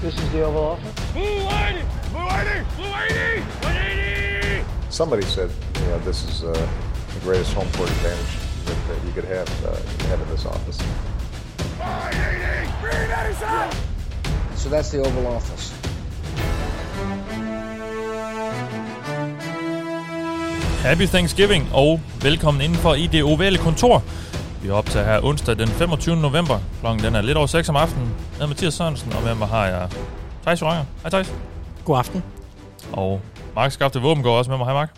This is the Oval Office. Blue 180! Blue 180! Blue 180! 180! Somebody said, you know, this is uh, the greatest home court advantage that, that you could have, uh, have in this office. 180! Green 87! So that's the Oval Office. Happy Thanksgiving og velkommen indenfor i det ovale kontor. Vi er optaget her onsdag den 25. november. Klokken den er lidt over 6 om aftenen. Jeg er Mathias Sørensen, og med mig har jeg Thijs Joranger. Hej Thijs. God aften. Og Mark Skafte Våben går også med mig. Hej Mark.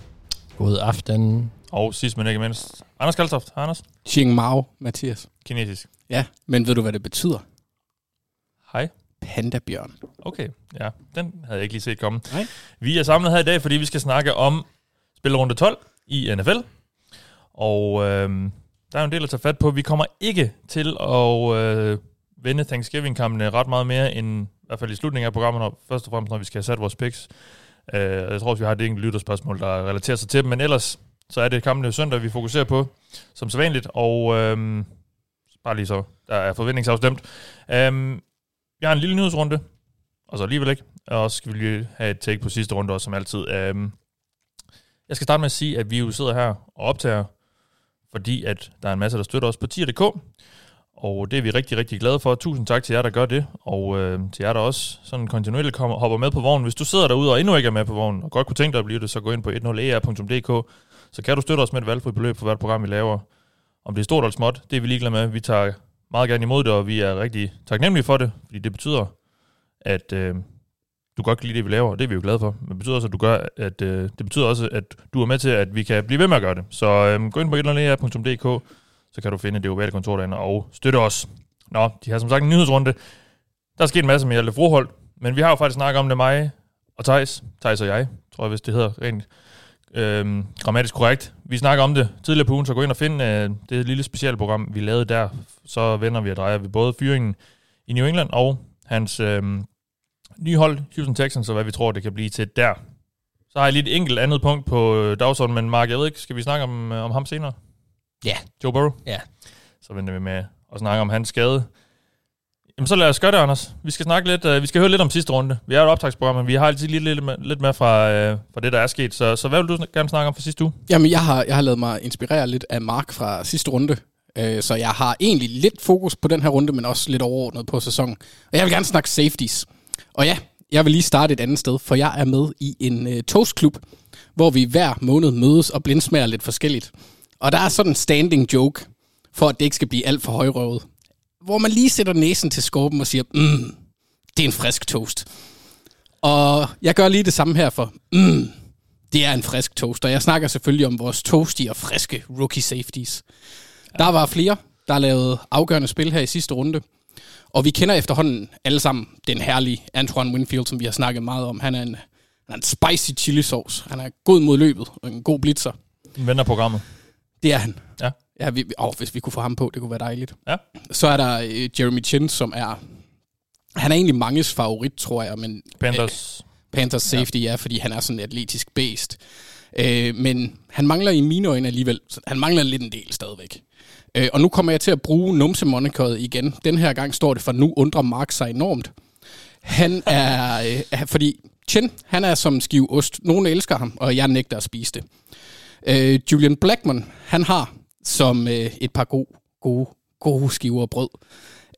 God aften. Og sidst men ikke mindst, Anders Kaltoft. Hej Anders. Xing Mao, Mathias. Kinesisk. Ja, men ved du, hvad det betyder? Hej. Pandabjørn. Okay, ja. Den havde jeg ikke lige set komme. Nej. Vi er samlet her i dag, fordi vi skal snakke om spillerunde 12 i NFL. Og øhm, der er jo en del at tage fat på. Vi kommer ikke til at øh, vende Thanksgiving-kampene ret meget mere, end i hvert fald i slutningen af programmet, når, først og fremmest, når vi skal have sat vores picks. Øh, jeg tror også, vi har et enkelt lytterspørgsmål, der relaterer sig til dem, men ellers så er det kampene søndag, vi fokuserer på, som sædvanligt, og øh, bare lige så, der er forventningsafstemt. Øh, jeg har en lille nyhedsrunde, og så alligevel ikke, og så skal vi lige have et take på sidste runde også, som altid. Øh, jeg skal starte med at sige, at vi jo sidder her og optager, fordi at der er en masse, der støtter os på tier.dk, og det er vi rigtig, rigtig glade for. Tusind tak til jer, der gør det, og øh, til jer, der også sådan kontinuerligt kommer, hopper med på vognen. Hvis du sidder derude og endnu ikke er med på vognen, og godt kunne tænke dig at blive det, så gå ind på 10er.dk, e så kan du støtte os med et valgfrit beløb for hvert program, vi laver. Om det er stort eller småt, det er vi ligeglade med. Vi tager meget gerne imod det, og vi er rigtig taknemmelige for det, fordi det betyder, at øh, du godt kan lide det, vi laver, og det er vi jo glade for. Men det betyder også, at, du gør, at øh, det betyder også, at du er med til, at vi kan blive ved med at gøre det. Så øh, gå ind på 10er.dk, så kan du finde det ovale kontor derinde og støtte os. Nå, de har som sagt en nyhedsrunde. Der er sket en masse med Hjalte Froholt, men vi har jo faktisk snakket om det, mig og Tejs, Tejs og jeg, tror jeg, hvis det hedder rent øhm, grammatisk korrekt. Vi snakker om det tidligere på ugen, så gå ind og find øh, det lille specielle program, vi lavede der. Så vender vi og drejer vi både fyringen i New England og hans øh, nye hold, Houston Texans, og hvad vi tror, det kan blive til der. Så har jeg lige et enkelt andet punkt på øh, dagsordenen, men Mark, jeg ved ikke, skal vi snakke om, øh, om ham senere? Ja. Joe Burrow? Ja. Så venter vi med at snakke om hans skade. Jamen så lad os gøre det, Anders. Vi skal snakke lidt, uh, vi skal høre lidt om sidste runde. Vi er et optagsprogram, men vi har altid lidt, lidt, med, lidt med fra, uh, fra det, der er sket. Så, så hvad vil du gerne snakke om for sidste uge? Jamen, jeg har, jeg har lavet mig inspirere lidt af Mark fra sidste runde. Øh, Så jeg har egentlig lidt fokus på den her runde, men også lidt overordnet på sæsonen. Og jeg vil gerne snakke safeties. Og ja, jeg vil lige starte et andet sted, for jeg er med i en øh, toastklub, hvor vi hver måned mødes og blindsmager lidt forskelligt. Og der er sådan en standing joke, for at det ikke skal blive alt for højrøvet. Hvor man lige sætter næsen til skorpen og siger, mm, det er en frisk toast. Og jeg gør lige det samme her for, mm, det er en frisk toast. Og jeg snakker selvfølgelig om vores toasty og friske rookie safeties. Der var flere, der lavede afgørende spil her i sidste runde. Og vi kender efterhånden alle sammen den herlige Antoine Winfield, som vi har snakket meget om. Han er en, han er en spicy chili sauce. Han er god mod løbet og en god blitzer. En ven af programmet. Det er han. Ja. Ja, vi, åh, hvis vi kunne få ham på, det kunne være dejligt. Ja. Så er der øh, Jeremy Chin, som er... Han er egentlig manges favorit, tror jeg, men Panthers. Panthers safety, ja. ja, fordi han er sådan en atletisk based. Øh, men han mangler i mine øjne alligevel, han mangler lidt en del stadigvæk. Øh, og nu kommer jeg til at bruge numsemonikøjet igen. Den her gang står det for, nu undrer Mark sig enormt. Han er, øh, fordi Chen, han er som skive ost. Nogen elsker ham, og jeg nægter at spise det. Øh, Julian Blackman, han har som øh, et par gode, gode, gode skiver brød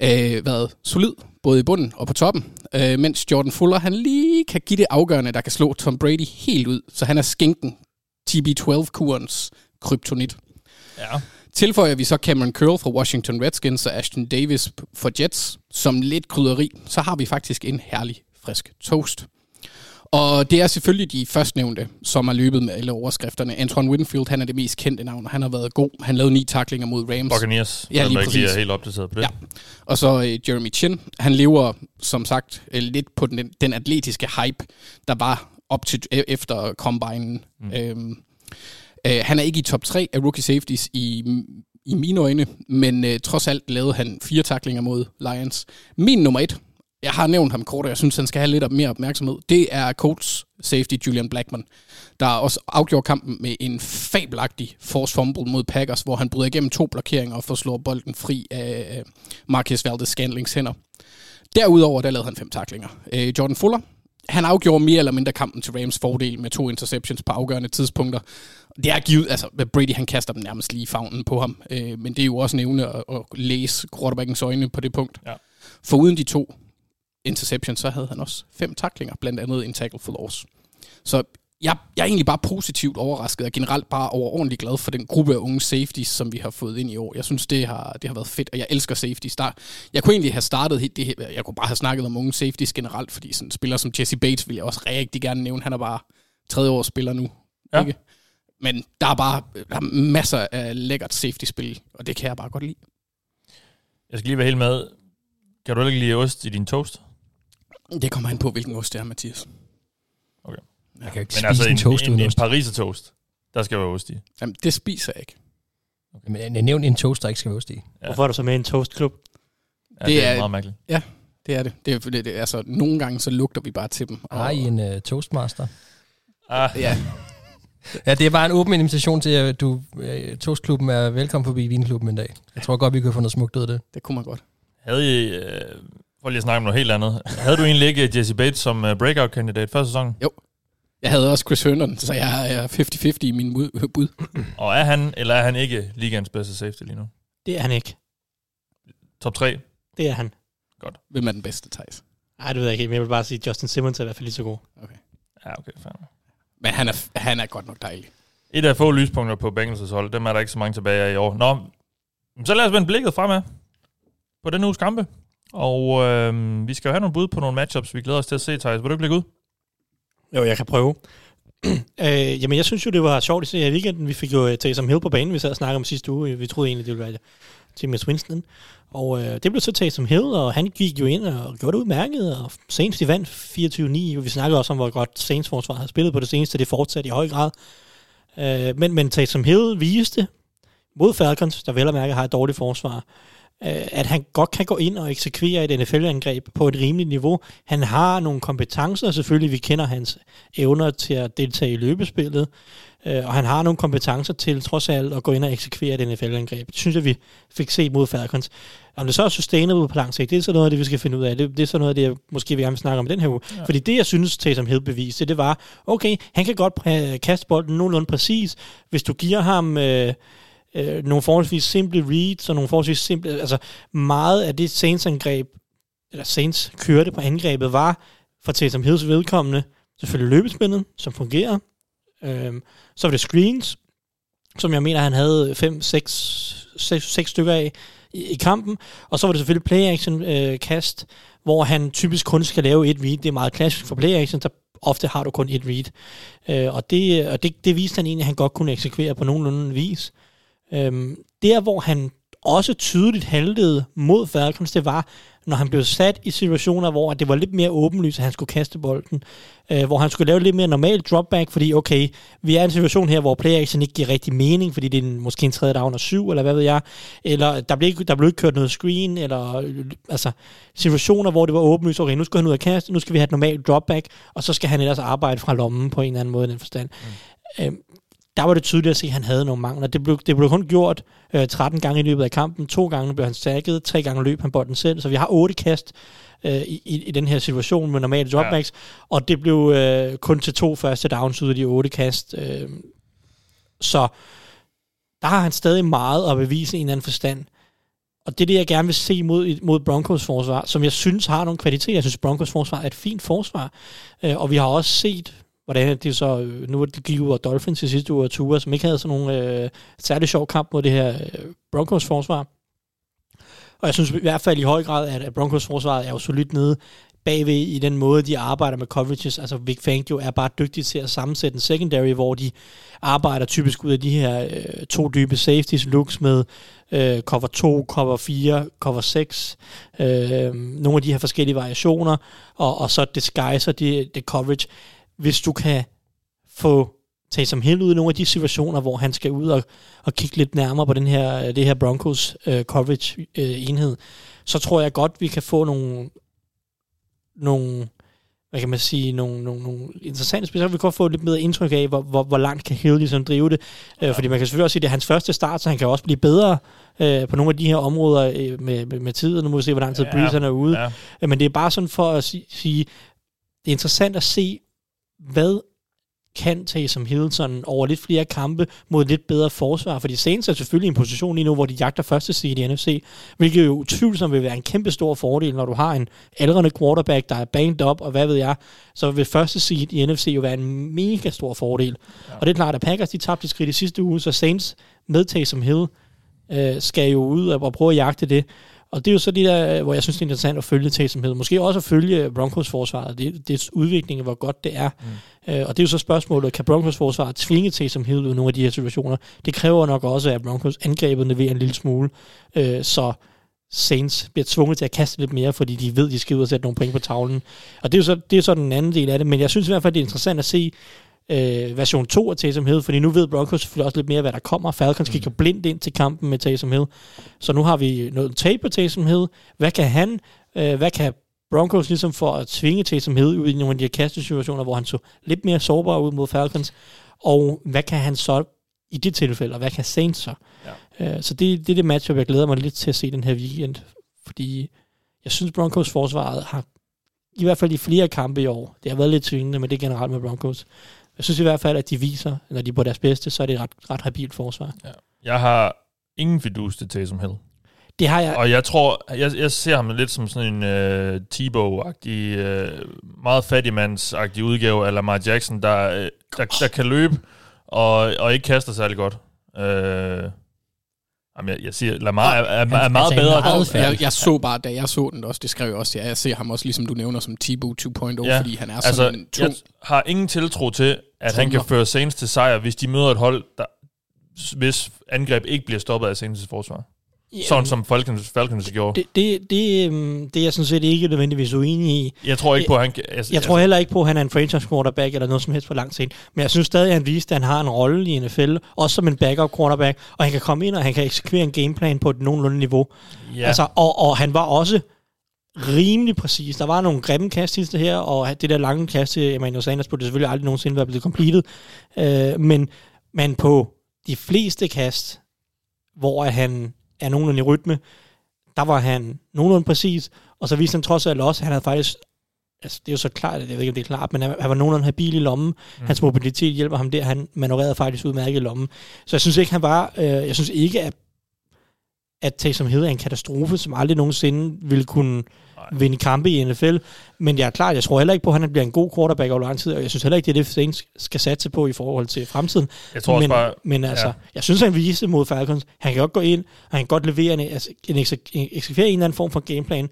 øh, været solid, både i bunden og på toppen. Øh, mens Jordan Fuller, han lige kan give det afgørende, der kan slå Tom Brady helt ud. Så han er skinken TB12-kurens kryptonit. Ja. Tilføjer vi så Cameron Curl fra Washington Redskins og Ashton Davis for Jets som lidt krydderi, så har vi faktisk en herlig frisk toast. Og det er selvfølgelig de førstnævnte, som har løbet med alle overskrifterne. Antoine Winfield, han er det mest kendte navn, han har været god. Han lavede ni taklinger mod Rams. Buccaneers. Ja, lige jeg ikke lige er præcis. helt opdateret på det. Ja. Og så øh, Jeremy Chin, han lever som sagt øh, lidt på den, den atletiske hype, der var op til e- efter combinen. Mm. Øhm, øh, han er ikke i top 3 af rookie safeties i, i mine øjne, men øh, trods alt lavede han fire taklinger mod Lions. Min nummer et, jeg har nævnt ham kort, og jeg synes, han skal have lidt mere opmærksomhed, det er Colts safety Julian Blackman, der også afgjorde kampen med en fabelagtig force fumble mod Packers, hvor han bryder igennem to blokeringer og får bolden fri af øh, Marcus Valdes Scandlings hænder. Derudover, der lavede han fem taklinger. Øh, Jordan Fuller, han afgjorde mere eller mindre kampen til Rams fordel med to interceptions på afgørende tidspunkter. Det er givet, altså Brady han kaster dem nærmest lige i favnen på ham, øh, men det er jo også nævne at, at læse quarterbackens øjne på det punkt. Ja. For uden de to interceptions, så havde han også fem taklinger, blandt andet en tackle for loss. Så jeg, jeg er egentlig bare positivt overrasket, og generelt bare overordentligt glad for den gruppe af unge safeties, som vi har fået ind i år. Jeg synes, det har, det har været fedt, og jeg elsker safeties. Der, jeg kunne egentlig have startet det her, jeg kunne bare have snakket om unge safeties generelt, fordi sådan en spiller som Jesse Bates vil jeg også rigtig gerne nævne. Han er bare tredje års spiller nu. Ja. Ikke? Men der er bare der er masser af lækkert safety-spil, og det kan jeg bare godt lide. Jeg skal lige være helt med. Kan du ikke lide ost i din toast? Det kommer an på, hvilken ost det er, Mathias. Jeg kan ikke Men spise altså en en, toast en, uden en ost. pariser toast, der skal være ost i. Jamen, det spiser jeg ikke. Men jeg nævnte en toast, der ikke skal være ost i. Ja. Hvorfor er du så med i en toastklub? Ja, Det det, er, er- meget mærkeligt. Det er det. det, er, det, det altså, nogle gange så lugter vi bare til dem. Har I en uh, toastmaster? Ah, Ja, Ja, det er bare en åben invitation til, at du, uh, toastklubben er velkommen forbi vinklubben en dag. Jeg tror godt, vi kan få noget smukt ud af det. det kunne man godt. havde I, øh, for lige at snakke om noget helt andet, havde du egentlig ikke Jesse Bates som uh, breakout-kandidat første sæson? Jeg havde også Chris Herndon, så jeg er 50-50 i min bud-. Og er han, eller er han ikke ligands bedste safety lige nu? Det er han ikke. Top 3? Det er han. Hvem er den bedste, Thijs? Nej, det ved jeg ikke, men jeg vil bare sige, at Justin Simmons er i hvert fald lige så god. Ja, okay, fair. Men han er, han er godt nok dejlig. Et af få lyspunkter på Bengals' hold, dem er der ikke så mange tilbage af i år. Nå, men så lad os vende blikket fremad på den uges kampe. Og øh, vi skal jo have nogle bud på nogle matchups, vi glæder os til at se, Thijs. Vil du ikke lægge ud? Jo, jeg kan prøve. øh, jamen, jeg synes jo, det var sjovt at se her i weekenden. Vi fik jo uh, Taysom Hill på banen, vi sad og snakkede om sidste uge. Vi troede egentlig, det ville være James Winston. Og øh, det blev så taget som hed, og han gik jo ind og gjorde det udmærket. Og Saints, de vandt 24-9. Og vi snakkede også om, hvor godt Saints forsvar havde spillet på det seneste. Det fortsatte i høj grad. Øh, men, men taget som hed viste mod Falcons, der vel og mærke har et dårligt forsvar, at han godt kan gå ind og eksekvere et NFL-angreb på et rimeligt niveau. Han har nogle kompetencer, selvfølgelig vi kender hans evner til at deltage i løbespillet, øh, og han har nogle kompetencer til trods alt at gå ind og eksekvere et NFL-angreb. Det synes jeg, vi fik set mod Falcons. Om det så er sustainable på lang sigt, det er så noget af det, vi skal finde ud af. Det, det er så noget af det, jeg måske vil gerne snakke om den her uge. Ja. Fordi det, jeg synes, Taysom Hill beviste, det var, okay, han kan godt præ- kaste bolden nogenlunde præcis, hvis du giver ham... Øh, øh, nogle forholdsvis simple reads og nogle forholdsvis simple, altså meget af det Saints angreb, eller Saints kørte på angrebet, var for Taysom Hills vedkommende selvfølgelig løbespillet, som fungerer. Øh, så var det screens, som jeg mener, han havde 5, 6, 6, 6 stykker af i, i kampen. Og så var det selvfølgelig play-action øh, kast, hvor han typisk kun skal lave et read. Det er meget klassisk for play-action, der ofte har du kun et read. Øh, og det, og det, det viste han egentlig, at han godt kunne eksekvere på nogenlunde vis. Øhm, der, hvor han også tydeligt haltede mod Falcons, det var, når han blev sat i situationer, hvor det var lidt mere åbenlyst, at han skulle kaste bolden, øh, hvor han skulle lave lidt mere normal dropback, fordi okay, vi er i en situation her, hvor play action ikke giver rigtig mening, fordi det er en, måske en tredje down og syv, eller hvad ved jeg, eller der blev, ikke, der blev ikke kørt noget screen, eller øh, altså situationer, hvor det var åbenlyst, okay, nu skal han ud og kaste, nu skal vi have et normalt dropback, og så skal han ellers arbejde fra lommen på en eller anden måde i den forstand. Mm. Øhm, der var det tydeligt at se, at han havde nogle mangler. Det blev, det blev kun gjort øh, 13 gange i løbet af kampen. To gange blev han sækket, tre gange løb han bolden selv. Så vi har otte kast øh, i, i, den her situation med normale dropbacks. Ja. Og det blev øh, kun til to første downs ud af de otte kast. Øh, så der har han stadig meget at bevise i en eller anden forstand. Og det er det, jeg gerne vil se mod, mod Broncos forsvar, som jeg synes har nogle kvaliteter. Jeg synes, Broncos forsvar er et fint forsvar. Øh, og vi har også set, hvordan det så, øh, nu de gik ud af Dolphins i sidste uge, og Tua, som ikke havde sådan nogle øh, særlig sjov kamp mod det her øh, Broncos forsvar. Og jeg synes i hvert fald i høj grad, at Broncos forsvar er jo solidt nede bagved i den måde, de arbejder med coverages. Altså Vic Fangio er bare dygtig til at sammensætte en secondary, hvor de arbejder typisk ud af de her øh, to dybe safeties looks med øh, cover 2, cover 4, cover 6, øh, nogle af de her forskellige variationer, og, og så disguiser det coverage. Hvis du kan få Taysom Hill ud i nogle af de situationer, hvor han skal ud og, og kigge lidt nærmere på den her, det her Broncos øh, coverage øh, enhed, så tror jeg godt, vi kan få nogle, nogle hvad kan man sige, nogle, nogle, nogle interessante spil, så kan vi godt få lidt mere indtryk af, hvor, hvor, hvor langt kan Hill ligesom drive det. Ja. Øh, fordi man kan selvfølgelig også sige, at det er hans første start, så han kan også blive bedre øh, på nogle af de her områder øh, med, med, med tiden. Nu må vi se, hvor lang tid ja. Breeze er ude. Ja. Øh, men det er bare sådan for at sige, sige, det er interessant at se, hvad kan tage som Hilton over lidt flere kampe mod lidt bedre forsvar, fordi Saints er selvfølgelig i en position lige nu, hvor de jagter første seed i NFC, hvilket jo utvivlsomt vil være en kæmpe stor fordel, når du har en aldrende quarterback, der er banked up, og hvad ved jeg, så vil første seed i NFC jo være en mega stor fordel. Ja. Og det er klart, at Packers de tabte skridt i sidste uge, så Saints med Taysom Hill øh, skal jo ud og prøve at jagte det. Og det er jo så det der, hvor jeg synes, det er interessant at følge Taysom Hill. Måske også at følge Broncos forsvaret, det, det udvikling, hvor godt det er. Mm. Øh, og det er jo så spørgsmålet, kan Broncos forsvaret tvinge Taysom Hill ud i nogle af de her situationer? Det kræver nok også, at Broncos angrebet leverer en lille smule. Øh, så Saints bliver tvunget til at kaste lidt mere, fordi de ved, de skal ud og sætte nogle point på tavlen. Og det er jo så, det er så den anden del af det. Men jeg synes i hvert fald, det er interessant at se, øh, version 2 af Taysom Hill, fordi nu ved Broncos selvfølgelig også lidt mere, hvad der kommer. Falcons mm. kigger blindt ind til kampen med Taysom Hill. Så nu har vi noget tape på Taysom Hill. Hvad kan han? Øh, hvad kan Broncos ligesom for at tvinge Taysom Hill ud i nogle af de her kastesituationer, hvor han så lidt mere sårbar ud mod Falcons? Og hvad kan han så i det tilfælde, og hvad kan Saints så? Ja. Øh, så det, det er det match, jeg glæder mig lidt til at se den her weekend, fordi jeg synes, Broncos forsvaret har i hvert fald i flere kampe i år. Det har været lidt tvingende, men det er generelt med Broncos. Jeg synes i hvert fald, at de viser, når de er på deres bedste, så er det et ret, ret habilt forsvar. Ja. Jeg har ingen fidus til Taysom Hill. Det har jeg. Og jeg tror, jeg, jeg ser ham lidt som sådan en uh, Tebow-agtig, uh, meget fattigmands-agtig udgave af Lamar Jackson, der, uh, der, der kan løbe og, og ikke kaster særlig godt. Uh, Jamen, jeg, jeg siger, Lamar er, er, er meget altså, bedre. Meget jeg, jeg så bare, da jeg så den også, det skrev jeg også, ja, jeg ser ham også, ligesom du nævner, som Thibaut 2.0, ja. fordi han er altså, sådan en tung... Jeg har ingen tiltro til, at han kan føre Saints til sejr, hvis de møder et hold, der, hvis angreb ikke bliver stoppet af Saints' forsvar. Jamen, Sådan som Falcons, Falcons gjorde. Det, det, det, øhm, det er jeg sådan set ikke nødvendigvis uenig i. Jeg tror ikke på, at han... Jeg, jeg, jeg tror heller ikke på, at han er en franchise quarterback eller noget som helst på lang sigt. Men jeg synes stadig, at han viste, at han har en rolle i NFL, også som en backup quarterback, og han kan komme ind, og han kan eksekvere en gameplan på et nogenlunde niveau. Ja. Altså, og, og han var også rimelig præcis. Der var nogle grimme kast sidste her, og det der lange kast til Emmanuel Sanders burde selvfølgelig aldrig nogensinde være blevet completed. Øh, men, men på de fleste kast, hvor han er nogenlunde i rytme. Der var han nogenlunde præcis, og så viste han trods alt også, at han havde faktisk altså, det er jo så klart, jeg ved ikke, om det er klart, men han, var nogenlunde habil i lommen. Mm. Hans mobilitet hjælper ham der. Han manøvrerede faktisk udmærket i lommen. Så jeg synes ikke, han var... Øh, jeg synes ikke, at, at Taysom Hill er en katastrofe, som aldrig nogensinde ville kunne vinde kampe i NFL. Men jeg er klart, jeg tror heller ikke på, at han bliver en god quarterback over lang tid, og jeg synes heller ikke, det er det, Saints skal satse på i forhold til fremtiden. Jeg tror men, bare, men altså, ja. jeg synes, han viste mod Falcons. Han kan godt gå ind, og han kan godt levere en, altså, en, en, en, en eller anden form for gameplan.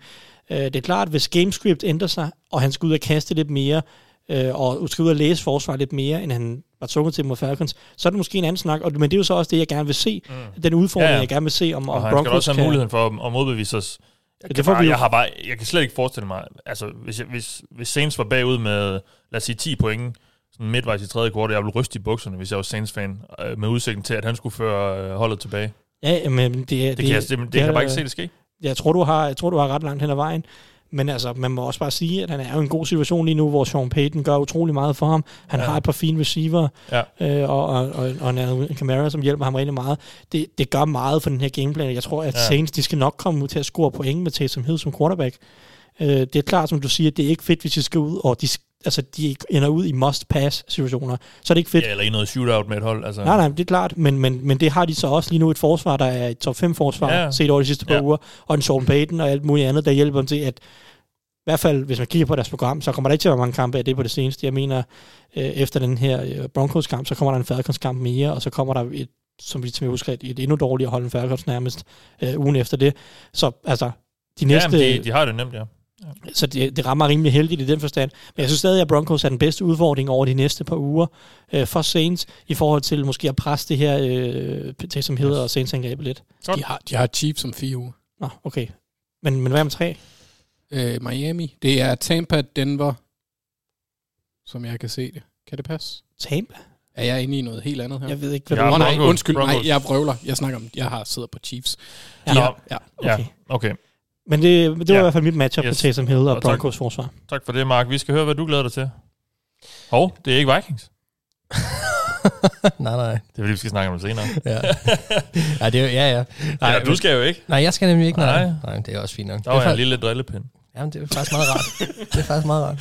Uh, det er klart, hvis gamescript ændrer sig, og han skal ud og kaste lidt mere, uh, og skal ud og læse forsvar lidt mere, end han tvunget til mod Falcons, så er det måske en anden snak. Og, men det er jo så også det, jeg gerne vil se. Mm. Den udfordring, ja, ja. jeg gerne vil se, om, og om han Broncos skal også have kan... muligheden for at modbevise os jeg, det får bare, jeg, har bare, jeg kan slet ikke forestille mig, altså hvis, jeg, hvis, hvis Saints var bagud med, lad os sige, 10 point, sådan midtvejs i tredje kvart, jeg ville ryste i bukserne, hvis jeg var Saints-fan, øh, med udsigten til, at han skulle føre øh, holdet tilbage. Ja, men det, det, det, kan, jeg, det, det, det kan jeg bare ikke se, det ske. Jeg tror, du har, jeg tror, du har ret langt hen ad vejen. Men altså, man må også bare sige, at han er jo en god situation lige nu, hvor Sean Payton gør utrolig meget for ham. Han ja. har et par fine receiver, ja. øh, og, og, og, og en Camara, som hjælper ham rigtig meget. Det, det gør meget for den her gameplan. Jeg tror, at ja. Saints, de skal nok komme ud til at score point med Taysom Hill som quarterback. Øh, det er klart, som du siger, det er ikke fedt, hvis de skal ud, og de, altså, de ender ud i must-pass-situationer. Så er det ikke fedt. Ja, eller i noget shootout med et hold. Altså. Nej, nej, det er klart, men, men, men det har de så også lige nu et forsvar, der er et top 5-forsvar, ja. set over de sidste par ja. uger, og en Sean Payton og alt muligt andet, der hjælper dem til, at i hvert fald, hvis man kigger på deres program, så kommer der ikke til at være mange kampe af det på det seneste. Jeg mener, øh, efter den her øh, Broncos-kamp, så kommer der en Falcons-kamp mere, og så kommer der et, som vi, jeg husker, et, et endnu dårligere hold en Falcons nærmest øh, ugen efter det. Så altså, de næste... Ja, de, de har det nemt, ja. Ja. Så det, det rammer rimelig heldigt i den forstand. Men jeg synes stadig, at Broncos er den bedste udfordring over de næste par uger øh, for Saints, i forhold til måske at presse det her øh, til som hedder og Saints angrebet lidt. De har, de har Chiefs om fire uger. Nå, okay. Men, men hvad med tre? øh, Miami. Det er Tampa, Denver, som jeg kan se det. Kan det passe? Tampa? Er jeg inde i noget helt andet her? Jeg ved ikke, hvad ja, du... Oh, nej, undskyld, Broncos. nej, jeg brøvler. Jeg snakker om, jeg har siddet på Chiefs. Ja, ja, ja okay. Ja, okay. Men det, det var Ja. i hvert fald mit matchup Yes. på Taysom Hill og, Og og tak. Broncos forsvar. Tak for det, Mark. Vi skal høre, hvad du glæder dig til. Hov, det er ikke Vikings. nej, nej. Det er fordi, vi skal snakke om det senere. Ja. nej, det er jo, ja, ja. Nej, ja, du skal jo ikke. Nej, jeg skal nemlig ikke. Nej, Nej. nej det er også fint nok. Der det, er var jeg en lille drillepind. Jamen, det er faktisk meget rart. det er faktisk meget rart.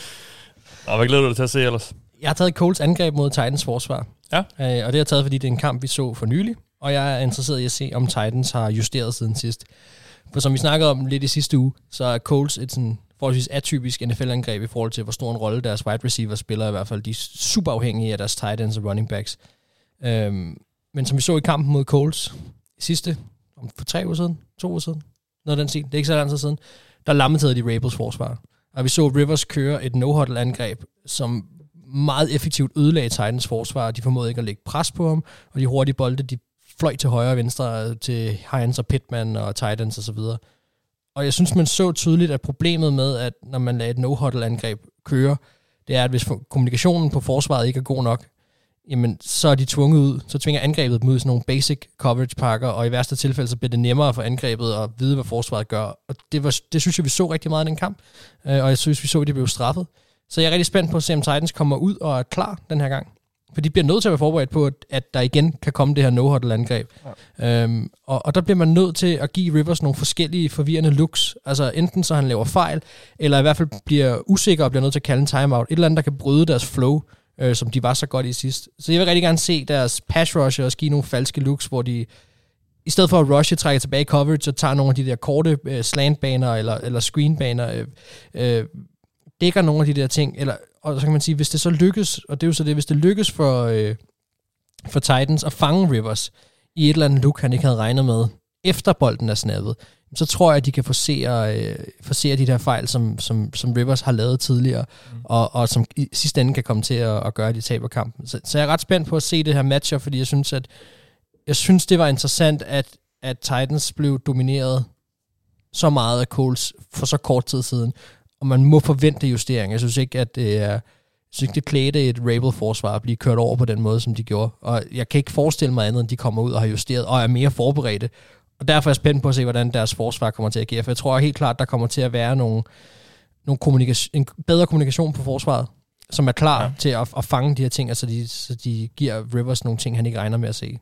Og hvad glæder du dig til at se ellers? Jeg har taget Coles angreb mod Titans forsvar. Ja. Øh, og det har jeg taget, fordi det er en kamp, vi så for nylig. Og jeg er interesseret i at se, om Titans har justeret siden sidst. For som vi snakkede om lidt i sidste uge, så er Coles et sådan forholdsvis atypisk NFL-angreb i forhold til, hvor stor en rolle deres wide receiver spiller. I hvert fald de er super afhængige af deres tight ends og running backs. Øhm, men som vi så i kampen mod Coles sidste, om for tre uger siden, to uger siden, noget af den stil, det er ikke så lang tid siden, der lammetede de Ravens forsvar. Og vi så Rivers køre et no-huddle angreb, som meget effektivt ødelagde Titans forsvar. De formåede ikke at lægge pres på ham, og de hurtige bolde, de fløj til højre og venstre øh, til Heinz og Pittman og Titans osv. Og, og jeg synes, man så tydeligt, at problemet med, at når man lader et no-huddle angreb køre, det er, at hvis kommunikationen på forsvaret ikke er god nok, jamen så er de tvunget ud, så tvinger angrebet dem ud i sådan nogle basic coverage pakker, og i værste tilfælde, så bliver det nemmere for angrebet at vide, hvad forsvaret gør. Og det, var, det synes jeg, vi så rigtig meget i den kamp, øh, og jeg synes, vi så, at de blev straffet. Så jeg er rigtig spændt på at se, om Titans kommer ud og er klar den her gang. For de bliver nødt til at være forberedt på, at, der igen kan komme det her no-huddle angreb. Ja. Øhm, og, og der bliver man nødt til at give Rivers nogle forskellige forvirrende looks. Altså enten så han laver fejl, eller i hvert fald bliver usikker og bliver nødt til at kalde en timeout. Et eller andet, der kan bryde deres flow, øh, som de var så godt i sidst. Så jeg vil rigtig gerne se deres pass rusher og give nogle falske looks, hvor de i stedet for at rushe trækker tilbage i coverage og tager nogle af de der korte øh, slantbaner eller, eller screenbaner, øh, øh, dækker nogle af de der ting, eller, og så kan man sige, hvis det så lykkes, og det er jo så det, hvis det lykkes for, øh, for Titans at fange Rivers i et eller andet look, han ikke havde regnet med, efter bolden er snappet, så tror jeg, at de kan forsere, øh, forsere de der fejl, som, som, som Rivers har lavet tidligere, mm. og, og som i sidste ende kan komme til at, at gøre, at de taber kampen. Så, så jeg er ret spændt på at se det her matchup, fordi jeg synes, at jeg synes, det var interessant, at, at Titans blev domineret så meget af Coles for så kort tid siden, og man må forvente justeringer. Jeg synes ikke, at det er jeg synes ikke, det klædte et Rabel-forsvar at blive kørt over på den måde, som de gjorde. Og jeg kan ikke forestille mig andet, end de kommer ud og har justeret og er mere forberedte. Og derfor er jeg spændt på at se, hvordan deres forsvar kommer til at agere. For jeg tror helt klart, der kommer til at være nogle, nogle kommunikation, en bedre kommunikation på forsvaret, som er klar ja. Ja. til at, at fange de her ting, altså de, så de giver Rivers nogle ting, han ikke regner med at se.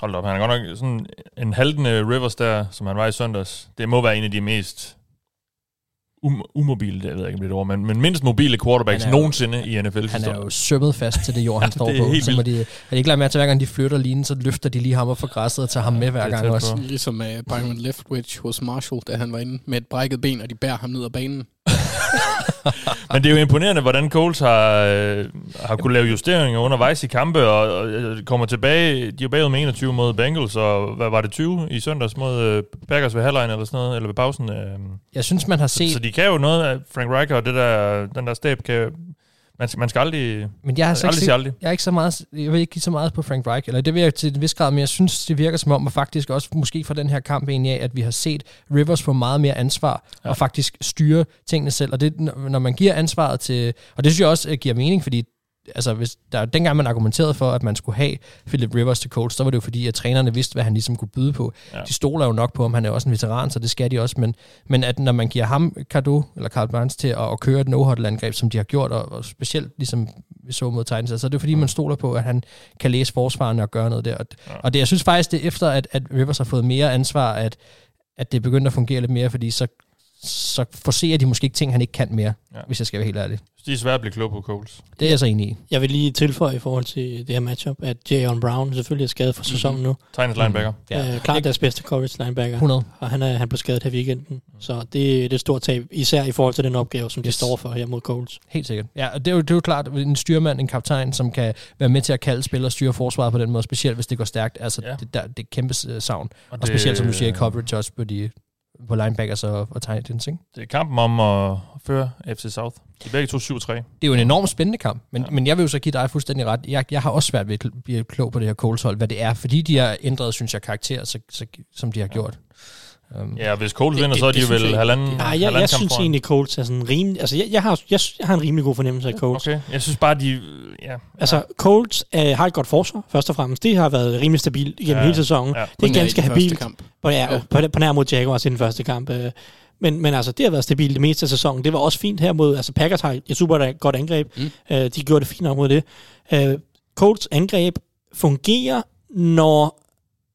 Hold op, han er godt nok sådan en haltende Rivers der, som han var i søndags. Det må være en af de mest um, umobile, jeg ved ikke, om det er ord, men, men mindst mobile quarterbacks er jo- nogensinde i NFL. Han er jo sømmet fast til det jord, han Ja, står det er på. helt Så må de, er de ikke lagt mærke til, hver gang de flytter linjen, så løfter de lige ham op fra græsset og tager ham med hver det gang også. på. Ligesom uh, Byron Leftwich hos Marshall, da han var inde med et brækket ben, og de bærer ham ned ad banen. Men det er jo imponerende, hvordan Coles har, øh, har kunne lave justeringer undervejs i kampe, og, og øh, kommer tilbage. De er jo bagud med 21 mod Bengals, og hvad var det, 20 i søndags mod øh, Packers ved halvlejen eller sådan noget, eller ved pausen. Øh. Jeg synes, man har Så, set... så de kan jo noget Frank Reich og det der, den der stab kan... Man, skal- man skal aldrig... Men jeg har så ikke aldrig sige aldrig. jeg er ikke så meget, jeg vil ikke give så meget på Frank Reich, eller det vil jeg til en vis grad, men jeg synes, det virker som om, og faktisk også måske fra den her kamp egentlig af, at vi har set Rivers få meget mere ansvar, ja. Og faktisk styre tingene selv, og det, når når man giver ansvaret til, og det synes jeg også øh, giver mening, fordi altså hvis der, dengang man argumenterede for, at man skulle have Philip Rivers til coach, så var det jo fordi, at trænerne vidste, hvad han ligesom kunne byde på. Ja. De stoler jo nok på ham, han er også en veteran, så det skal de også, men, men at når man giver ham Cardo, eller Carl Barnes til at, at køre et no angreb som de har gjort, og, og specielt ligesom vi så mod Titans, altså det er fordi, man stoler på, at han kan læse forsvarerne og gøre noget der. Og, ja. og det, jeg synes faktisk, det er efter, at, at Rivers har fået mere ansvar, at, at det er begyndt at fungere lidt mere, fordi så, så forser de måske ikke ting, han ikke kan mere, ja. Hvis jeg skal være helt ærlig. Det er svært at blive klog på Coles. Det er jeg så enig i. Jeg vil lige tilføje i forhold til det her matchup, at Jayon Brown selvfølgelig er skadet for sæsonen nu. Titans linebacker. Ja. Ja. Øh, klart deres bedste coverage linebacker. 100. Og han, er, han blev skadet her i weekenden. Så det, det er et stort tab, især i forhold til den opgave, som de Yes. står for her mod Coles. Helt sikkert. Ja, og det er, jo, det er jo klart, en styrmand, en kaptajn, som kan være med til at kalde spil og styre forsvaret på den måde, specielt hvis det går stærkt. Altså, ja. Det, der, det er kæmpe øh, savn. Og, Og, og specielt, som du siger, i coverage også på, de, på linebackers og, og tight ends, ikke? Det er kampen om at føre FC South. De er begge to 7-3. Det er jo en enormt spændende kamp, men, ja. Ja. men jeg vil jo så give dig fuldstændig ret. Jeg, jeg har også svært ved at blive klog på det her Coles hold, hvad det er, fordi de har ændret, synes jeg, karakter, så, så, som de har gjort. Um, Ja, hvis Coles vinder, det- så er det de vel jeg- halvanden, Nej, jeg, halvanden jeg synes foran. egentlig, Coles er sådan rimelig... Altså, jeg, jeg, har, jeg, jeg har en rimelig god fornemmelse af Coles. Okay, jeg synes bare, de, Ja. Altså, Colts øh, har et godt forsvar, først og fremmest. Det har været rimelig stabilt igennem Ja. ja. hele sæsonen. Ja. Ja. Det er i ganske habilt. Kamp. På, ja, Ja. på, på nær mod Jaguars i den første kamp. øh. Men, men altså, det har været stabilt det meste af sæsonen. Det var også fint her mod... Altså, Packers har et super godt angreb. Mm. Mm. Øh, de gjorde det fint nok mod det. Øh, Colts angreb fungerer, når...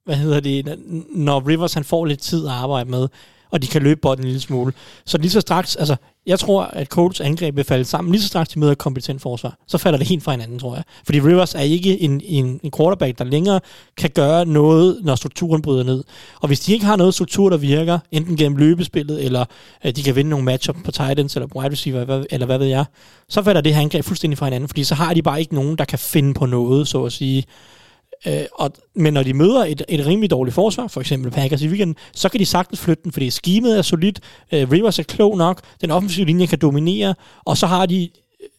Hvad hedder det? Når Rivers han får lidt tid at arbejde med, og de kan løbe bolden en lille smule. Så lige så straks... Altså, jeg tror, at Colts angreb vil falde sammen. Lige så straks de møder et kompetent forsvar, så falder det helt fra hinanden, tror jeg. Fordi Rivers er ikke en, en, en quarterback, der længere kan gøre noget, når strukturen bryder ned. Og hvis de ikke har noget struktur, der virker, enten gennem løbespillet, eller øh, de kan vinde nogle matchup på tight ends, eller wide receiver, hvad, eller hvad ved jeg, så falder det her angreb fuldstændig fra hinanden, fordi så har de bare ikke nogen, der kan finde på noget, så at sige. Øh, og, men når de møder et, et rimelig dårligt forsvar, for eksempel Packers i weekenden, så kan de sagtens flytte den, fordi skimet er solidt, øh, Rivers er klog nok, den offensive linje kan dominere, og så har de,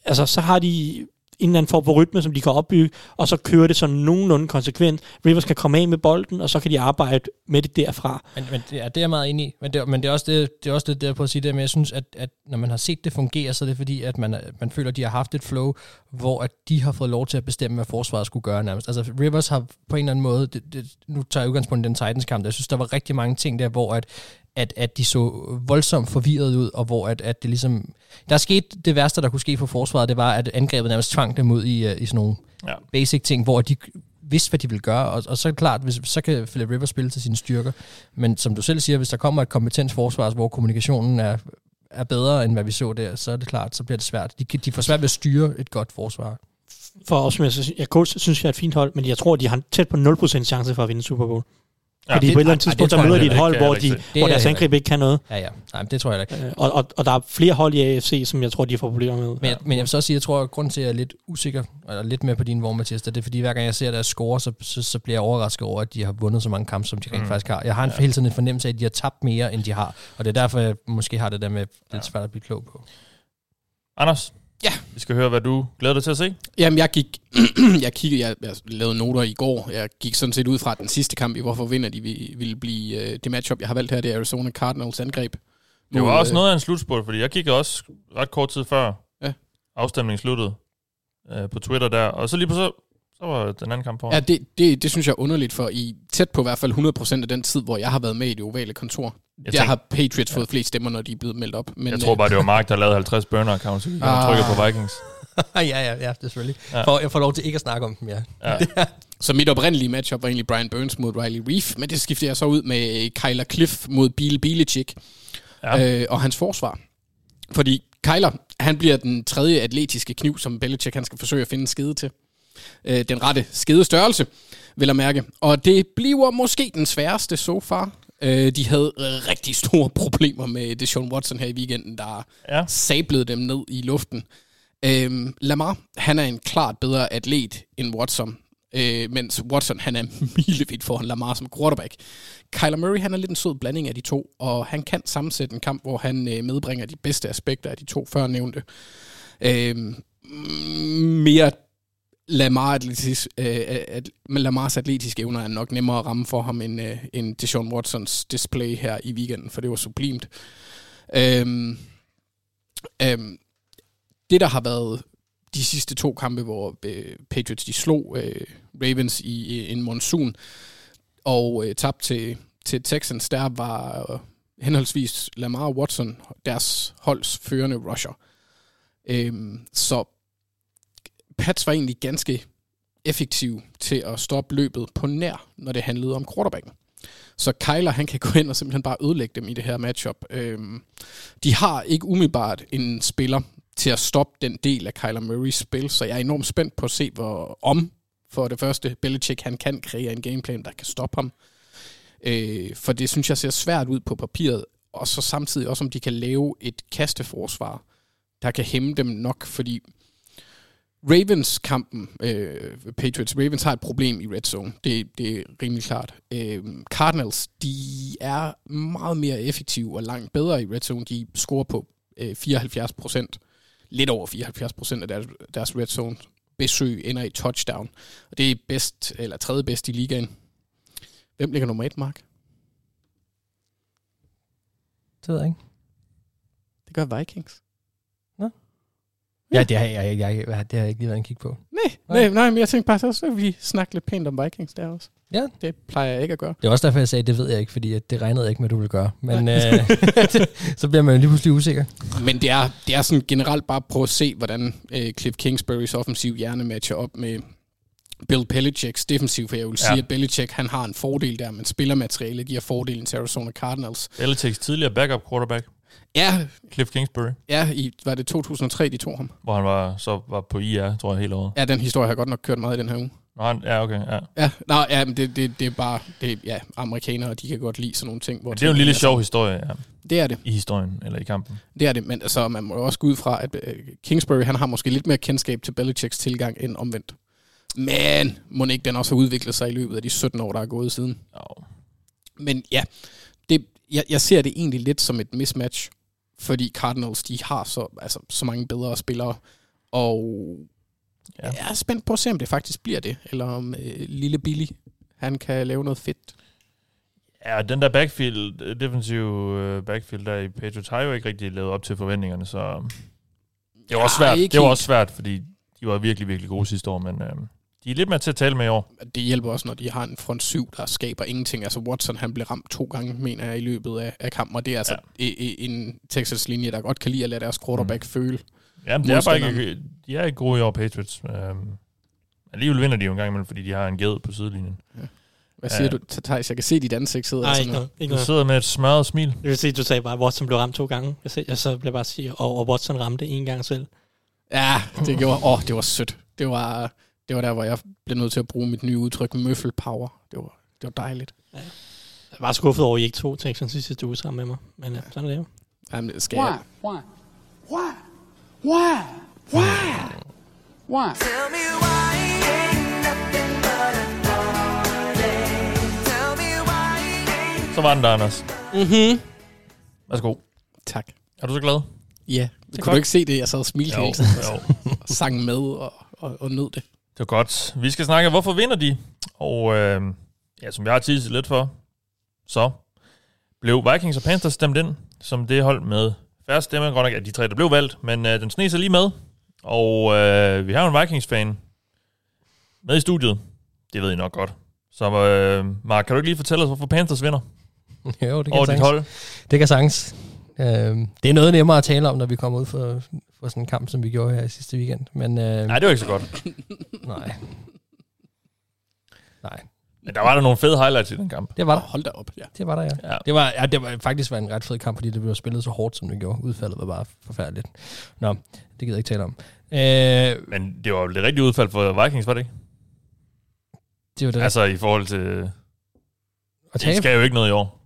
altså, så har de en eller anden form for rytme, som de kan opbygge, og så kører det sådan nogenlunde konsekvent. Rivers kan komme af med bolden, og så kan de arbejde med det derfra. Men, men det, er, det er jeg meget enig i. Men det, men det er også det, det, er også det der på at sige det, men jeg synes, at, at når man har set det fungere, så er det fordi, at man, man føler, at de har haft et flow, hvor at de har fået lov til at bestemme, hvad forsvaret skulle gøre nærmest. Altså Rivers har på en eller anden måde, det, det, nu tager jeg udgangspunkt i den Titans-kamp, jeg synes, der var rigtig mange ting der, hvor at, at, at de så voldsomt forvirret ud, og hvor at, at det ligesom... Der skete det værste, der kunne ske for forsvaret, det var, at angrebet nærmest tvang dem ud i, uh, i sådan nogle Ja. basic ting, hvor de vidste, hvad de ville gøre, og, og så klart, hvis, så kan Philip Rivers spille til sine styrker. Men som du selv siger, hvis der kommer et kompetent forsvar, hvor kommunikationen er, er bedre, end hvad vi så der, så er det klart, så bliver det svært. De, de får svært ved at styre et godt forsvar. For os, som jeg, Colts synes jeg er et fint hold, men jeg tror, de har tæt på 0% chance for at vinde Super Bowl. Ja, Fordi det- på et eller andet tidspunkt, tror møder de et hold, ikke, hvor, de, hvor er deres angreb ikke kan noget. Ja, ja. Nej, men det tror jeg da ikke. Og, og, og der er flere hold i AFC, som jeg tror, de får problemer med. Men, jeg, men jeg vil så også sige, at jeg tror, at grunden til, at jeg er lidt usikker, eller lidt med på din vogn, Mathias, det er fordi, hver gang jeg ser deres score, så, så, så bliver jeg overrasket over, at de har vundet så mange kampe, som de rent Mm. mm. faktisk har. Jeg har en, ja. hele tiden en fornemmelse af, at de har tabt mere, end de har. Og det er derfor, jeg måske har det der med lidt svært at blive klog på. Anders? Ja. Vi skal høre, hvad du glæder dig til at se. Jamen, jeg gik... jeg kiggede... Jeg, jeg lavede noter i går. Jeg gik sådan set ud fra den sidste kamp i, hvorfor vinder de vi- ville blive... øh, det matchup, jeg har valgt her, det er Arizona Cardinals angreb. Det var mod, også øh, noget af en slutspurt, fordi jeg kiggede også ret kort tid før Ja. afstemningen sluttede øh, på Twitter der, og så lige på så, så var den anden kamp på. Ja, det, det, det synes jeg er underligt, for i tæt på i hvert fald 100% af den tid, hvor jeg har været med i det ovale kontor, Jeg der tænk- har Patriots fået flest stemmer, når de er blevet meldt op. Men, jeg tror øh, bare, det var Mark, der lavede 50 burner accounts, og Ah. trykkede på Vikings. ja, ja, ja, det selvfølgelig. Ja. Ja. For, jeg får lov til ikke at snakke om dem, ja. Ja. Så mit oprindelige matchup var egentlig Brian Burns mod Riley Reef, men det skiftede jeg så ud med Kyler Cliff mod Bill Belichick Ja. øh, og hans forsvar. Fordi Kyler, han bliver den tredje atletiske kniv, som Belichick han skal forsøge at finde en skede til. Øh, den rette skede størrelse, vil jeg mærke. Og det bliver måske den sværeste so far. Øh, de havde rigtig store problemer med Deshaun Watson her i weekenden, der Ja. sablede dem ned i luften. Øhm, Lamar, han er en klart bedre atlet end Watson, øh, mens Watson, han er milevidt foran Lamar som quarterback. Kyler Murray, han er lidt en sød blanding af de to, og han kan sammensætte en kamp, hvor han øh, medbringer de bedste aspekter af de to førnævnte. Øhm, mere Lamar atletis, øh, øh at, Lamars atletiske evner er nok nemmere at ramme for ham end, øh, end Deshaun Watsons display her i weekenden, for det var sublimt. Øhm, øhm, det, der har været de sidste to kampe, hvor øh, Patriots de slog øh, Ravens i, i en monsun og øh, tabte til, til Texans, der var øh, henholdsvis Lamar og Watson deres holds førende rusher. Øhm, så Pats var egentlig ganske effektiv til at stoppe løbet på nær, når det handlede om quarterbacken. Så Kyler, han kan gå ind og simpelthen bare ødelægge dem i det her matchup. Øhm, de har ikke umiddelbart en spiller til at stoppe den del af Kyler Murrays spil, så jeg er enormt spændt på at se, hvor om for det første Belichick han kan kreere en gameplan, der kan stoppe ham. Øh, for det synes jeg ser svært ud på papiret, og så samtidig også om de kan lave et kasteforsvar, der kan hæmme dem nok, fordi Ravens-kampen, øh, Patriots, Ravens har et problem i red zone. Det, det er rimelig klart. Øh, Cardinals, de er meget mere effektive og langt bedre i red zone. De scorer på øh, 74 procent, lidt over 74 procent af deres, deres red zone besøg ender i touchdown. Og det er bedst, eller tredje bedst i ligaen. Hvem ligger nummer et, Mark? Det ved jeg ikke. Det gør Vikings. Ja, det har jeg, jeg, jeg, det har jeg ikke lige været en kig på. Nej, nej, nej, men jeg tænkte bare, så, vi snakke lidt pænt om Vikings der også. Ja. Det plejer jeg ikke at gøre. Det er også derfor, jeg sagde, det ved jeg ikke, fordi at det regnede jeg ikke med, at du ville gøre. Men øh, så bliver man lige pludselig usikker. Men det er, det er sådan generelt bare prøve at se, hvordan øh, Cliff Kingsburys offensiv hjerne matcher op med Bill Belichicks defensiv, for jeg vil Ja. sige, at Belichick han har en fordel der, men spillermaterialet giver fordelen til Arizona Cardinals. Belichicks tidligere backup quarterback, Ja, Cliff Kingsbury, ja i, var det 2003, de tog ham? hvor han var, så var på IR, tror jeg, hele året. Ja, den historie har godt nok kørt meget i den her uge. Han, ja, okay, ja. Ja, nej, ja, men det, det, det er bare, det, ja, amerikanere, de kan godt lide sådan nogle ting. Hvor Men det er jo en lille sjov historie ja. Det er det. i historien, eller i kampen. Det er det, men altså, man må jo også gå ud fra, at øh, Kingsbury han har måske lidt mere kendskab til Belichicks tilgang end omvendt. Men må ikke den også har udviklet sig i løbet af de 17 år, der er gået siden. Jo. Men ja, jeg, jeg ser det egentlig lidt som et mismatch, fordi Cardinals de har så, altså, så mange bedre spillere, og Ja. jeg er spændt på at se, om det faktisk bliver det, eller om øh, lille Billy, han kan lave noget fedt. Ja, den der backfield, øh, defensive øh, backfield der i Patriots har jo ikke rigtig lavet op til forventningerne, så det var også Ja, svært. ikke Det var helt. også svært, fordi de var virkelig, virkelig gode sidste år, men øh, de er lidt mere til at tale med i år. Det hjælper også, når de har en front syv, der skaber ingenting. Altså Watson, han blev ramt to gange, mener jeg, i løbet af, af kampen, og det er altså ja. en Texas-linje, der godt kan lide at lade deres quarterback mm. føle. Jamen, det er bare ikke, de er ikke gode i år, Patriots. Øhm, alligevel vinder de jo en gang imellem, fordi de har en ged på sidelinjen. Hvad siger Ja. du, Thijs? Jeg kan se dit ansigt sidder Nej, ikke noget. Ikke Du noget. sidder med et smørret smil. Det vil sige, du sagde bare, at Watson blev ramt to gange. Jeg, se, jeg så blev bare sige, og, og Watson ramte en gang selv. Ja, det gjorde, åh, det var sødt. Det var, det var der, hvor jeg blev nødt til at bruge mit nye udtryk, møffel power. Det var, det var dejligt. Jeg var skuffet over, at I ikke tog Texans sidste uge sammen med mig. Men ja, sådan er det jo. Jamen, skal Why? jeg, Why? Why? Why? Why? Why? Tell me why ain't nothing but a party. Tell me why ain't Så var den der, Anders. mm-hmm. Værsgo. Tak. Er du så glad? Ja, kunne godt. du ikke se det? Jeg sad og smilte hele tiden, jo. sang med og, og, og nød det. Det var godt. Vi skal snakke, hvorfor vinder de? Og øh, ja, som jeg har tidset lidt for, så blev Vikings og Panthers stemt ind, som det hold med færre stemmer. Godt nok er de tre, der blev valgt, men øh, den sne sig lige med. Og øh, vi har en Vikings-fan med i studiet. Det ved I nok godt. Så øh, Mark, kan du ikke lige fortælle os, hvorfor Panthers vinder jo, det kan over dit hold? Det kan sagtens. Øhm, det er noget nemmere at tale om, når vi kommer ud for, for sådan en kamp, som vi gjorde her i sidste weekend. Men øh, Nej, det var ikke så godt. nej. Nej, Men der var der nogle fede highlights i den kamp. det var Oh, der. hold da op, ja. Det var der, ja. Ja. Det var, ja, det var faktisk var en ret fed kamp, fordi det blev spillet så hårdt, som det gjorde. Udfaldet var bare forfærdeligt. Nå, det gider jeg ikke tale om. Øh, Men det var jo det rigtige udfald for Vikings, var det ikke? det var det Altså i forhold til... De tabe. skal jo ikke noget i år.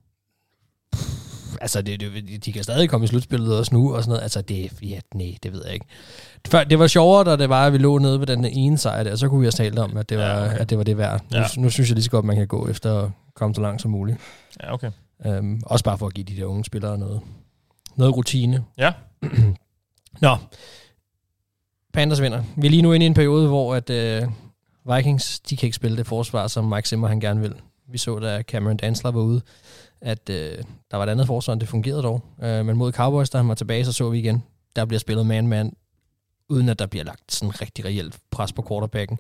Altså, det, det, de kan stadig komme i slutspillet også nu, og sådan noget. Altså, det, ja, nej, det ved jeg ikke. Før, det var sjovere, da det var, at vi lå nede ved den ene sejr der, så kunne vi have talt om, at det var, Ja, okay. at det, var det værd. Ja. Nu, nu, synes jeg lige så godt, man kan gå efter at komme så langt som muligt. Ja, okay. Um, også bare for at give de der unge spillere noget, noget rutine. Ja. Nå, Panthers vinder. Vi er lige nu inde i en periode, hvor at, uh, Vikings, de kan ikke spille det forsvar, som Mike Zimmer han gerne vil. Vi så, da Cameron Dansler var ude, at øh, der var et andet forsvar, det fungerede dog. Øh, men mod Cowboys, da han var tilbage, så så vi igen, der bliver spillet man-man, uden at der bliver lagt sådan rigtig reelt pres på quarterbacken.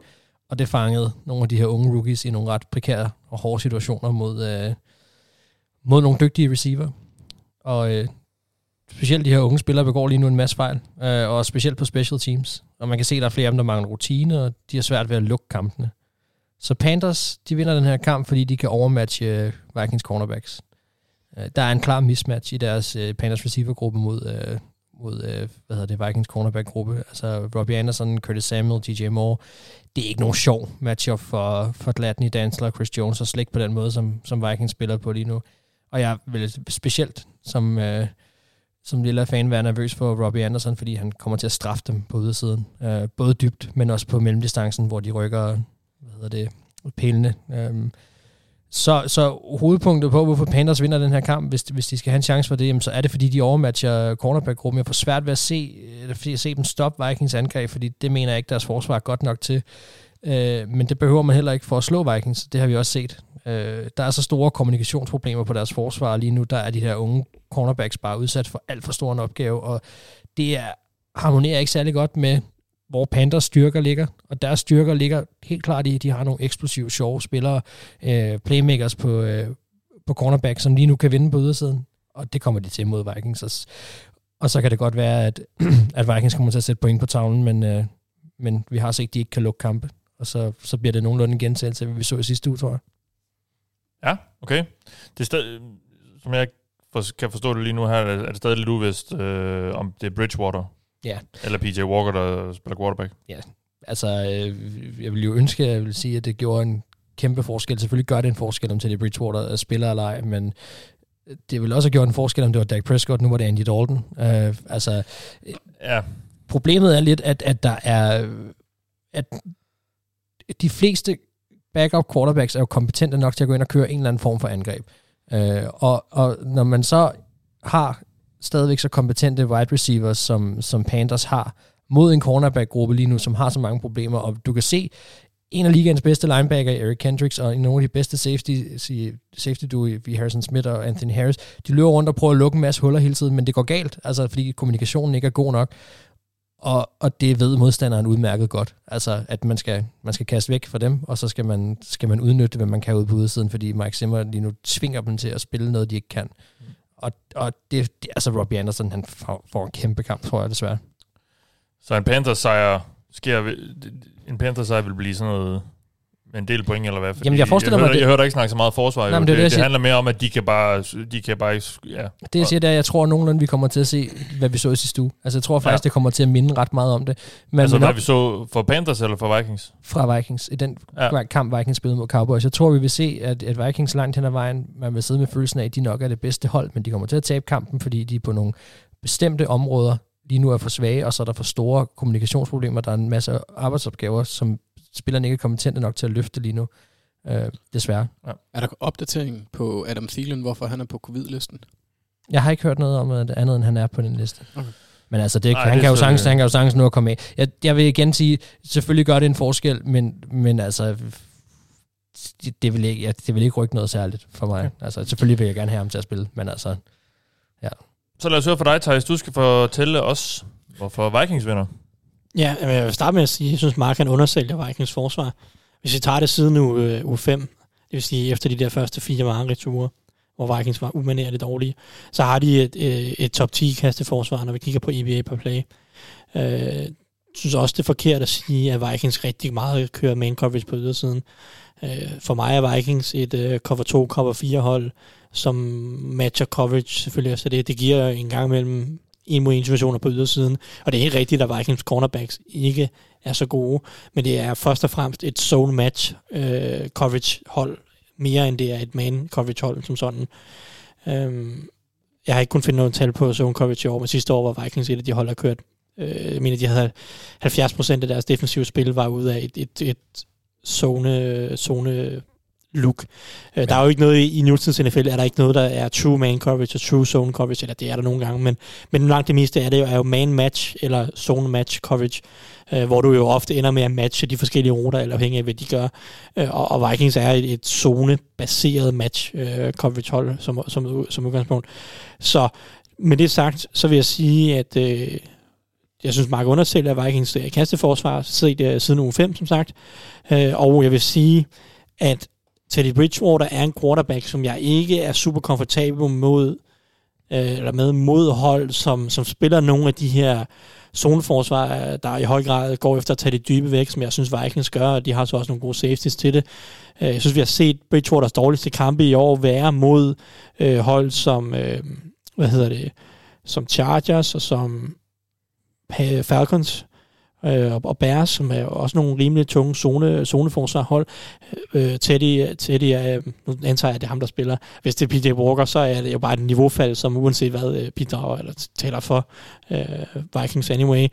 Og det fangede nogle af de her unge rookies i nogle ret prekære og hårde situationer mod, øh, mod nogle dygtige receiver. Og øh, specielt de her unge spillere begår lige nu en masse fejl, øh, og specielt på special teams. Og man kan se, at der er flere af dem, der mangler rutine, og de har svært ved at lukke kampene. Så Panthers, de vinder den her kamp, fordi de kan overmatche øh, Vikings cornerbacks. Øh, der er en klar mismatch i deres øh, Panthers receiver-gruppe mod, øh, mod øh, hvad hedder det, Vikings cornerback-gruppe. Altså Robbie Anderson, Curtis Samuel, DJ Moore. Det er ikke nogen sjov matchup for, for Gladney, Dansler og Chris Jones, og slet ikke på den måde, som, som Vikings spiller på lige nu. Og jeg vil specielt som, øh, som lille fan være nervøs for Robbie Anderson, fordi han kommer til at straffe dem på ydersiden. Øh, både dybt, men også på mellemdistancen, hvor de rykker hvad hedder det, pælene. Øh, så, så hovedpunktet på, hvorfor Panthers vinder den her kamp, hvis, hvis de skal have en chance for det, jamen, så er det, fordi de overmatcher cornerback-gruppen. Jeg får svært ved at se, eller fordi at se dem stoppe Vikings angreb, fordi det mener jeg ikke, deres forsvar er godt nok til. Øh, men det behøver man heller ikke for at slå Vikings. Det har vi også set. Øh, der er så store kommunikationsproblemer på deres forsvar lige nu. Der er de her unge cornerbacks bare udsat for alt for stor en opgave, og det er harmonerer ikke særlig godt med, hvor Panthers styrker ligger. Og deres styrker ligger helt klart i, at de har nogle eksplosive, sjove spillere, øh, playmakers på, øh, på cornerback, som lige nu kan vinde på ydersiden. Og det kommer de til mod Vikings. Og, og så kan det godt være, at, at Vikings kommer til at sætte point på tavlen, men, øh, men vi har set, at de ikke kan lukke kampe. Og så, så bliver det nogenlunde en gentagelse, af, hvad vi så i sidste uge, tror jeg. Ja, okay. Det er stadig, som jeg for, kan forstå det lige nu her, er det stadig lidt uvist, øh, om det er Bridgewater Ja. eller PJ Walker, der spiller quarterback. Altså, øh, jeg vil jo ønske, at jeg vil sige, at det gjorde en kæmpe forskel. Selvfølgelig gør det en forskel, om Teddy Bridgewater er spiller eller ej, men det ville også have gjort en forskel, om det var Dak Prescott, nu var det Andy Dalton. Øh, altså, Ja, problemet er lidt, at, at der er... At de fleste backup quarterbacks er jo kompetente nok til at gå ind og køre en eller anden form for angreb. Øh, og, og når man så har stadigvæk så kompetente wide receivers, som, som Panthers har, mod en cornerback-gruppe lige nu, som har så mange problemer, og du kan se, en af ligaens bedste linebacker, Eric Kendricks, og nogle af de bedste safety, safety duo i Harrison Smith og Anthony Harris, de løber rundt og prøver at lukke en masse huller hele tiden, men det går galt, altså fordi kommunikationen ikke er god nok. Og, og det ved modstanderen udmærket godt. Altså, at man skal, man skal kaste væk fra dem, og så skal man, skal man udnytte, hvad man kan ud på udsiden, fordi Mike Zimmer lige nu tvinger dem til at spille noget, de ikke kan. Mm. Og, og det, det, altså Robbie Anderson, han får, en kæmpe kamp, tror jeg desværre. så en Panthers sejr sker, en Panthers sejr vil blive sådan noget en del point, eller hvad? Fordi Jamen, jeg forestiller jeg mig, hører, det- Jeg hører dig ikke snakke så meget forsvar. Nej, men det er det, det, det, handler mere om, at de kan bare... De kan bare ja. Det jeg siger, det er, at jeg tror nogenlunde, vi kommer til at se, hvad vi så i sidste uge. Altså jeg tror faktisk, Ja. det kommer til at minde ret meget om det. Men altså, men hvad nok vi så for Panthers eller for Vikings? fra Vikings, i den Ja. kamp Vikings spillede mod Cowboys. Jeg tror, vi vil se, at, at Vikings langt hen ad vejen, man vil sidde med følelsen af, at de nok er det bedste hold, men de kommer til at tabe kampen, fordi de på nogle bestemte områder lige nu er for svage, og så er der for store kommunikationsproblemer. Der er en masse arbejdsopgaver, som spillerne ikke er kompetente nok til at løfte lige nu. Øh, desværre. Er der opdatering på Adam Thielen, hvorfor han er på covid-listen? Jeg har ikke hørt noget om at andet, end han er på den liste. Okay. Men altså, det, Nej, han, det kan jo sagtens, han kan jo sagtens nu at komme af. Jeg, jeg vil igen sige, selvfølgelig gør det en forskel, men, men altså, det, det, vil ikke, ja, det vil ikke rykke noget særligt for mig. Okay. Altså, selvfølgelig vil jeg gerne have ham til at spille, men altså, Så lad os høre fra dig, Thijs. Du skal fortælle os, hvorfor Vikings vinder. Ja, men jeg vil starte med at sige, at jeg synes, Mark han undersælger Vikings forsvar. Hvis vi tager det siden u, øh, u 5, det vil sige efter de der første fire mareridsture, hvor Vikings var umanerligt dårlige, så har de et, øh, et top 10 kasteforsvar, når vi kigger på EBA per play. Øh, synes også, det er forkert at sige, at Vikings rigtig meget kører main coverage på ydersiden. Øh, for mig er Vikings et øh, cover 2, cover 4 hold, som matcher coverage selvfølgelig så det. Det giver en gang imellem en mod en situationer på ydersiden. Og det er helt rigtigt, at Vikings cornerbacks ikke er så gode, men det er først og fremmest et zone match øh, coverage hold, mere end det er et man coverage hold som sådan. Øhm, jeg har ikke kun fundet noget tal på zone coverage i år, men sidste år var Vikings et af de hold, der kørt. Øh, jeg mener, de havde 70% af deres defensive spil var ud af et, et, et zone, zone look. Ja. Der er jo ikke noget i, i nutidens NFL, er der ikke noget, der er true man coverage og true zone coverage, eller det er der nogle gange, men, men langt det meste er det jo, er jo man match eller zone match coverage, øh, hvor du jo ofte ender med at matche de forskellige ruter, eller afhængig af, hvad de gør. Øh, og, og Vikings er et, et zone-baseret match øh, coverage hold som, som, som udgangspunkt. Så med det sagt, så vil jeg sige, at øh, jeg synes, Mark undersælger Vikings øh, kasteforsvar set, øh, siden uge 5, som sagt. Øh, og jeg vil sige, at Teddy Bridgewater er en quarterback, som jeg ikke er super komfortabel mod, øh, eller med modhold, som, som spiller nogle af de her zoneforsvar, der i høj grad går efter at tage det dybe væk, som jeg synes Vikings gør, og de har så også nogle gode safeties til det. Øh, jeg synes, vi har set Bridgewaters dårligste kampe i år være mod øh, hold som, øh, hvad hedder det, som Chargers og som Falcons øh, og- Bears, som er også nogle rimelig tunge zone, zoneforsvarhold. Øh, Teddy, Teddy er, øh, nu antager jeg, at det er ham, der spiller. Hvis det er PJ Walker, så er det jo bare et niveaufald, som uanset hvad øh, bidrager eller taler for øh, Vikings anyway.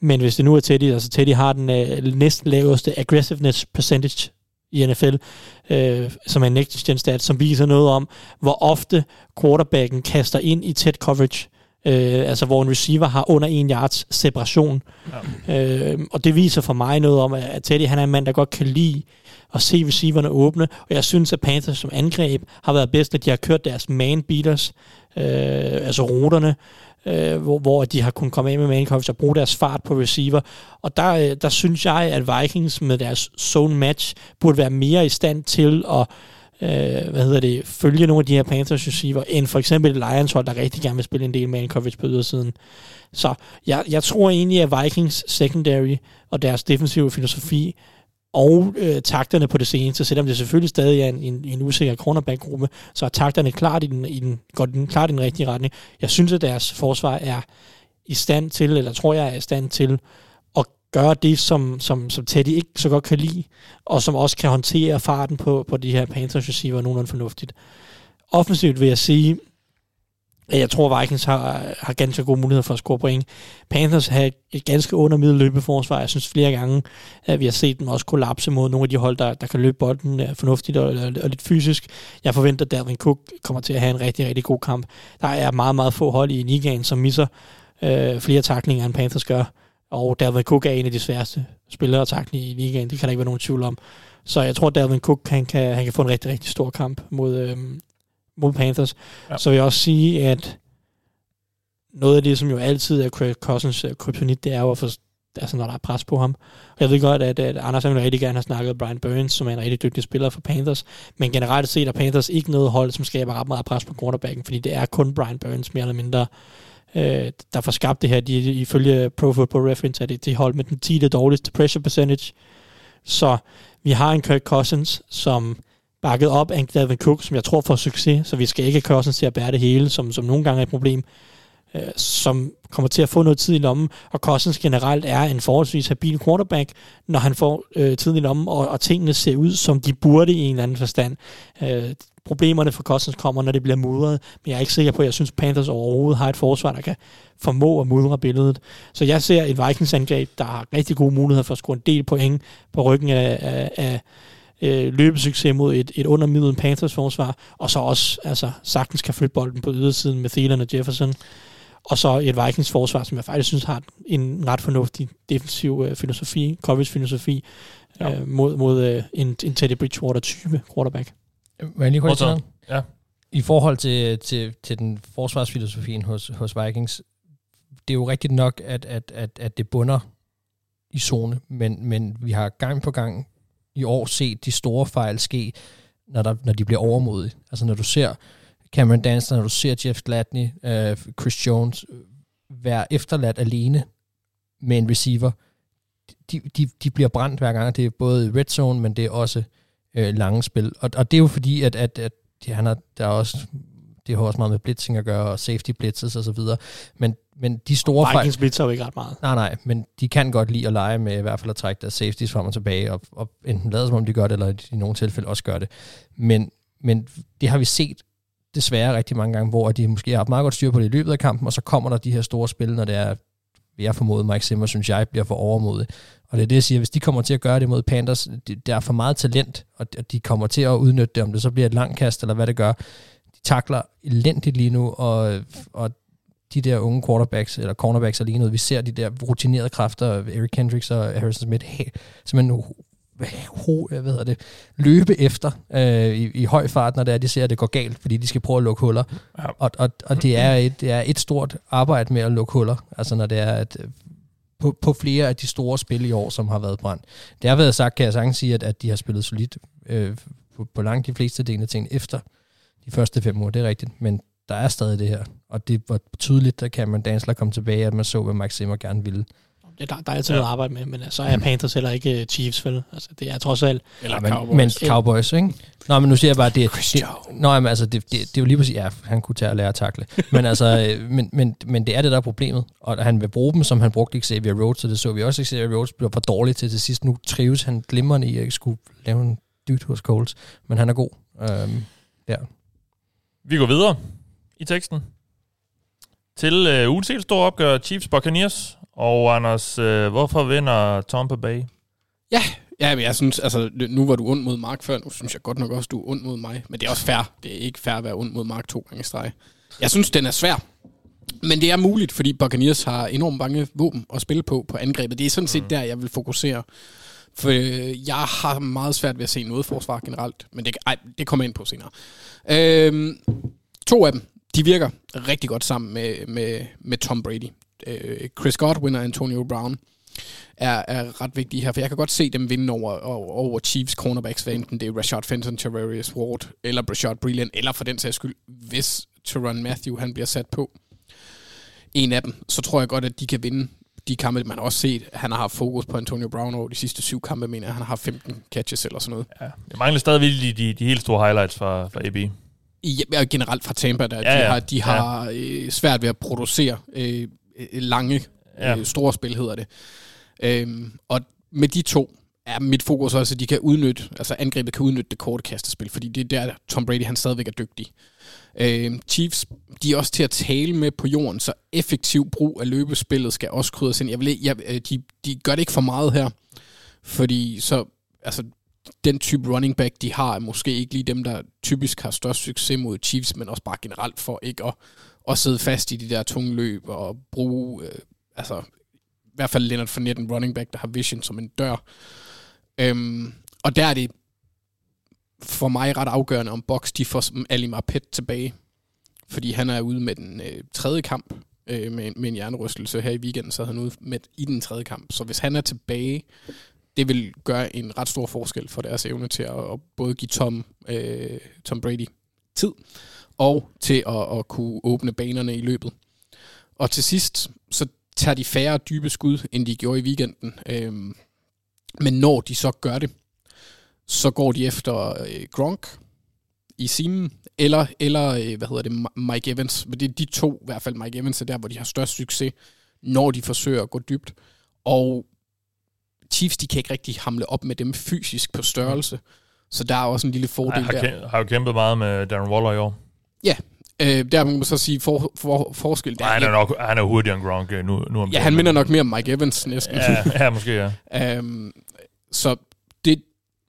Men hvis det nu er Teddy, altså Teddy har den øh, næsten laveste aggressiveness percentage i NFL, øh, som er en next gen stat, som viser noget om, hvor ofte quarterbacken kaster ind i tæt coverage. Øh, altså hvor en receiver har under en yards separation. Ja. Øh, og det viser for mig noget om, at Teddy han er en mand, der godt kan lide at se receiverne åbne. Og jeg synes, at Panthers som angreb har været bedst, at de har kørt deres man beaters, øh, altså ruterne, øh, hvor, hvor de har kunnet komme af med man coverage og bruge deres fart på receiver. Og der, øh, der synes jeg, at Vikings med deres zone match burde være mere i stand til at øh, hvad hedder det, følge nogle af de her Panthers receiver, end for eksempel Lions hold, der rigtig gerne vil spille en del man coverage på ydersiden. Så jeg, jeg tror egentlig, at Vikings secondary og deres defensive filosofi og øh, takterne på det seneste, selvom det selvfølgelig stadig er en, en, en usikker cornerback-gruppe, så er takterne klart i den, i den, går den, klart i den rigtige retning. Jeg synes, at deres forsvar er i stand til, eller tror jeg er i stand til, gøre det, som, som, som Teddy ikke så godt kan lide, og som også kan håndtere farten på, på de her Panthers receiver nogenlunde fornuftigt. Offensivt vil jeg sige, at jeg tror, Vikings har, har ganske gode muligheder for at score point. Panthers har et, et ganske undermiddel løbeforsvar. Jeg synes flere gange, at vi har set dem også kollapse mod nogle af de hold, der, der kan løbe bolden øh, fornuftigt og, og, og lidt fysisk. Jeg forventer, at Dalvin Cook kommer til at have en rigtig, rigtig god kamp. Der er meget, meget få hold i ligaen, som misser øh, flere taklinger, end Panthers gør. Og Dalvin Cook er en af de sværeste spillere at takle i ligaen. Det kan der ikke være nogen tvivl om. Så jeg tror, at Dalvin Cook han kan, han kan få en rigtig, rigtig stor kamp mod, øhm, mod Panthers. Ja. Så vil jeg også sige, at noget af det, som jo altid er Craig Cousins kryptonit, det er jo, at for, altså, når der er pres på ham. Og jeg ved godt, at, at Anders han rigtig gerne have snakket Brian Burns, som er en rigtig dygtig spiller for Panthers. Men generelt set er Panthers ikke noget hold, som skaber ret meget pres på quarterbacken, fordi det er kun Brian Burns mere eller mindre, øh, der får skabt det her. De, ifølge Pro Football Reference er det de hold med den 10. dårligste pressure percentage. Så vi har en Kirk Cousins, som bakket op af en Dalvin Cook, som jeg tror får succes, så vi skal ikke have Cousins til at bære det hele, som, som nogle gange er et problem, øh, som kommer til at få noget tid i lommen, og Cousins generelt er en forholdsvis habil quarterback, når han får øh, tid i lommen, og, og tingene ser ud, som de burde i en eller anden forstand. Øh, problemerne for Cousins kommer, når det bliver mudret, men jeg er ikke sikker på, at jeg synes, Panthers overhovedet har et forsvar, der kan formå at mudre billedet. Så jeg ser et Vikings-angreb, der har rigtig gode muligheder for at score en del point på ryggen af, af, af øh, løbesucces mod et, et undermiddel Panthers forsvar, og så også altså, sagtens kan flytte bolden på ydersiden med Thielen og Jefferson. Og så et Vikings forsvar, som jeg faktisk synes har en ret fornuftig defensiv øh, filosofi, coverage-filosofi, Ja. øh, mod, mod øh, en, en Teddy Bridgewater-type quarterback. Må jeg lige hurtigt noget? Ja. I forhold til, til, til den forsvarsfilosofien hos, hos Vikings, det er jo rigtigt nok, at, at, at, at det bunder i zone, men, men vi har gang på gang i år set de store fejl ske, når, der, når de bliver overmodige. Altså når du ser Cameron Dancer, når du ser Jeff Gladney, øh, Chris Jones øh, være efterladt alene med en receiver, de, de, de bliver brændt hver gang. Det er både red zone, men det er også øh, lange spil. Og, og det er jo fordi, at, at, at det, han har, der er også, det har også meget med blitzing at gøre, og safety blitzes og så videre. Men, men de store fejl... Vikings blitzer jo ikke ret meget. Nej, nej, men de kan godt lide at lege med i hvert fald at trække deres safeties frem og tilbage, og, og enten lade som om de gør det, eller i nogle tilfælde også gør det. Men, men det har vi set desværre rigtig mange gange, hvor de måske har haft meget godt styr på det i løbet af kampen, og så kommer der de her store spil, når det er, vil jeg formode, Mike Zimmer, synes jeg, bliver for overmodig. Og det er det, jeg siger, hvis de kommer til at gøre det mod Panthers, det, der er for meget talent, og og de kommer til at udnytte det, om det så bliver et langt kast, eller hvad det gør. De takler elendigt lige nu, og, og de der unge quarterbacks, eller cornerbacks er lige noget. Vi ser de der rutinerede kræfter, Eric Kendricks og Harrison Smith, hey, simpelthen ho, hvad hedder det, løbe efter øh, i, i høj fart, når det er, de ser, at det går galt, fordi de skal prøve at lukke huller. Ja. Og, og, og det, er et, det er et stort arbejde med at lukke huller, altså når det er at, øh, på, på flere af de store spil i år, som har været brændt. Det har været sagt, kan jeg sagtens sige, at, at de har spillet solidt øh, på, på langt de fleste delene af tingene efter de første fem uger, det er rigtigt, men der er stadig det her. Og det var tydeligt, da Cameron Dansler kom tilbage, at man så, hvad Mike Zimmer gerne ville. Ja, der, der er altid Ja. ja. noget at arbejde med, men så er Panthers heller ikke øh, Chiefs, vel? Altså, det er trods alt... Eller men, Cowboys. Men Cowboys, ikke? Nå, men nu siger jeg bare, at det, det. Nå, jamen, altså, det, det, det, er jo lige præcis, ja, han kunne tage og lære at takle. Men altså, øh, men, men, men det er det, der er problemet. Og han vil bruge dem, som han brugte Xavier Rhodes, så det så vi også, Xavier Rhodes blev for dårlig til til sidst. Nu trives han glimrende i at ikke skulle lave en dyt hos Coles, men han er god. Øhm, der. Vi går videre i teksten til øh, ugens helt store opgør, Chiefs Buccaneers. Og Anders, øh, hvorfor vinder Tampa Bay? Ja, men jeg synes, altså, nu var du ond mod Mark før, nu synes jeg godt nok også, du er ond mod mig. Men det er også fair. Det er ikke fair at være ond mod Mark to gange i streg. Jeg synes, den er svær. Men det er muligt, fordi Buccaneers har enormt mange våben at spille på på angrebet. Det er sådan set der, jeg vil fokusere. For øh, jeg har meget svært ved at se noget forsvar generelt. Men det, ej, det kommer jeg ind på senere. Øhm, to af dem, de virker rigtig godt sammen med, med, med Tom Brady. Øh, Chris Godwin og Antonio Brown er, er ret vigtige her, for jeg kan godt se dem vinde over, over, over Chiefs cornerbacks, hvad enten det er Rashad Fenton, Tavarius Ward, eller Rashad Breeland, eller for den sags skyld, hvis Teron Matthew han bliver sat på en af dem, så tror jeg godt, at de kan vinde de kampe, man har også set, han har haft fokus på Antonio Brown over de sidste syv kampe, mener jeg. Han har haft 15 catches eller sådan noget. Ja. Jeg mangler stadigvæk de, de, de helt store highlights fra, fra AB. I, ja, generelt fra Tampa, der Ja, de ja. har, de har øh, svært ved at producere øh, lange, Ja. øh, store spil, hedder det. Øhm, og med de to er mit fokus også, at de kan udnytte, altså angrebet kan udnytte det korte kastespil, fordi det er der, Tom Brady han stadigvæk er dygtig. Øhm, Chiefs, de er også til at tale med på jorden, så effektiv brug af løbespillet skal også krydres ind. Jeg vil, jeg, øh, de, de gør det ikke for meget her, fordi så, altså, den type running back, de har, er måske ikke lige dem, der typisk har størst succes mod Chiefs, men også bare generelt for ikke at, at sidde fast i de der tunge løb og bruge, øh, altså i hvert fald Leonard Fournette, en running back, der har vision som en dør. Øhm, og der er det for mig ret afgørende, om Box de får Ali Marpet tilbage. Fordi han er ude med den øh, tredje kamp øh, med, med en hjernerystelse her i weekenden, så er han ude med i den tredje kamp. Så hvis han er tilbage, det vil gøre en ret stor forskel for deres evne til at, at både give Tom, øh, Tom Brady tid, og til at, at kunne åbne banerne i løbet. Og til sidst, så tager de færre dybe skud, end de gjorde i weekenden. Øhm, men når de så gør det, så går de efter øh, Gronk i simen, eller, eller øh, hvad hedder det, Mi- Mike Evans. Men det er de to, i hvert fald Mike Evans, er der, hvor de har størst succes, når de forsøger at gå dybt. Og Chiefs, de kan ikke rigtig hamle op med dem fysisk på størrelse. Så der er også en lille fordel har, der. kæ- har jo kæmpet meget med Darren Waller i år. Øh, der må man så sige for, for, forskel. Der. Han er nok han er hurtigere end Gronk øh, nu, nu om Ja, han minder nok mere om Mike Evans næsten. Ja, ja, måske ja. Um, så det,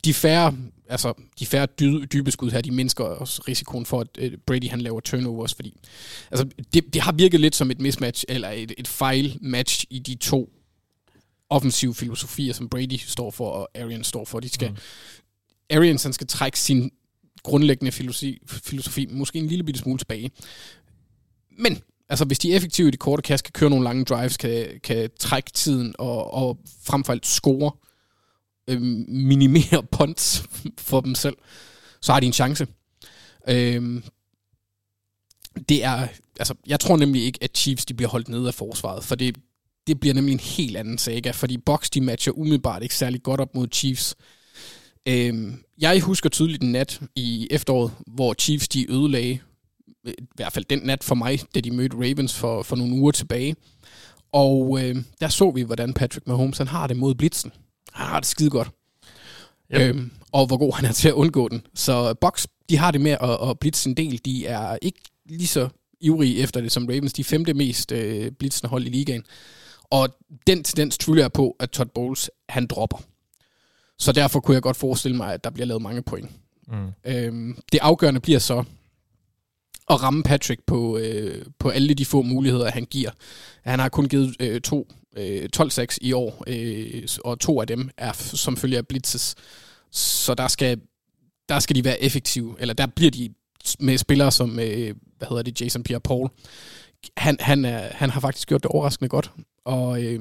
de færre, altså de færre dy, dybe skud her, de mindsker også risikoen for, at uh, Brady han laver turnovers, fordi altså, det, det har virket lidt som et mismatch, eller et, et fejl-match i de to offensive filosofier, som Brady står for, og Arians står for. De skal, mm. Arians han skal trække sin grundlæggende filosofi, filosofi måske en lille bitte smule tilbage. Men altså, hvis de er effektive i det korte kast, kan køre nogle lange drives, kan, kan trække tiden og, og frem for alt score, øh, minimere punts for dem selv, så har de en chance. Øh, det er, altså, jeg tror nemlig ikke, at Chiefs de bliver holdt nede af forsvaret, for det, det bliver nemlig en helt anden saga, fordi Bucks de matcher umiddelbart ikke særlig godt op mod Chiefs. Øhm, jeg husker tydeligt en nat i efteråret, hvor Chiefs de ødelagde, øh, i hvert fald den nat for mig, da de mødte Ravens for, for nogle uger tilbage. Og øh, der så vi, hvordan Patrick Mahomes han har det mod blitzen. Han har det skide godt. Yep. Øhm, og hvor god han er til at undgå den. Så Bucks, de har det med at, at blitse en del. De er ikke lige så ivrige efter det som Ravens. De er femte mest øh, blitzende hold i ligaen. Og den tendens tvivler jeg på, at Todd Bowles, han dropper. Så derfor kunne jeg godt forestille mig, at der bliver lavet mange point. Mm. Øhm, det afgørende bliver så at ramme Patrick på, øh, på alle de få muligheder, han giver. Han har kun givet øh, to, øh, 12-6 i år, øh, og to af dem er f- som følge af blitzes. Så der skal, der skal de være effektive, eller der bliver de med spillere som, øh, hvad hedder det, Jason Pierre-Paul. Han, han, er, han har faktisk gjort det overraskende godt, og øh,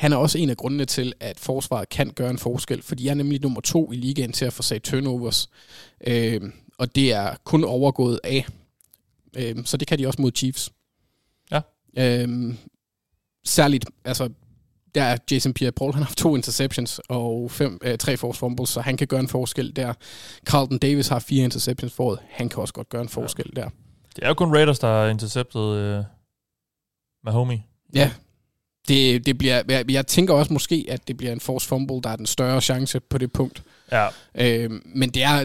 han er også en af grundene til, at forsvaret kan gøre en forskel, for de er nemlig nummer to i ligaen til at få sat turnovers, øh, og det er kun overgået af, øh, så det kan de også mod Chiefs. Ja. Øh, særligt, altså, der er Jason Pierre-Paul, han har haft to interceptions og fem, øh, tre force fumbles, så han kan gøre en forskel der. Carlton Davis har fire interceptions for året, han kan også godt gøre en forskel ja. der. Det er jo kun Raiders, der har interceptet øh, Mahomi. Ja, det, det bliver, jeg, jeg tænker også måske, at det bliver en force fumble, der er den større chance på det punkt. Ja, Øh, men det er,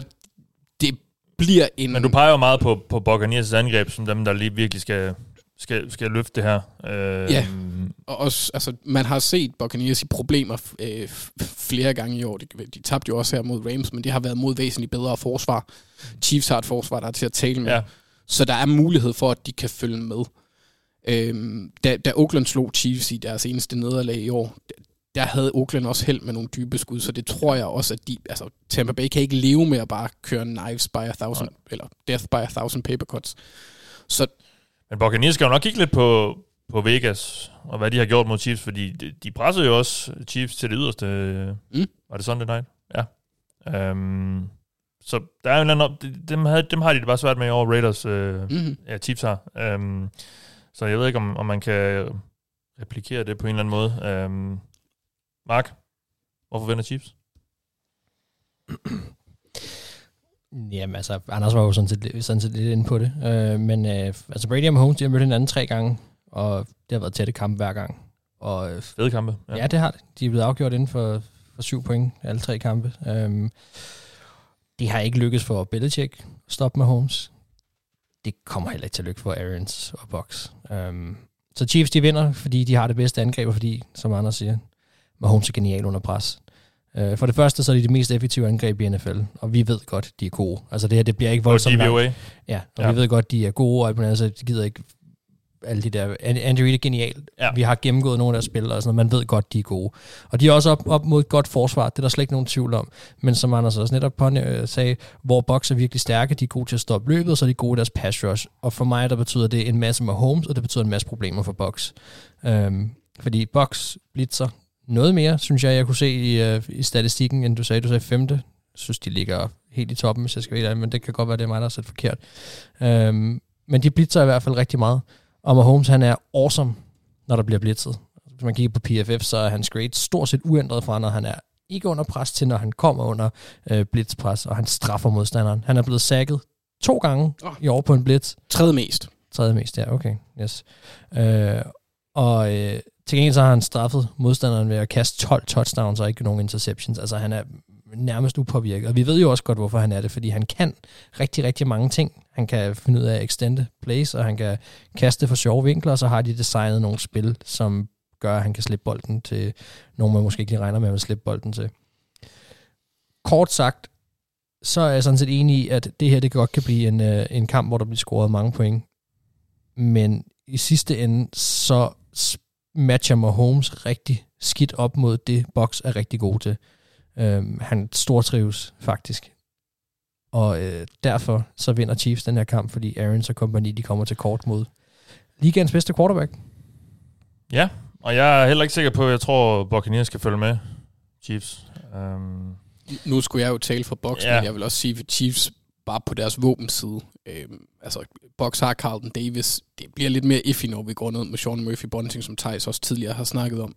det bliver en... men du peger jo meget på, på Buccaneers angreb, som dem, der lige virkelig skal, skal, skal løfte det her. Øh, Ja. Og også, altså, man har set Buccaneers i problemer øh, flere gange i år. De, de tabte jo også her mod Rams, men det har været mod væsentligt bedre forsvar. Chiefs har et forsvar, der er til at tale med. Ja. Så der er mulighed for, at de kan følge med. Øhm, da, da Oakland slog Chiefs i deres eneste nederlag i år, der havde Oakland også held med nogle dybe skud, så det tror jeg også, at de, altså, Tampa Bay kan ikke leve med at bare køre knives by a thousand, Nej. eller death by a thousand paper cuts. Så Men Buccaneers skal jo nok kigge lidt på, på Vegas, og hvad de har gjort mod Chiefs, fordi de, de pressede jo også Chiefs til det yderste. Mm. Var det Sunday night? Ja. Um, så der er jo en eller anden, op- dem, havde, dem har de det bare svært med over Raiders, øh, mm-hmm. ja, Chiefs har. Um, så jeg ved ikke, om, om man kan replikere det på en eller anden måde. Um, Mark, hvorfor vinder Chiefs? Jamen altså, Anders var jo sådan set, sådan set lidt inde på det. Øh, men øh, altså Brady og Mahomes, de har mødt hinanden tre gange, og det har været tætte kampe hver gang. Og, øh, Fede kampe. ja. ja, det har det. De er blevet afgjort inden for, for syv point, alle tre kampe. Øh, det har ikke lykkes for Belichick at stoppe Mahomes. Det kommer heller ikke til at lykke for Arians og Bucks. Um, så Chiefs, de vinder, fordi de har det bedste angreb, og fordi, som Anders siger, Mahomes er genial under pres. Uh, for det første, så er de det mest effektive angreb i NFL, og vi ved godt, de er gode. Altså det her, det bliver ikke voldsomt langt. Ja, og Ja. vi ved godt, de er gode, og alt muligt andet, så de gider ikke alle de der... Andy Reid er genial. Ja. Vi har gennemgået nogle af deres spil, og sådan noget. Man ved godt, de er gode. Og de er også op, op mod et godt forsvar. Det er der slet ikke nogen tvivl om. Men som Anders også netop på, øh, sagde, hvor Bucks er virkelig stærke, de er gode til at stoppe løbet, og så er de gode i deres pass rush. Og for mig, der betyder det en masse med Holmes, og det betyder en masse problemer for Bucks. Øhm, fordi Bucks blitzer noget mere, synes jeg, jeg kunne se i, øh, i statistikken, end du sagde. Du sagde femte. Jeg synes, de ligger helt i toppen, hvis jeg skal være men det kan godt være, det er mig, der har set forkert. Øhm, men de blitzer i hvert fald rigtig meget. Og Mahomes, han er awesome, når der bliver blitzet. Hvis man kigger på PFF, så er hans grade stort set uændret fra, når han er ikke under pres, til når han kommer under øh, blitzpres, og han straffer modstanderen. Han er blevet sækket to gange Åh. i år på en blitz. tredje mest. Tredje mest, ja, okay. Yes. Øh, og øh, til gengæld så har han straffet modstanderen ved at kaste 12 touchdowns og ikke nogen interceptions. Altså han er nærmest upåvirket. Og vi ved jo også godt, hvorfor han er det, fordi han kan rigtig, rigtig mange ting. Han kan finde ud af at extende plays, og han kan kaste for sjove vinkler, og så har de designet nogle spil, som gør, at han kan slippe bolden til nogen, man måske ikke lige regner med at slippe bolden til. Kort sagt, så er jeg sådan set enig i, at det her det godt kan blive en, øh, en kamp, hvor der bliver scoret mange point. Men i sidste ende, så matcher Mahomes rigtig skidt op mod det, Box er rigtig god til. Øhm, han stortrives faktisk. Og øh, derfor så vinder Chiefs den her kamp, fordi Arians og kompagni, de kommer til kort mod ligaens bedste quarterback. Ja, og jeg er heller ikke sikker på, at jeg tror, Buccaneers skal følge med Chiefs. Um, Nu skulle jeg jo tale for Bucks, Ja. men jeg vil også sige, at Chiefs bare på deres våbenside. Øhm, altså, Bucks har Carlton Davis. Det bliver lidt mere iffy, når vi går ned med Sean Murphy Bunting, som Thijs også tidligere har snakket om.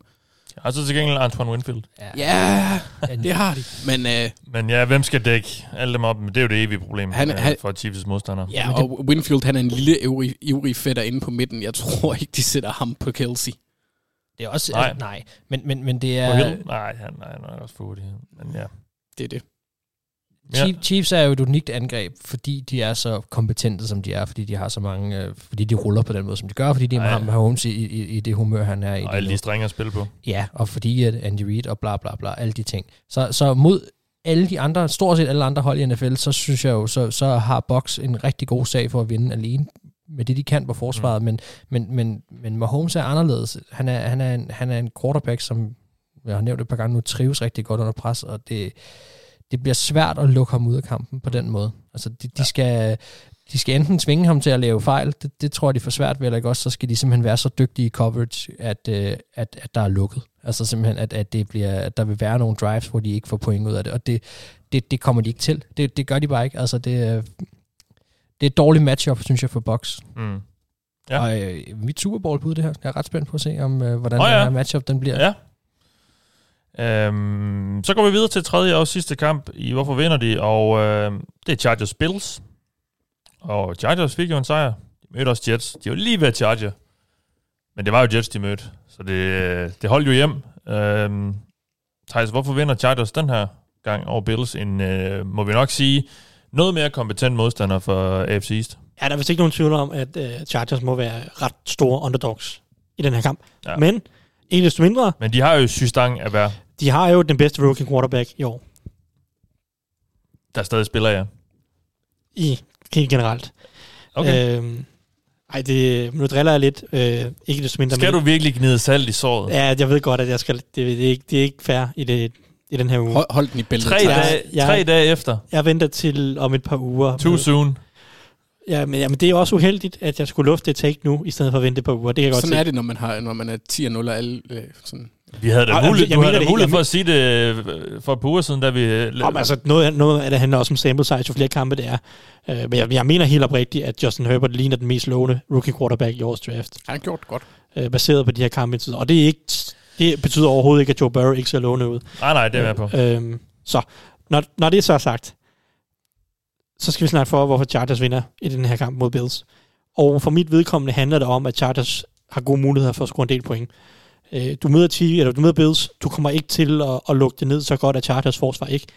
Har så til gengæld Antoine Winfield. Ja, det har de. Men øh, Men ja, hvem skal dække alle dem op? Men det er jo det evige problem Han- han, han- for Chiefs modstandere. ja, og Winfield, han er en lille ivrig, ivrig fætter inde på midten. Jeg tror ikke, de sætter ham på Kelsey. Det er også... Nej. Nej, nej men, men, men det er... Nej, han nej, han er også for hurtig. Men ja. Det er det. Ja. Chief, Chiefs er jo et unikt angreb, fordi de er så kompetente, som de er, fordi de har så mange, øh, fordi de ruller på den måde, som de gør, fordi de har Mahomes i, i, i det humør, han er i. Og alle de strenge at spille på. Ja, og fordi at Andy Reid og bla bla bla, alle de ting. Så, så mod alle de andre, stort set alle andre hold i NFL, så synes jeg jo, så, så har Bucks en rigtig god sag for at vinde alene med det, de kan på forsvaret, mm. men, men, men, men Mahomes er anderledes. Han er, han, er en, han er en quarterback, som jeg har nævnt et par gange nu, trives rigtig godt under pres, og det, det bliver svært at lukke ham ud af kampen på den måde. Altså, de, de, ja. skal, de skal enten tvinge ham til at lave fejl, det, det tror jeg, de for svært ved, eller ikke også, så skal de simpelthen være så dygtige i coverage, at, øh, at, at der er lukket. Altså simpelthen, at, at, det bliver, at der vil være nogle drives, hvor de ikke får point ud af det, og det, det, det kommer de ikke til. Det, det gør de bare ikke. Altså, det, er- det er et dårligt matchup, synes jeg, for Bucks. Mm. Ja. Og øh, mit Super Bowl bud det her. Jeg er ret spændt på at se, om øh, hvordan oh, ja. den her matchup den bliver. Ja. Øhm, så går vi videre til tredje og sidste kamp i Hvorfor vinder de? Og øh, det er Chargers Bills. Og Chargers fik jo en sejr. De mødte også Jets. De var lige ved at charge. Men det var jo Jets, de mødte. Så det, øh, det holdt jo hjem. Øhm, Thijs, hvorfor vinder Chargers den her gang over Bills? En, øh, må vi nok sige, noget mere kompetent modstander for AFC East. Ja, der er vist ikke nogen tvivl om, at uh, Chargers må være ret store underdogs i den her kamp. Ja. Men ikke desto mindre, Men de har jo systang at være, de har jo den bedste rookie quarterback i år. der stadig spiller, ja. I helt generelt. Okay. Øhm, Ej, det, nu driller jeg lidt. Øh, ikke desto mindre. Skal du virkelig gnide salt i såret? Ja, jeg ved godt, at jeg skal, det, det, er, ikke, det er ikke fair i, det, i den her uge. Hold, hold den i bæltet. Tre, dage, jeg- tre dage efter. Jeg venter til om et par uger. Too soon. Ja, men, ja, men det er også uheldigt, at jeg skulle lufte et take nu, i stedet for at vente par uger. Det kan jeg godt Sådan se. er det, når man, har, når man er 10-0 og alle... Øh, sådan. Vi havde da Ej, mulighed, jeg du mener havde da det- mulighed for at sige det øh, for et par uger siden, da vi... øh, Om, altså, noget, noget af det handler også om sample size, jo flere kampe det er. Uh, men jeg, jeg mener helt oprigtigt, at Justin Herbert ligner den mest lovende rookie quarterback i årets draft. Han har gjort det godt. Uh, baseret på de her kampe. Og det, er ikke, det betyder overhovedet ikke, at Joe Burrow ikke ser lovende ud. Nej, nej, det er jeg på. Øhm, så, når, når det så er sagt, så skal vi snakke for, hvorfor Chargers vinder i den her kamp mod Bills. Og for mit vedkommende handler det om, at Chargers har gode muligheder for at score en del point. Øh, du møder Chiefs, eller du møder Bills, du kommer ikke til at, at lukke det ned så godt, at Chargers forsvar ikke.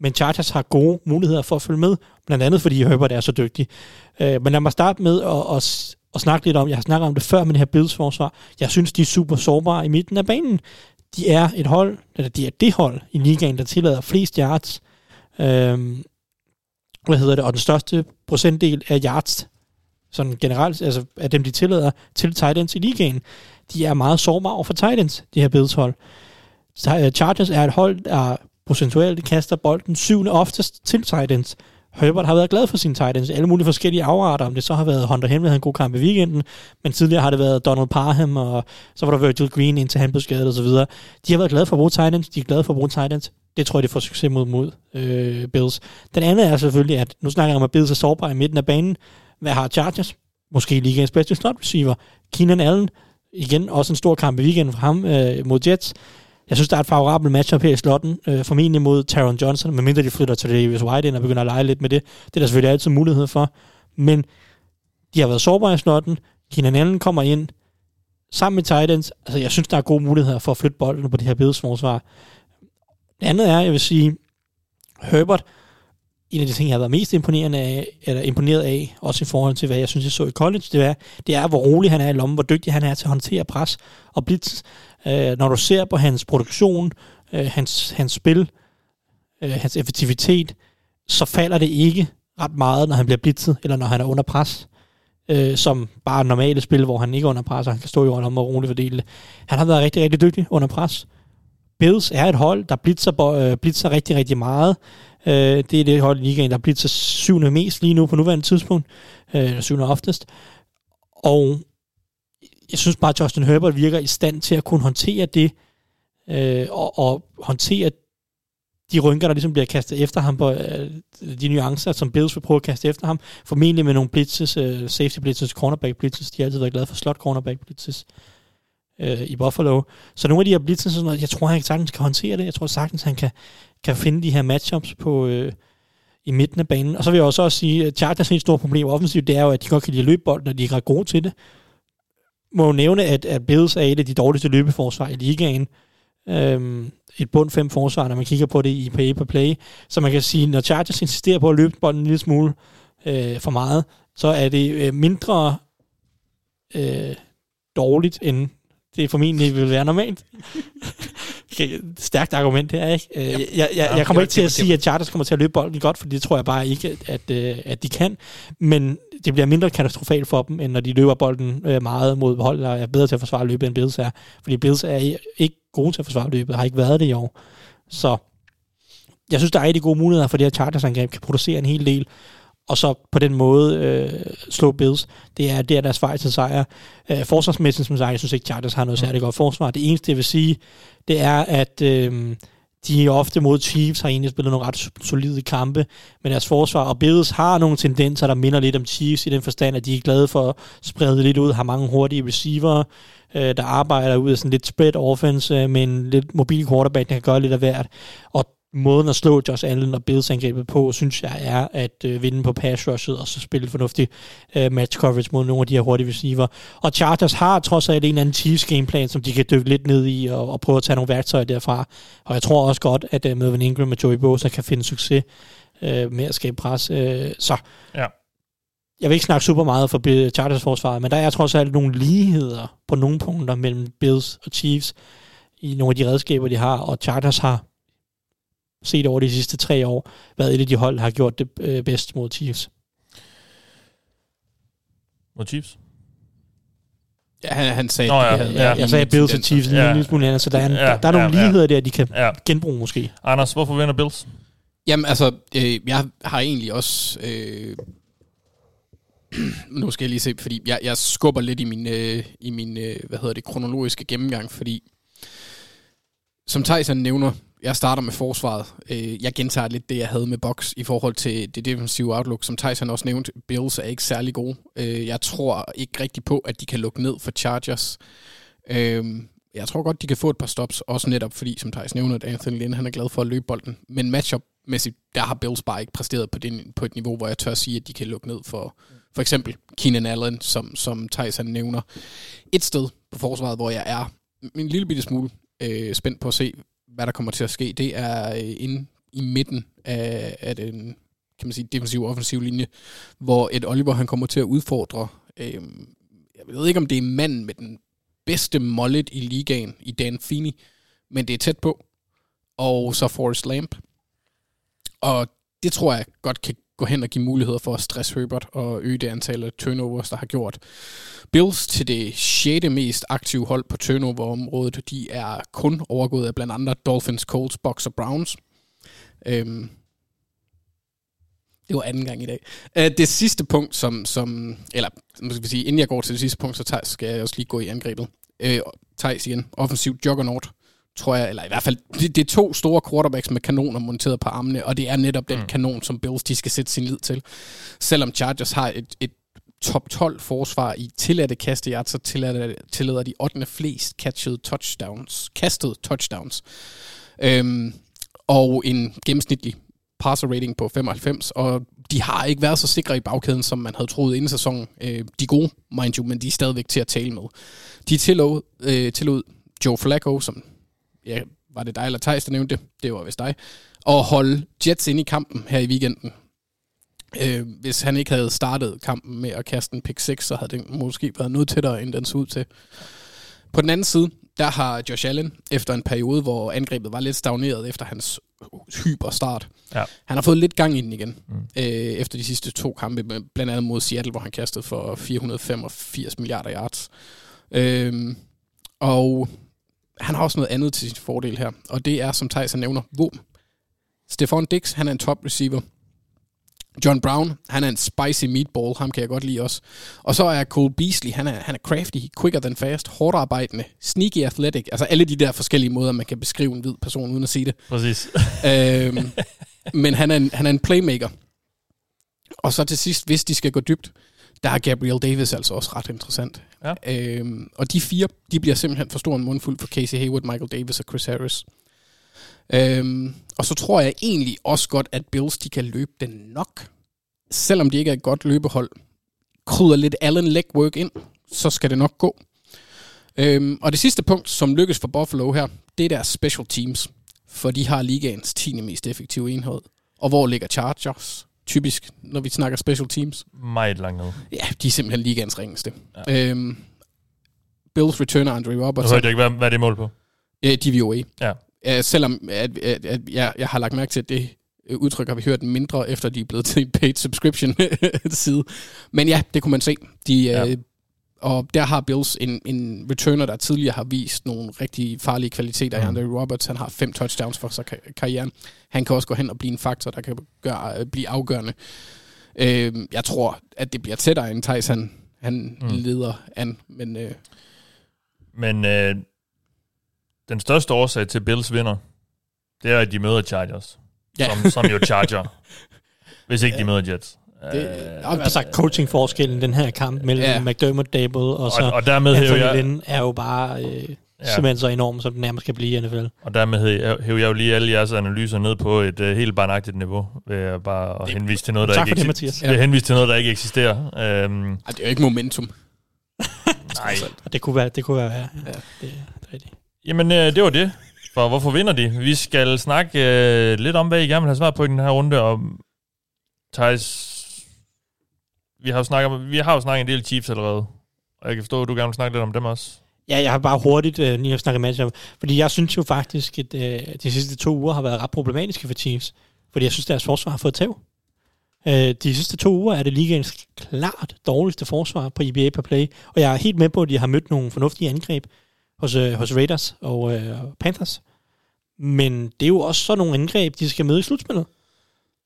Men Chargers har gode muligheder for at følge med, blandt andet fordi Herbert er så dygtig. Øh, men lad mig starte med at, at, at snakke lidt om, jeg har snakket om det før med det her Bills forsvar. Jeg synes, de er super sårbare i midten af banen. De er et hold, eller de er det hold i ligaen, der tillader flest yards. Øh, hvad hedder det? Og den største procentdel af yards, sådan generelt, altså af dem, de tillader til tight ends i ligaen, de er meget sårbare over for tight ends, de her Bills hold. Øh, Chargers er et hold, der procentuelt kaster bolden syvende oftest til tight ends. Herbert har været glad for sine tight ends. Alle mulige forskellige afarter, om det så har været Hunter Henry, havde en god kamp i weekenden, men tidligere har det været Donald Parham, og så var der Virgil Green, indtil han blev skadet og så videre. De har været glade for at bruge tight ends. De er glade for at bruge tight ends. Det tror jeg, de får succes mod, mod øh, Bills. Den anden er selvfølgelig, at nu snakker jeg om, at Bills er sårbare i midten af banen. Hvad har Chargers? Måske ligaens bedste slot receiver. Keenan Allen, igen også en stor kamp i weekenden for ham øh, mod Jets. Jeg synes, der er et favorabelt matchup her i slotten, øh, formentlig mod Taron Johnson, medmindre de flytter til Davis White ind og begynder at lege lidt med det. Det er der selvfølgelig altid mulighed for. Men de har været sårbare i slotten. Keenan Allen kommer ind sammen med Titans. Altså, jeg synes, der er gode muligheder for at flytte bolden på det her Bills forsvar. Det andet er, jeg vil sige, Herbert, en af de ting, jeg har været mest imponerende af, eller imponeret af, også i forhold til, hvad jeg synes, jeg så i college, det er, det er hvor rolig han er i lommen, hvor dygtig han er til at håndtere pres og blitz. Øh, når du ser på hans produktion, øh, hans, hans spil, øh, hans effektivitet, så falder det ikke ret meget, når han bliver blitzet, eller når han er under pres, øh, som bare normale spil, hvor han ikke er under pres, og han kan stå i om og roligt fordele det. Han har været rigtig, rigtig dygtig under pres. Bills er et hold, der blitzer, øh, blitzer rigtig, rigtig meget. Øh, det er det hold i ligaen, der blitzer syvende mest lige nu på nuværende tidspunkt. Øh, eller syvende oftest. Og jeg synes bare, at Justin Herbert virker i stand til at kunne håndtere det, øh, og, og håndtere de rynker, der ligesom bliver kastet efter ham på øh, de nuancer, som Bills vil prøve at kaste efter ham. Formentlig med nogle blitzes, øh, safety blitzes, cornerback blitzes. De har altid været glade for slot cornerback blitzes øh, i Buffalo. Så nogle af de her blitzes, sådan noget, jeg tror, han sagtens kan håndtere det. Jeg tror sagtens, han kan, kan finde de her matchups på, øh, i midten af banen. Og så vil jeg også, også sige, at Chargers helt store problem offensivt, det er jo, at de godt kan lide løbe bolden, og de er ret gode til det. Må jo nævne, at, at Bills er et af de dårligste løbeforsvar i ligaen. Øhm, et bund fem forsvar, når man kigger på det i pay per play. Så man kan sige, når Chargers insisterer på at løbe bolden en lille smule øh, for meget, så er det øh, mindre øh, dårligt, end det formentlig vil være normalt. okay, stærkt argument her, ikke? Øh, jeg, jeg, jeg, jeg kommer ikke til at sige, at Chargers kommer til at løbe bolden godt, for det tror jeg bare ikke, at, at, øh, at de kan. Men det bliver mindre katastrofalt for dem, end når de løber bolden øh, meget mod hold, der er bedre til at forsvare løbet, end Bills er. Fordi Bills er ikke gode til at forsvare løbet, har ikke været det i år. Så jeg synes, der er rigtig gode muligheder for det her Chargers-angreb, kan producere en hel del, og så på den måde øh, slå Bills. Det er, det er deres vej til sejr. Øh, forsvarsmæssigt, som sagt, jeg synes ikke, Chargers har noget særligt godt forsvar. Det eneste, jeg vil sige, det er, at øh, de ofte mod Chiefs har egentlig spillet nogle ret solide kampe med deres forsvar, og Bills har nogle tendenser, der minder lidt om Chiefs i den forstand, at de er glade for at sprede lidt ud, har mange hurtige receiver, øh, der arbejder ud af sådan lidt spread offense øh, med en lidt mobil quarterback, der kan gøre lidt af hvert. Og måden at slå Josh Allen og Bills angrebet på, synes jeg er at øh, vinde på pass rushet og så spille fornuftig øh, match coverage mod nogle af de her hurtige receiver. Og Chargers har trods alt en eller anden Chiefs gameplan, som de kan dykke lidt ned i og, og prøve at tage nogle værktøjer derfra. Og jeg tror også godt, at øh, Melvin Ingram og Joey Bosa kan finde succes øh, med at skabe pres. Øh, så Ja. jeg vil ikke snakke super meget for Chargers forsvaret, men der er trods alt nogle ligheder på nogle punkter mellem Bills og Chiefs i nogle af de redskaber, de har, og Chargers har set over de sidste tre år været et af de hold, der har gjort det øh, bedst mod Chiefs. mod Chiefs. Ja, han, han sagde, Nå ja, havde ja. Jeg sagde Bills og. Chiefs en Ja. lille smule andet, så der er, en, Ja, der, der er nogle ja, ja. ligheder der, de kan Ja. genbruge måske. Anders, hvorfor vinder Bills? Jamen altså, øh, jeg har egentlig også... Øh, nu skal jeg lige se, fordi jeg, jeg skubber lidt i min, øh, i min øh, hvad hedder det, kronologiske gennemgang, fordi som Tyson nævner, jeg starter med forsvaret. Øh, jeg gentager lidt det, jeg havde med Box i forhold til det defensive outlook. Som Tyson også nævnte, Bills er ikke særlig gode. Øh, jeg tror ikke rigtig på, at de kan lukke ned for Chargers. Øh, jeg tror godt, de kan få et par stops, også netop fordi, som Thijs nævner, at Anthony Lynn han er glad for at løbe bolden. Men matchup-mæssigt, der har Bills bare ikke præsteret på, det, på et niveau, hvor jeg tør at sige, at de kan lukke ned for for eksempel Keenan Allen, som, som Thijs han nævner. Et sted på forsvaret, hvor jeg er en lille bitte smule øh, spændt på at se, hvad der kommer til at ske, det er øh, inde i midten af, af den kan man sige, defensiv offensiv linje, hvor et Oliver han kommer til at udfordre, øh, jeg ved ikke om det er manden med den bedste mollet i ligaen i Dan Fini, men det er tæt på. Og så Forrest Lamp. Og det tror jeg godt kan gå hen og give muligheder for at stresse Herbert og øge det antal af turnovers, der har gjort Bills til det sjette mest aktive hold på turnover-området. De er kun overgået af blandt andre Dolphins, Colts, Bucks og Browns. Øhm, det var anden gang i dag. Øh, det sidste punkt, som, som eller skal vi sige, inden jeg går til det sidste punkt, så skal jeg også lige gå i angrebet. Øh, Thijs igen, offensiv juggernaut, tror jeg, eller i hvert fald, det, det er to store quarterbacks med kanoner monteret på armene, og det er netop den Mm. kanon, som Bills de skal sætte sin lid til. Selvom Chargers har et, et top 12 forsvar i tilladte kasteyards, så tillader, tillader de 8. flest catched touchdowns, kastet touchdowns. Øhm, og en gennemsnitlig passer rating på 95, og de har ikke været så sikre i bagkæden, som man havde troet inden sæsonen. Øh, de er gode, mind you, men de er stadigvæk til at tale med. De tillod, øh, tillod Joe Flacco, som ja, var det dig eller Thijs, der nævnte det? Det var vist dig. Og holde Jets ind i kampen her i weekenden. Øh, hvis han ikke havde startet kampen med at kaste en pick 6, så havde det måske været noget tættere, end den så ud til. På den anden side, der har Josh Allen, efter en periode, hvor angrebet var lidt stagneret efter hans hyperstart, Ja. han har fået lidt gang i den igen, Mm. øh, efter de sidste to kampe, blandt andet mod Seattle, hvor han kastede for 485 milliarder yards. Øhm, og han har også noget andet til sin fordel her, og det er, som Thijs nævner, våben. Stefan Dix, han er en top receiver. John Brown, han er en spicy meatball, ham kan jeg godt lide også. Og så er Cole Beasley, han er, han er crafty, quicker than fast, hårdt arbejdende, sneaky athletic, altså alle de der forskellige måder, man kan beskrive en hvid person uden at sige det. Præcis. øhm, men han er, en, han er en playmaker. Og så til sidst, hvis de skal gå dybt, der er Gabriel Davis altså også ret interessant. Ja. Øhm, og de fire, de bliver simpelthen for stor en mundfuld for Casey Hayward, Michael Davis og Chris Harris. Øhm, og så tror jeg egentlig også godt, at Bills de kan løbe den nok. Selvom de ikke er et godt løbehold. Krydder lidt Allen legwork ind, så skal det nok gå. Øhm, og det sidste punkt, som lykkes for Buffalo her, det er deres special teams. For de har ligaens 10. mest effektive enhed. Og hvor ligger Chargers? Typisk, når vi snakker special teams. Meget langt ned. Ja, de er simpelthen ligaens ringeste. Ja. Øhm, Bills returner Andre Jeg Robertson. hørte ikke, hvad, hvad er det mål på? Øh, DVOA. Ja. Uh, selvom at, at, at jeg, jeg har lagt mærke til, at det øh, udtryk har vi hørt mindre, efter de er blevet til en paid subscription side. Men ja, det kunne man se. De, Ja. ja. øh, og der har Bills en, en returner, der tidligere har vist nogle rigtig farlige kvaliteter. Mm. Andre Roberts, han har fem touchdowns for sig kar- karrieren. Han kan også gå hen og blive en faktor, der kan gøre, øh, blive afgørende. Øh, jeg tror, at det bliver tættere, end Thijs han, han Mm. mm. leder an. Men øh, Men øh, den største årsag til Bills vinder, det er, at de møder Chargers. Ja. Som, som jo charger. hvis ikke de møder Jets. Det- Øh, Altså coaching-forskellen den her kamp mellem Ja. ja. McDermott, Dable og så og, og dermed Anthony jeg, Lynn er jo bare øh, Ja. ja. simpelthen så enorm, som den nærmest kan blive i NFL. og dermed hæver jeg jo lige alle jeres analyser ned på et uh, helt barnagtigt niveau, ved jeg bare at henvise til noget, der ikke det, eksis- Mathias. ved at henvise til noget, der ikke eksisterer. Øhm, ej, det er jo ikke momentum. nej, Og det kunne være, det kunne være, ja, Ja. ja. Det, det er rigtigt. Jamen, øh, det var det. For hvorfor vinder de? Vi skal snakke øh, lidt om, hvad I gerne vil have svar på i den her runde. Og Thijs, vi har jo snakket, vi har jo snakket en del Chiefs allerede. Og jeg kan forstå, at du gerne vil snakke lidt om dem også. Ja, jeg har bare hurtigt øh, lige at snakke matchup, fordi jeg synes jo faktisk, at øh, de sidste to uger har været ret problematiske for Chiefs, fordi jeg synes, deres forsvar har fået tæv. Øh, de sidste to uger er det ligaens klart dårligste forsvar på IBA per play, og jeg er helt med på, at de har mødt nogle fornuftige angreb hos, øh, hos Raiders og øh, Panthers. Men det er jo også sådan nogle angreb, de skal møde i slutspillet.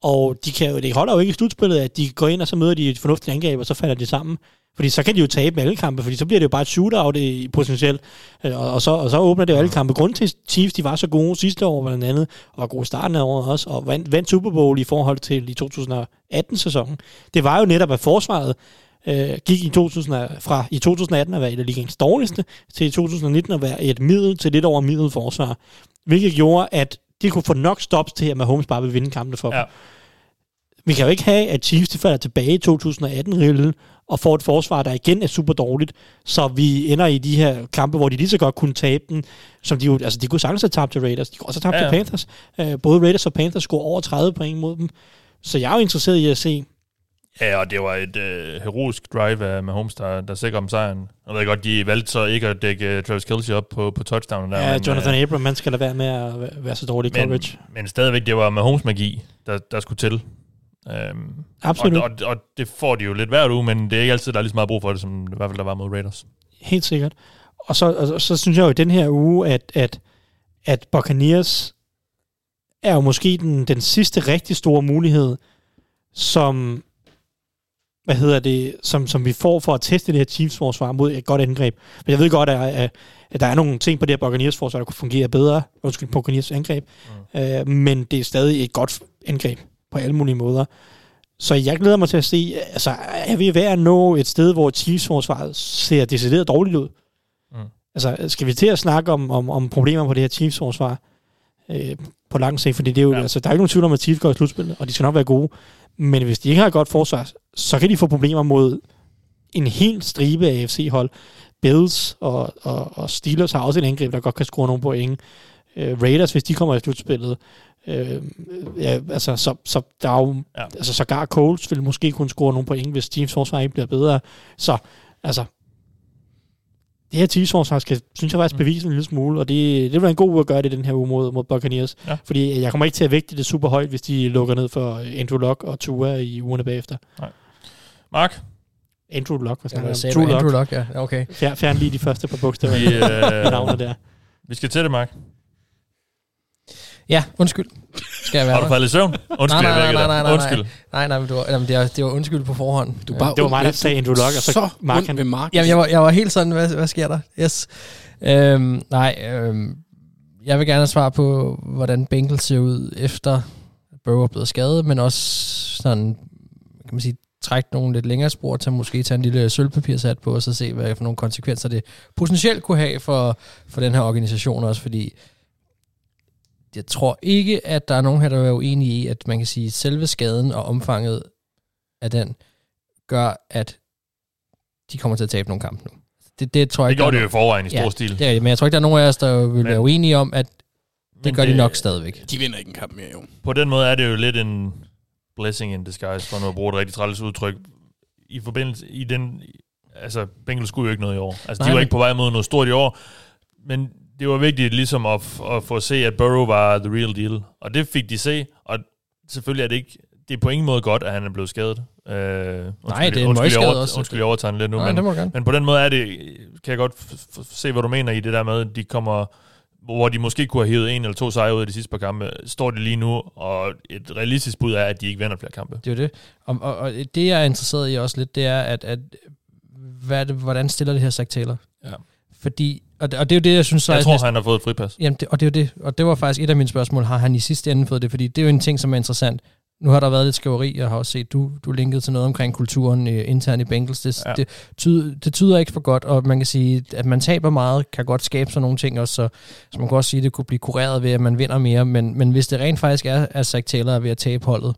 Og de kan jo, det holder jo ikke i slutspillet, at de går ind og så møder de et fornuftigt angreb, og så falder de sammen. Fordi så kan de jo tabe alle kampe, fordi så bliver det jo bare et shootout i potentielt. Øh, Og, og, så, og så åbner det jo alle kampe. Grunden til, at Chiefs de var så gode sidste år blandt andet, og var gode starten af året også, og vandt, vandt Super Bowl i forhold til i 2018-sæsonen, det var jo netop, at forsvaret øh, gik i 2000, af- fra i 2018 at være et af ligens dårligste, til i 2019 at være et middel til lidt over middel forsvar. Hvilket gjorde, at de kunne få nok stops til, at Mahomes bare vil vinde kampene for Ja. dem. Vi kan jo ikke have, at Chiefs de falder tilbage i 2018 og får et forsvar, der igen er super dårligt, så vi ender i de her kampe, hvor de lige så godt kunne tabe den, som de jo, altså de kunne sagtens have tabt til Raiders, de kunne også have tabt Ja, til ja. Panthers. Uh, både Raiders og Panthers scorer over 30 point mod dem. Så jeg er jo interesseret i at se, Ja, og det var et øh, heroisk drive af Mahomes, der, der sikrer om sejren. Jeg ved godt, de valgte så ikke at dække uh, Travis Kelce op på, på touchdownen der. ja, men, Jonathan øh, Abram, man skal lade være med at være- så dårlig i coverage. men stadigvæk, det var Mahomes magi, der, der skulle til. Øhm, Absolut. Og, og, og, det får de jo lidt hver uge, men det er ikke altid, der er lige så meget brug for det, som i hvert fald der var mod Raiders. Helt sikkert. Og så, og så, så synes jeg jo i den her uge, at, at, at Buccaneers er jo måske den, den sidste rigtig store mulighed, som hvad hedder det, som, som vi får for at teste det her Chiefs forsvar mod et godt angreb. Men jeg ved godt, at, at, at der er nogle ting på det her Buccaneers forsvar, der kunne fungere bedre. Undskyld, Buccaneers angreb. Mm. Øh, men det er stadig et godt angreb på alle mulige måder. Så jeg glæder mig til at se, altså er vi ved at nå et sted, hvor Chiefs forsvaret ser decideret dårligt ud? Mm. Altså skal vi til at snakke om, om, om problemer på det her Chiefs forsvar øh, på lang sigt? Fordi det er jo, Ja. altså, der er ikke nogen tvivl om, at Chiefs går i slutspillet, og de skal nok være gode. Men hvis de ikke har et godt forsvar, så kan de få problemer mod en hel stribe af AFC-hold. Bills og, og, og Steelers har også et angreb, der godt kan score nogle point. Øh, Raiders, hvis de kommer i slutspillet. Øh, ja, altså, så, så der er jo, Ja. altså sågar Colts vil måske kunne score nogle point, hvis Chiefs forsvar ikke bliver bedre. Så, altså, det her Chiefs forsvar skal, synes jeg faktisk, bevise en lille smule, og det, det vil være en god uge at gøre det den her uge mod, mod Buccaneers. Ja. Fordi jeg kommer ikke til at vægte det super højt, hvis de lukker ned for Andrew Luck og Tua i ugerne bagefter. Mark, Andrew Luck, hvad Ja, jeg sagde Andrew Luck. Luck, ja. Okay. Fjern, fjern lige de første par bogstaver vi, i øh, navnet der. vi skal til det, Mark. Ja, undskyld. Skal jeg være Har du faldet i søvn? Undskyld, Nej, nej, nej, nej, nej, Undskyld. Nej, nej, men det var, jamen, det, var, det var undskyld på forhånd. Du bare Det var mig, der sagde Andrew Luck, og så så Mark, han- Mark. Jamen, jeg var, jeg var helt sådan, hvad, hvad sker der? Yes. Øhm, nej, øhm, jeg vil gerne have svar på, hvordan Bengals ser ud efter Burrow er blevet skadet, men også sådan, kan man sige, trække nogle lidt længere spor til måske tage en lille sølvpapirsat på, og så se, hvad for nogle konsekvenser det potentielt kunne have for, for den her organisation også, fordi jeg tror ikke, at der er nogen her, der er uenige i, at man kan sige, at selve skaden og omfanget af den gør, at de kommer til at tabe nogle kampe nu. Det, det tror jeg Det gjorde det jo i forvejen i stor Ja, stil. det er men jeg tror ikke, der er nogen af os, der vil Men- være uenige om, at det Men gør de nok stadigvæk. De vinder ikke en kamp mere, jo. På den måde er det jo lidt en blessing in disguise, for nu at bruge et rigtig træls udtryk. I forbindelse i den... Altså, Bengals skulle jo ikke noget i år. Altså, Nej, de var men- ikke på vej mod noget stort i år. Men det var vigtigt ligesom at, at få at se, at Burrow var the real deal. Og det fik de se, og selvfølgelig er det ikke... Det er på ingen måde godt, at han er blevet skadet. Øh, undskyld, det er en undskyld, over, også. Undskyld, jeg overtager lidt nu. Nej, men, det men på den måde er det, kan jeg godt se, hvad du mener i det der med, at de kommer, hvor de måske kunne have hævet en eller to sejre ud af de sidste par kampe, står det lige nu, og et realistisk bud er, at de ikke vinder flere kampe. Det er jo det. Og, og, og det, jeg er interesseret i også lidt, det er, at, at hvad hvordan stiller det her Zach Taylor? Ja. Fordi, og det, og det er jo det, jeg synes... så Jeg tror, næsten- han har fået et fripas. Jamen, det, og det er jo det. Og det var faktisk et af mine spørgsmål. Har han i sidste ende fået det? Fordi det er jo en ting, som er interessant. Nu har der været lidt skriveri, jeg har også set, du, du linket til noget omkring kulturen øh, internt i Bengals. Det, ja. det, tyder, det tyder ikke for godt, og man kan sige, at man taber meget, kan godt skabe sådan nogle ting også, så, så man kan også sige, at det kunne blive kureret ved, at man vinder mere, men, men hvis det rent faktisk er, at Zach Taylor er ved at tabe holdet,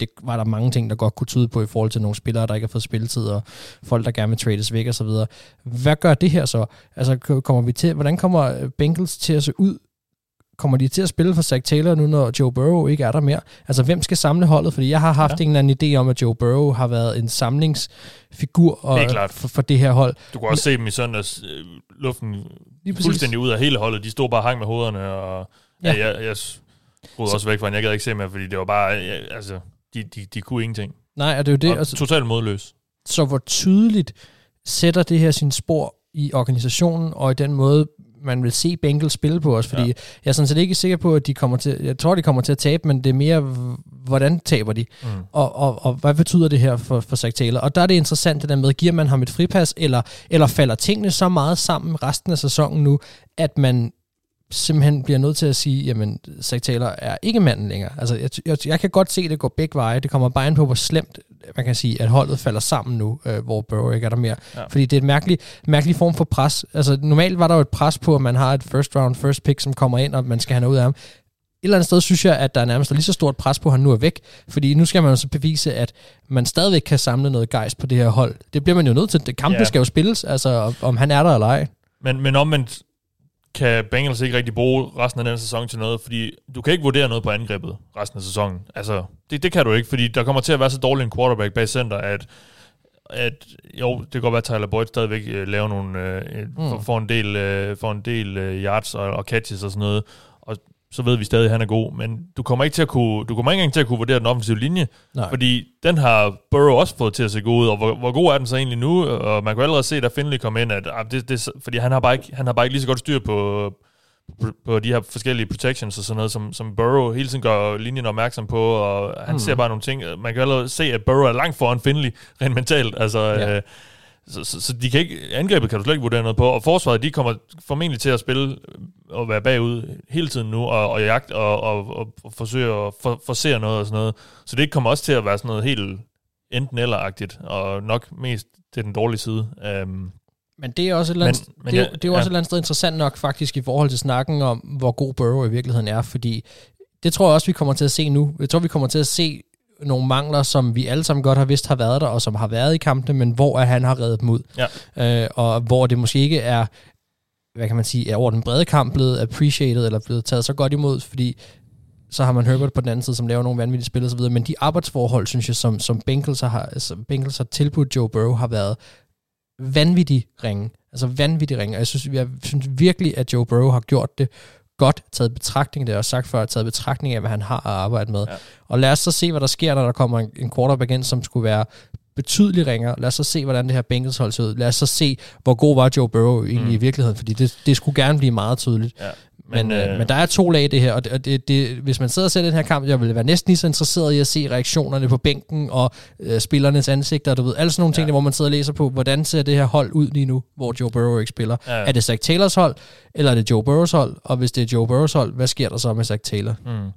det var der mange ting, der godt kunne tyde på i forhold til nogle spillere, der ikke har fået spilletid, og folk, der gerne vil trades væk og så videre. Hvad gør det her så? Altså, kommer vi til, hvordan kommer Bengals til at se ud? Kommer de til at spille for Zach Taylor nu, når Joe Burrow ikke er der mere? Altså, hvem skal samle holdet? Fordi jeg har haft Ja. en eller anden idé om, at Joe Burrow har været en samlingsfigur og, Helt klart. for, for det her hold. Du kunne også se dem i søndags, øh, luften Lige fuldstændig ud af hele holdet. De stod bare og hang med hovederne, og ja. Ja. Ja, jeg, jeg skruede også væk fra den. Jeg gad ikke se mere, fordi det var bare, ja, altså, de, de, de kunne ingenting. Nej, og det er jo det. Og Altså, totalt modløs. så hvor tydeligt sætter det her sin spor i organisationen, og i den måde, man vil se Bengals spille på os, fordi ja. Jeg er sådan set ikke sikker på, at de kommer til, jeg tror, de kommer til at tabe, men det er mere, hvordan taber de, Mm. og, og, og hvad betyder det her for, for Zach Taylor? Og der er det interessant det der med, giver man ham et fripas, eller, eller falder tingene så meget sammen resten af sæsonen nu, at man simpelthen bliver nødt til at sige, jamen, Zach Taylor er ikke manden længere. Altså, jeg, jeg, jeg kan godt se, at det går begge veje. Det kommer bare ind på, hvor slemt man kan sige, at holdet falder sammen nu, øh, hvor Burrow ikke er der mere. Ja. Fordi det er en mærkelig, mærkelig form for pres. Altså, normalt var der jo et pres på, at man har et first round, first pick, som kommer ind, og man skal have noget ud af ham. Et eller andet sted synes jeg, at der er nærmest lige så stort pres på, at han nu er væk. Fordi nu skal man jo så bevise, at man stadigvæk kan samle noget gejst på det her hold. Det bliver man jo nødt til. Det kampe Ja. skal jo spilles, altså om- om han er der eller ej. Men, men omvendt kan Bengals ikke rigtig bruge resten af den sæson til noget, fordi du kan ikke vurdere noget på angrebet resten af sæsonen. Altså, det, det kan du ikke, fordi der kommer til at være så dårlig en quarterback bag center, at, at jo, det kan godt være, at Tyler Boyd stadigvæk øh, laver nogle, øh, mm. for, for, en del, øh, for en del øh, yards og, og catches og sådan noget, og så ved vi stadig, at han er god, men du kommer ikke til at kunne, du kommer ikke engang til at kunne vurdere den offensive linje, Nej. fordi den har Burrow også fået til at se god ud, og hvor, hvor god er den så egentlig nu? Og man kan allerede se, da Finley kom ind, at ah, det, det, fordi han har, bare ikke, han har bare ikke lige så godt styr på, på, på de her forskellige protections og sådan noget, som, som Burrow hele tiden gør linjen opmærksom på, og han Mm. ser bare nogle ting. Man kan allerede se, at Burrow er langt foran Finley, rent mentalt. Altså, ja. øh, så, så, så, de kan ikke, angrebet kan du slet ikke vurdere noget på, og forsvaret, de kommer formentlig til at spille og være bagud hele tiden nu, og, og jagt og, og, og, og forsøge at for, forsere noget og sådan noget. Så det kommer også til at være sådan noget helt enten eller-agtigt, og nok mest til den dårlige side. Um, Men det er også et eller andet, Men- men det, er, ja, det er også ja. et eller andet sted interessant nok faktisk i forhold til snakken om, hvor god Burrow i virkeligheden er, fordi det tror jeg også, vi kommer til at se nu. Jeg tror, vi kommer til at se nogle mangler, som vi alle sammen godt har vidst har været der, og som har været i kampene, men hvor at han har reddet dem ud. Ja. Øh, og hvor det måske ikke er, hvad kan man sige, er over den brede kamp blevet appreciated, eller blevet taget så godt imod, fordi så har man Herbert på den anden side, som laver nogle vanvittige spil videre. Men de arbejdsforhold, synes jeg, som, som Bengals, har, som Bengals har tilbudt Joe Burrow, har været vanvittig ringe. Altså vanvittig ringe. Og jeg synes, jeg synes virkelig, at Joe Burrow har gjort det godt, taget betragtning, det har jeg også sagt før, taget betragtning af, hvad han har at arbejde med. Ja. Og lad os så se, hvad der sker, når der kommer en, en quarterback ind, som skulle være betydelig ringer. Lad os så se, hvordan det her Bengals hold ser ud. Lad os så se, hvor god var Joe Burrow egentlig. Mm. i virkeligheden, fordi det, det skulle gerne blive meget tydeligt. Men, men, øh, men der er to lag i det her, og, det, og det, det, hvis man sidder og ser den her kamp, jeg vil være næsten lige så interesseret i at se reaktionerne på bænken og øh, spillernes ansigter, du ved, alle sådan nogle ting, Ja. hvor man sidder og læser på, hvordan ser det her hold ud lige nu, hvor Joe Burrow ikke spiller. Ja. Er det Zach Taylors hold, eller er det Joe Burrows hold? Og hvis det er Joe Burrows hold, hvad sker der så med Zach Taylor? Mm.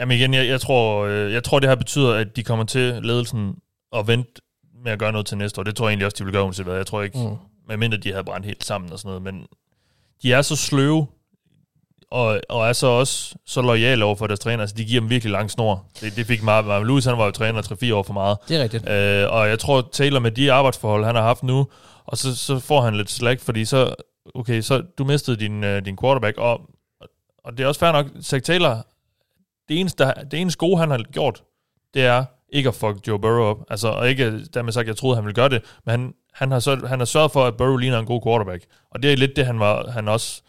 Jamen igen, jeg, jeg, tror, øh, jeg tror, det her betyder, at de kommer til ledelsen at vente med at gøre noget til næste år. Det tror jeg egentlig også, de vil gøre uanset hvad. Jeg tror ikke, mm. medmindre de havde brændt helt sammen og sådan noget, men de er så sløve, og, og er så også så lojale over for deres træner. Altså, de giver dem virkelig lang snor. Det, det fik meget. Marvin Lewis, han var jo træner 3-4 år for meget. Det er rigtigt. Øh, og jeg tror, Taylor med de arbejdsforhold, han har haft nu, og så, så får han lidt slack, fordi så, okay, så du mistede din, øh, din quarterback, og, og det er også fair nok, Zach Taylor, det eneste, der- det eneste gode, han har gjort, det er ikke at fuck Joe Burrow op. Altså, og ikke dermed sagt, at jeg troede, han ville gøre det, men han, han, har, så, han har sørget for, at Burrow ligner en god quarterback. Og det er lidt det, han var, han også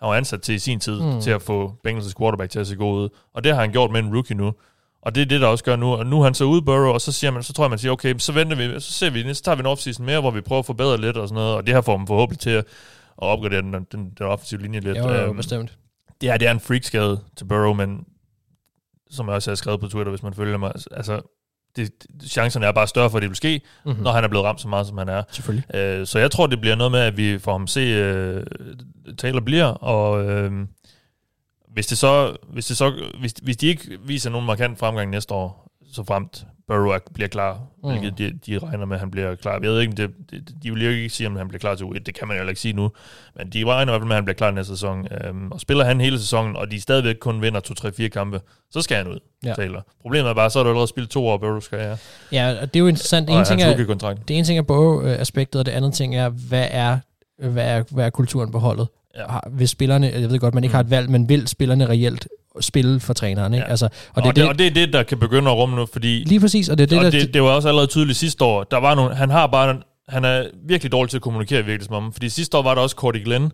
han var ansat til i sin tid, Mm. til at få Bengals' quarterback til at se god ud. Og det har han gjort med en rookie nu. Og det er det, der også gør nu. Og nu er han så ude Burrow, og så, siger man, så tror jeg, man siger, okay, så venter vi, så ser vi, så tager vi en offseason mere, hvor vi prøver at forbedre lidt og sådan noget. Og det her får dem forhåbentlig til at, opgradere den, den, den offensive linje lidt. Jo, jo, Øhm, bestemt. det er, det er en freak-skade til Burrow, men som jeg også har skrevet på Twitter, hvis man følger mig, altså, det, chancerne er bare større for, at det vil ske, Mhm. mm-hmm. når han er blevet ramt så meget, som han er. Selvfølgelig. Øh, så jeg tror, det bliver noget med, at vi får ham se, øh, Taylor bliver, og øh, hvis det så, hvis, det så hvis, hvis de ikke viser nogen markant fremgang næste år, så fremt Burrow er- bliver klar, Mm. hvilket de, de regner med, at han bliver klar. Jeg ved ikke, det, det, de vil jo ikke sige, om han bliver klar til U1, det kan man jo ikke sige nu, men de regner i hvert fald med, at han bliver klar næste sæson. Øhm, og spiller han hele sæsonen, og de stadigvæk kun vinder 2-3-4 kampe, så skal han ud, Ja. Taylor. Problemet er bare, så har du allerede spillet to år, Burrow skal jeg. Ja, og det er jo interessant. Og En ting er, det ene ting er Burrow-aspektet, og det andet ting er, hvad er, hvad er, hvad er kulturen på holdet? Ja. Hvis spillerne, jeg ved godt, man ikke Mm. har et valg, men vil spillerne reelt spille for træneren, ikke? Ja. Altså, og, Og, det, og, det, og det er det, der kan begynde at rumme nu, fordi lige præcis, og det er det, og der, det, det var også allerede tydeligt sidste år. Der var nogle, han har bare, han er virkelig dårlig til at kommunikere virkelig som om. Fordi sidste år var der også Cordy Glenn,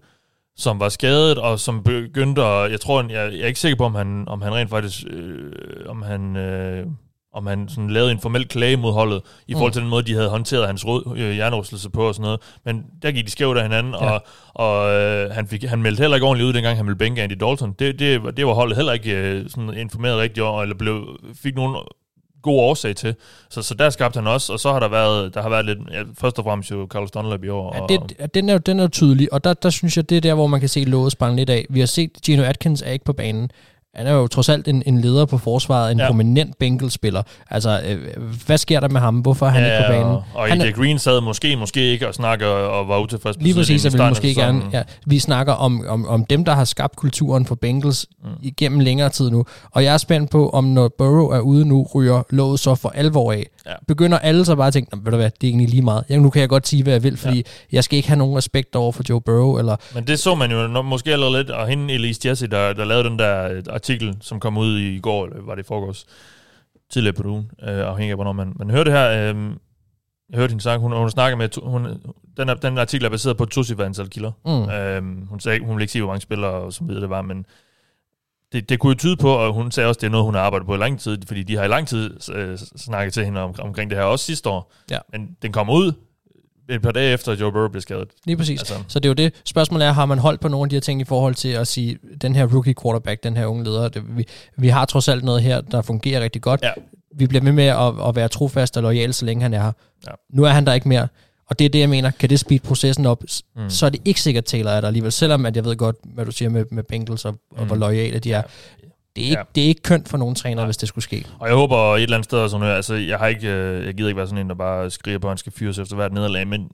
som var skadet, og som begyndte at, jeg tror, jeg, jeg er ikke sikker på, om han, om han rent faktisk, øh, om han, øh, om han sådan lavede en formel klage mod holdet, i forhold Mm. til den måde, de havde håndteret hans rød, øh, hjernerystelse på og sådan noget. Men der gik de skævt af hinanden, Ja. ja. og, og øh, han, fik, han meldte heller ikke ordentligt ud, dengang han ville bænke Andy Dalton. Det, det, var- det var holdet heller ikke øh, sådan informeret rigtigt om, eller blev, fik nogen god årsag til. Så, så der skabte han også, og så har der været, der har været lidt, ja, først og fremmest jo Carlos Dunlap i år. Ja, og, det, ja, den, er, den er jo tydelig, og der, der synes jeg, det er der, hvor man kan se låget sprang lidt af. Vi har set, Gino Atkins er ikke på banen. Han er jo trods alt en, en leder på forsvaret, en ja. Ja. prominent Bengals-spiller. Altså, øh, hvad sker der med ham? Hvorfor er han ikke på banen? Og, og han AJ Green sad måske, måske ikke og snakker og var utilfreds Lige præcis, så vi måske gerne... Ja, vi snakker om, om, om dem, der har skabt kulturen for Bengals mm. igennem længere tid nu. Og jeg er spændt på, om når Burrow er ude nu, ryger låget så for alvor af. Ja. Begynder alle så bare at tænke, "Nå, ved du hvad, det er egentlig lige meget. Ja, nu kan jeg godt sige, hvad jeg vil, fordi ja. jeg skal ikke have nogen respekt over for Joe Burrow. Eller, Men det så man jo måske allerede lidt, og hende Elise Jesse, der, der lavede den der øh, artikel, som kom ud i går, eller var det i forgårs, tidligere på ugen, øh, afhængig af, hvornår man, man hører det her. Øh, jeg hørte hende snakke, hun, hun snakker med, hun, den, den artikel er baseret på et tocifret antal kilder. Mm. Øh, hun, sagde, ikke- hun ville ikke sige, hvor mange spillere og så videre det var, men det, det kunne jo tyde på, og hun sagde også, det er noget, hun har arbejdet på i lang tid, fordi de har i lang tid øh, snakket til hende om, omkring det her, også sidste år. Ja. Men den kom ud et par dage efter, at Joe Burrow blev skadet. Lige præcis. Altså, Så det er jo det. Spørgsmålet er, har man holdt på nogle af de her ting i forhold til at sige, den her rookie quarterback, den her unge leder, det, vi, vi har trods alt noget her, der fungerer rigtig godt. Ja. Vi bliver ved med at, at være trofast og lojal, så længe han er her. Ja. Nu er han der ikke mere. Og det er det, jeg mener. Kan det speed processen op, Mm. så er det ikke sikkert, Taylor er der alligevel. Selvom at jeg ved godt, hvad du siger med, med Bengals og, og Mm. hvor lojale de er. Det er ikke, Ja. det er ikke kønt for nogen træner, hvis det skulle ske. Og jeg håber et eller andet sted, sådan, altså, jeg, har ikke, øh, jeg gider ikke være sådan en, der bare skriger på, at han skal fyres efter hvert nederlag, men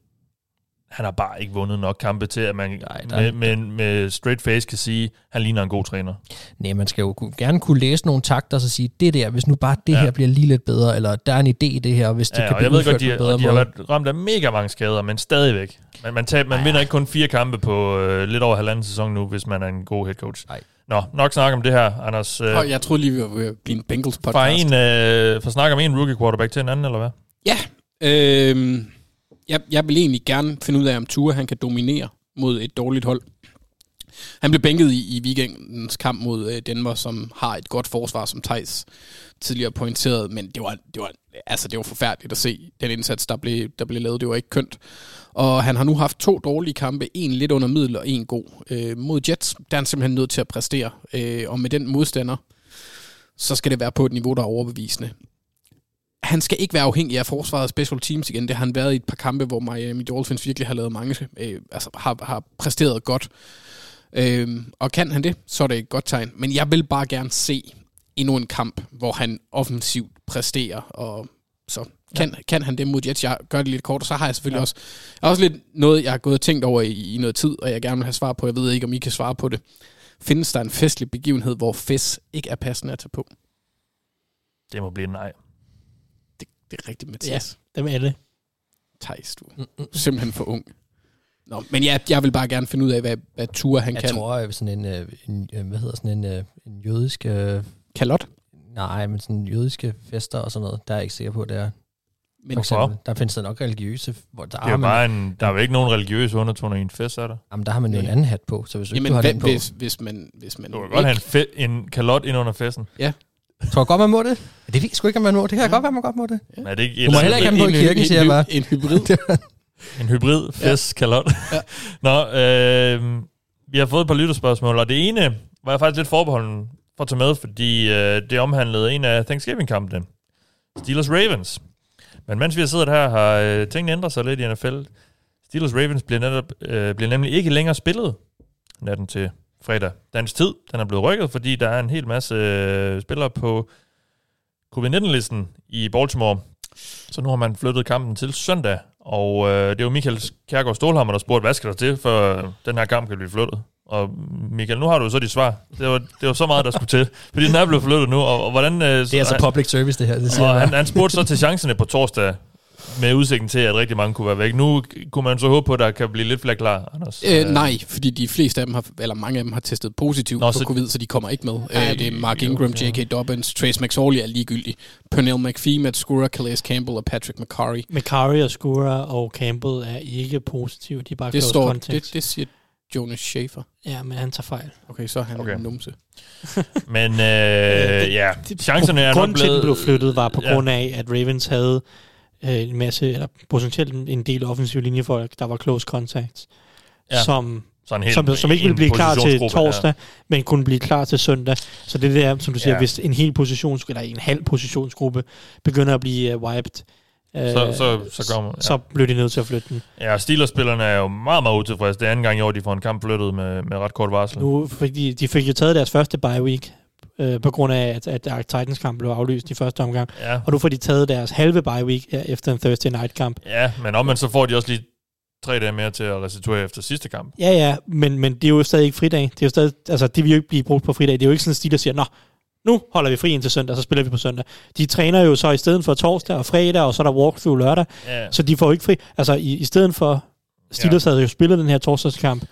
han har bare ikke vundet nok kampe til, at man Nej, der- med, med, med straight face kan sige, at han ligner en god træner. Nej, man skal jo gerne kunne læse nogle takter og så sige, det der, hvis nu bare det Ja. her bliver lige lidt bedre, eller der er en idé i det her, hvis det Ja, kan blive jeg ved udført godt, de, bedre og de har været ramt af mega mange skader, men stadigvæk. Man, man, tab, man vinder ikke kun fire kampe på øh, lidt over halvanden sæson nu, hvis man er en god head coach. Nej. Nå, nok snak om det her, Anders. Øh, jeg troede lige, vi var ved at blive en Bengals podcast. fra en, øh, fra snak om en rookie quarterback til en anden, eller hvad? Ja. Øhm, jeg, jeg vil egentlig gerne finde ud af, om Ture han kan dominere mod et dårligt hold. Han blev bænket i, i weekendens kamp mod øh, Denver, som har et godt forsvar, som Thijs tidligere pointeret, men det var, det var, altså, det var forfærdeligt at se den indsats, der blev, der blev lavet. Det var ikke kønt. Og han har nu haft to dårlige kampe, en lidt under middel og en god. Øh, mod Jets, der er han simpelthen nødt til at præstere. Øh, og med den modstander, så skal det være på et niveau, der er overbevisende han skal ikke være afhængig af forsvaret og special teams igen. Det har han været i et par kampe, hvor Miami Dolphins virkelig har lavet mange, øh, altså har, har præsteret godt. Øh, og kan han det, så er det et godt tegn. Men jeg vil bare gerne se endnu en kamp, hvor han offensivt præsterer, og så kan, ja. kan han det mod Jets. Jeg gør det lidt kort, og så har jeg selvfølgelig ja. også, også lidt noget, jeg har gået og tænkt over i, i noget tid, og jeg gerne vil have svar på. Jeg ved ikke, om I kan svare på det. Findes der en festlig begivenhed, hvor fest ikke er passende at tage på? Det må blive nej. Det, er rigtigt, Mathias. Dem er det. Thijs, du er simpelthen for ung. Nå, men ja, jeg vil bare gerne finde ud af, hvad, hvad Tua han Jeg kan. tror, at sådan en, øh, en, øh, hvad hedder sådan en, øh, en jødisk... Øh, Kalot. nej, men sådan jødiske fester og sådan noget, der er jeg ikke sikker på, det er. Men For eksempel, der findes der nok religiøse, hvor der, Det er jo man, bare en, der er jo ikke nogen religiøse undertoner i en fest, er der? jamen, der har man jo en anden hat på, så hvis du ikke Jamen, du har hvad, den på, hvis, hvis man... Hvis man Du kan godt have en, fe- en kalot ind under festen. Tror jeg godt, man må det? Det ved jeg sgu ikke, om man må. Det kan ja. godt være, man godt må det. Ja. Er det ikke Du må eller heller ikke have på i kirke, siger jeg bare. En hybrid. En hybrid fest kalot. Ja. Nå, øh, vi har fået et par lytterspørgsmål, og det ene var jeg faktisk lidt forbeholden for at tage med, fordi øh, det omhandlede en af Thanksgiving-kampene. Steelers Ravens. Men mens vi har siddet her, har øh, tingene ændret sig lidt i NFL. Steelers Ravens bliver, netop, øh, bliver nemlig ikke længere spillet natten til fredag. Dansk tid, den er blevet rykket, fordi der er en hel masse øh, spillere på covid-19-listen i Baltimore. Så nu har man flyttet kampen til søndag, og øh, det er jo Michael Kærgaard Stålhammer, der spurgte, hvad skal der til, for den her kamp kan blive flyttet? Og Michael, nu har du jo så dit svar. Det var, det var så meget, der skulle til. Fordi den er blevet flyttet nu, og, og hvordan... Øh, Det er altså public service, det her. Det siger og han, han spurgte så til chancerne på torsdag, med udsigten til, at rigtig mange kunne være væk. Nu kunne man så håbe på, at der kan blive lidt flere klar, Anders. Øh, nej, fordi de fleste af dem har, eller mange af dem har testet positivt Nå, på så- covid, så de kommer ikke med. Ej, Øh, det er Mark jo, Ingram, ja. J.K. Dobbins, Trace McSorley er ligegyldig. Pernell McPhee, Matt Skura, Calais Campbell og Patrick McCurry. McCarry og Skura og Campbell er ikke positive. De er bare Det står, contact. det, det siger Jonas Schaefer. Ja, men han tager fejl. Okay, så er han Okay. en numse. Men øh, ja, chancerne er nok Grunden til, at den blevet... blev flyttet, var på Ja. grund af, at Ravens havde øh, en masse, eller potentielt en del offensive linjefolk, der var close contacts, Ja. ja. som, Sådan helt, som, som ikke ville blive klar til positionsgruppe, torsdag, ja. men kunne blive klar til søndag. Så det der, som du siger, Ja. ja. hvis en hel positions, eller en halv positionsgruppe begynder at blive uh, wiped, øh, Så, så, så kommer... så bliver de nødt til at flytte den. Ja, Steelers-spillerne er jo meget, meget utilfredse. Det er anden gang i år, de får en kamp flyttet med, med ret kort varsel. Nu fik de, de fik jo taget deres første bye week, øh, på grund af, at, at Dark Titans kamp blev aflyst i første omgang. Ja, Og nu får de taget deres halve bye week efter en Thursday night kamp. ja, men omvendt så får de også lige tre dage mere til at restituere efter sidste kamp. Ja, ja, men, men det er jo stadig ikke fridag. Det er jo stadig, altså, det vil jo ikke blive brugt på fridag. Det er jo ikke sådan, at de siger, nå, nu holder vi fri indtil søndag, så spiller vi på søndag. De træner jo så i stedet for torsdag og fredag, og så er der walkthrough lørdag, Ja, så de får jo ikke fri. Altså, i, i stedet for, Steelers ja. havde jo spillet den her torsdagskamp,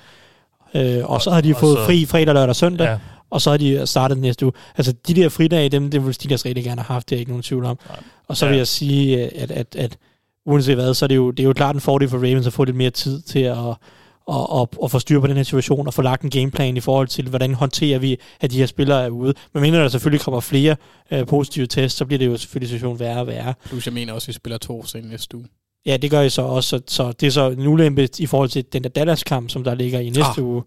øh, og, Og- så har de og fået så- fri fredag, lørdag og søndag, ja. Og så har de startet næste uge. Altså, de der fridage, dem, dem vil Steelers rigtig gerne have haft, det er ikke nogen tvivl om. Nej. Og så Ja. vil jeg sige, at, at, at uanset hvad, så er det jo, det er jo klart en fordel for Ravens at få lidt mere tid til at, at, at, at få styr på den her situation, og få lagt en gameplan i forhold til, hvordan håndterer vi, at de her spillere er ude. Men mindre der selvfølgelig kommer flere øh, positive tests, så bliver det jo selvfølgelig situationen værre og værre. Plus jeg mener også, at vi spiller to sen næste uge. Ja, det gør I så også, så, så det er så en ulempe i forhold til den der Dallas-kamp, som der ligger i næste Ah. uge.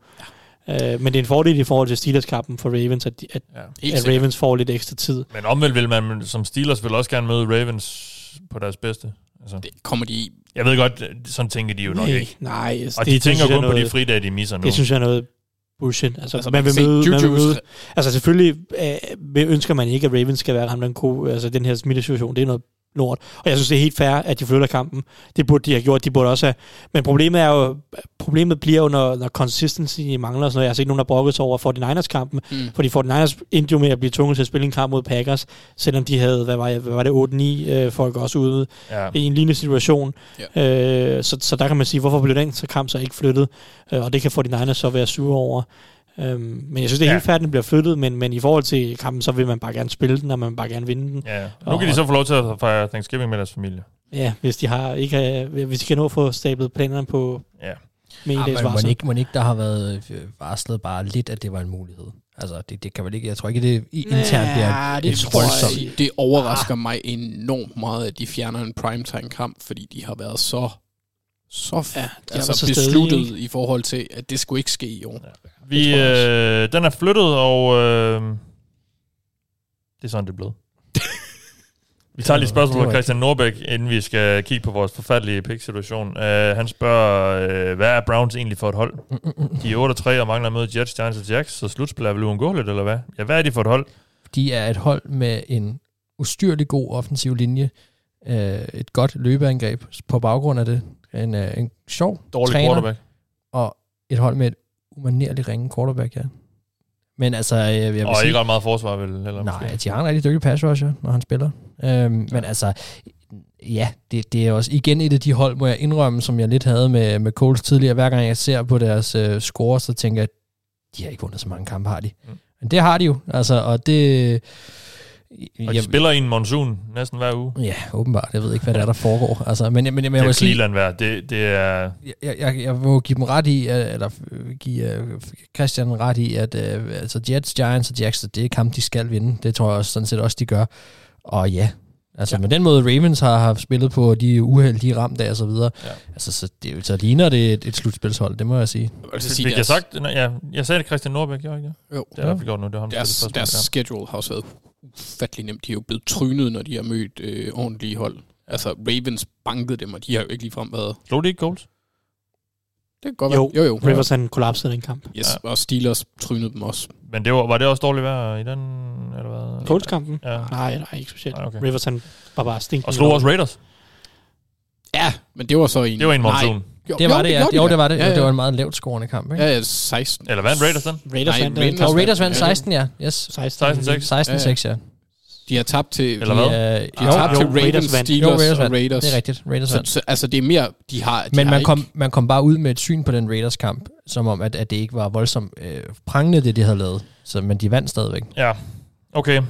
Øh, men det er en fordel i forhold til Steelers-kampen for Ravens, at, de- at, ja. At. Ravens får lidt ekstra tid. Men omvendt vil man som Steelers vil også gerne møde Ravens på deres bedste. Altså, Det kommer de... jeg ved godt, sådan tænker de jo nok nej, ikke. nej, altså, Og det de tænker synes jeg kun på noget, de fridage, de misser nu. Det synes jeg er noget bullshit. Altså, Altså, man man, vil møde, man vil møde, altså selvfølgelig øh, ønsker man ikke, at Ravens skal være ham, den ko, altså den her smittesituation, det er noget lort. Og jeg synes, det er helt fair, at de flytter kampen. Det burde de have gjort, de burde også have. Men problemet er jo, problemet bliver jo, når, når consistency mangler og sådan noget. Jeg har set nogen, der brokket sig over 49ers-kampen, Mm. fordi 49ers endte jo med at blive tvunget til at spille en kamp mod Packers, selvom de havde, hvad var, jeg, hvad var det, 8-9 øh, folk også ude Ja. i en lignende situation. Ja. Øh, så, så der kan man sige, hvorfor blev den så kamp så ikke flyttet? Øh, og det kan 49ers så være sure over. Øhm, men jeg synes, det er Ja. helt færdigt, den bliver flyttet, men, men i forhold til kampen, så vil man bare gerne spille den, og man vil bare gerne vinde den. Ja. Nu kan de så få lov til at fejre Thanksgiving med deres familie. Ja, hvis de har ikke hvis de kan nå at få stablet planerne på Ja. med en Ja, dags men må varsel. ikke, må ikke der har været øh, varslet bare lidt, at det var en mulighed? Altså, det, det kan vel ikke, jeg tror ikke, det i- internt bliver Ja, det et tror jeg. Det overrasker mig enormt meget, at de fjerner en primetime-kamp, fordi de har været så så Ja, ja, altså så stedige, besluttet i forhold til, at det skulle ikke ske i år. Vi, øh, den er flyttet, og øh, det er sådan, det er blevet. Vi tager lige spørgsmål fra Christian Norbæk, inden vi skal kigge på vores forfærdelige pick-situation. Uh, han spørger, uh, hvad er Browns egentlig for et hold? De er 8-3 og mangler at møde Jets, Giants og Jacks, så slutspil er vel uundgåeligt, eller hvad? Ja, hvad er de for et hold? De er et hold med en ustyrlig god offensiv linje, øh, et godt løbeangreb på baggrund af det, en, øh, en sjov Dårlig træner, quarterback. og et hold med et umanerligt ringe quarterback, ja. Men altså, jeg, jeg vil Og sige, ikke ret meget forsvar, vel? Eller nej, måske. de har en rigtig dygtig pass rusher, når han spiller. Øhm, men altså, ja, det, det er også igen et af de hold, må jeg indrømme, som jeg lidt havde med, med Coles tidligere. Hver gang jeg ser på deres øh, score, så tænker jeg, de har ikke vundet så mange kampe, har de. Mm. Men det har de jo, altså, og det... Og de spiller i en monsun næsten hver uge. Ja, åbenbart. Jeg ved ikke, hvad det er, der foregår. Altså, men, men, men jeg det må er sige, værd. Det, det er... jeg, jeg, jeg må give dem ret i, eller øh, give øh, Christian ret i, at øh, altså Jets, Giants og Jacks, det er kamp, de skal vinde. Det tror jeg også, sådan set også, de gør. Og ja, altså ja. med den måde Ravens har haft spillet på, de uheld, de er ramt af og så videre. Ja. Altså, så, det, så ligner det et, et slutspilshold, det må jeg sige. Altså Fik sige, jeg sagt? Nej, ja, jeg sagde det Christian Norbæk, gjorde jeg ikke det? jo, Det har jeg i hvert fald gjort nu. Det er ham, der deres, deres spørgsmål. schedule har også været ufattelig nemt. De er jo blevet trynet, når de har mødt øh, ordentlige hold. Altså, Ravens bankede dem, og de har jo ikke ligefrem været... Slog de ikke goals? Det kan godt Jo, være. Jo, jo. Rivers han kollapsede den kamp. Yes, og Steelers trynede dem også. Men det var, var det også dårligt vejr i den, eller hvad? Colts-kampen? Ja. Nej, nej, ikke specielt. Nej, okay. Rivers han var bare stinkende. Og slog også Raiders. Ja, men det var så en... Det var en monsun. Nej. Jo, Det var jo, det, ja. gjorde de Jo, det var det. Ja, ja. Det var en meget lavt scorende kamp, ikke? Ja, ja, 16. Eller vandt Raiders den? Raiders vandt Raiders Raiders vandt Ja. 16, ja. Yes. 16. 16-6. 16-6, ja. De har tabt til... Eller hvad? De, øh, De har tabt jo, til Raiders vandt. Steelers Jo, Raiders og vandt. Raiders. det er rigtigt. Raiders Så, vandt. så, altså, det er mere... De har, de Men har man ikke, kom, man kom bare ud med et syn på den Raiders-kamp, som om, at, at det ikke var voldsomt øh, prangende, det de havde lavet. Så, men de vandt stadigvæk. Ja. Okay.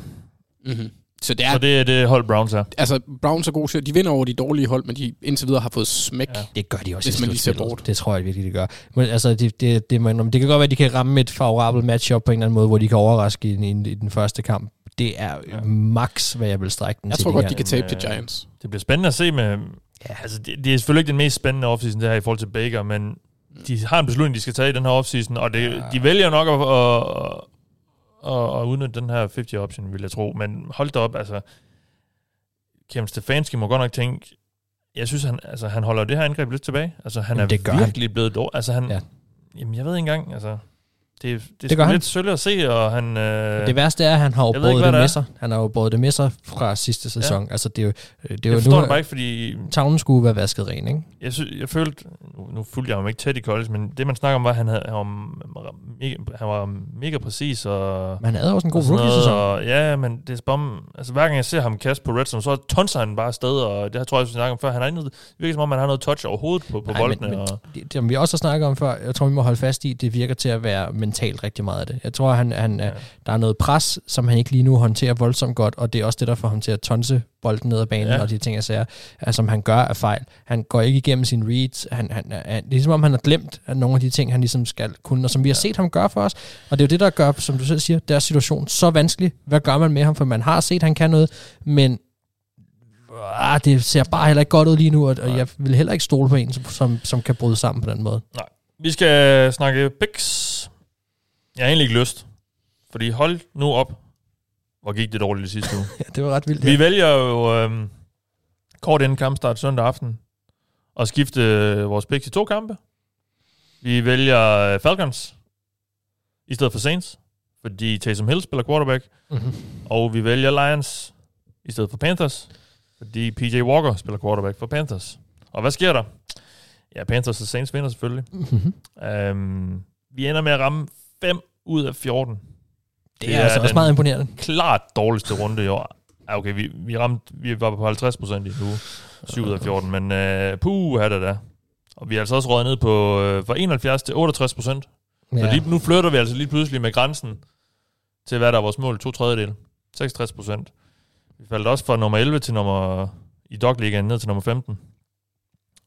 Mm-hmm. Så det er, Så det er det hold Browns er. altså, Browns er gode til, de vinder over de dårlige hold, men de indtil videre har fået smæk. Ja. Det gør de også Hvis man lige ser bort. Det tror jeg virkelig, de gør. Men, altså, det, det, det, man, det kan godt være, at de kan ramme et favorabelt matchup på en eller anden måde, hvor de kan overraske i, i, i den første kamp. Det er ja. max, hvad jeg vil strække den Jeg til. tror de godt, her. de kan tabe til øh, Giants. Det bliver spændende at se med... Ja. Altså, det, det er selvfølgelig ikke den mest spændende offseason, det her i forhold til Baker, men de har en beslutning, de skal tage i den her offseason, og det, Ja. de vælger nok at, at, at, at udnytte den her 50 option, vil jeg tro. Men hold da op, altså... Kevin Stefanski må godt nok tænke... Jeg synes, han, altså, han holder det her angreb lidt tilbage. Altså, han Jamen, er det gør han. virkelig blevet dårlig. Altså, han... Ja. Jamen, jeg ved ikke engang, altså... Det, det, det er lidt sølle at se, og han... Øh, Det værste er, at han har jo ikke, båret hvad det det med sig. Han har jo båret det med sig fra sidste sæson. Ja. Altså, det er jo, det er jo jeg forstår nu, det bare ikke, fordi tavlen skulle være vasket ren, ikke? jeg, synes, jeg følte, nu, nu fulgte jeg ham ikke tæt i college, men det man snakker om var, at han, havde, han, var, mega, han var mega præcis. Og, Men han havde også en god rookie-sæson. og, ja, men det er om, altså hver gang jeg ser ham kaste på red zone, så tonser han bare afsted, og det har tror jeg, vi snakker om før. Han har ikke noget, det virker som om, han har noget touch overhovedet på, på Nej, boldene. men- men- og, det, det, vi også har snakket om før, jeg tror, vi må holde fast i, det virker til at være mentalt rigtig meget af det. Jeg tror, han, han, ja. Ja. der er noget pres, som han ikke lige nu håndterer voldsomt godt, og det er også det, der får ham til at tonse bolden ned ad banen, ja. Og de ting, jeg siger, altså, som han gør af fejl. Han går ikke igennem sine reads. Han, han, han, det er som om, han har glemt at nogle af de ting, han ligesom skal kunne, og som vi har set ham gøre for os. Og det er jo det, der gør, som du selv siger, deres situation så vanskelig. Hvad gør man med ham? For man har set, at han kan noget, men ah, det ser bare heller ikke godt ud lige nu, og, og Nej. jeg vil heller ikke stole på en, som, som, kan bryde sammen på den måde. vi skal snakke picks. Jeg har egentlig ikke lyst, fordi hold nu op, hvor gik det dårligt i sidste uge. Ja, det var ret vildt. Vi vælger jo øhm, kort inden kampstart søndag aften at skifte øh, vores picks i to kampe. Vi vælger øh, Falcons i stedet for Saints, fordi Taysom Hill spiller quarterback. Mm-hmm. Og vi vælger Lions i stedet for Panthers, fordi PJ Walker spiller quarterback for Panthers. Og hvad sker der? Ja, Panthers og Saints vinder selvfølgelig. Mm-hmm. Um, vi ender med at ramme 5 ud af 14. Det er, altså også meget imponerende. klart dårligste runde i år. Ja, okay, vi, vi, ramte, vi var på 50 procent i nu. 7 ud af 14, men uh, puh, er det da. Og vi er altså også røget ned på uh, fra 71 til 68 procent. Så Ja. lige, nu flytter vi altså lige pludselig med grænsen til, hvad der er vores mål, to tredjedel. 66 procent. Vi faldt også fra nummer 11 til nummer i Dogligaen ned til nummer 15.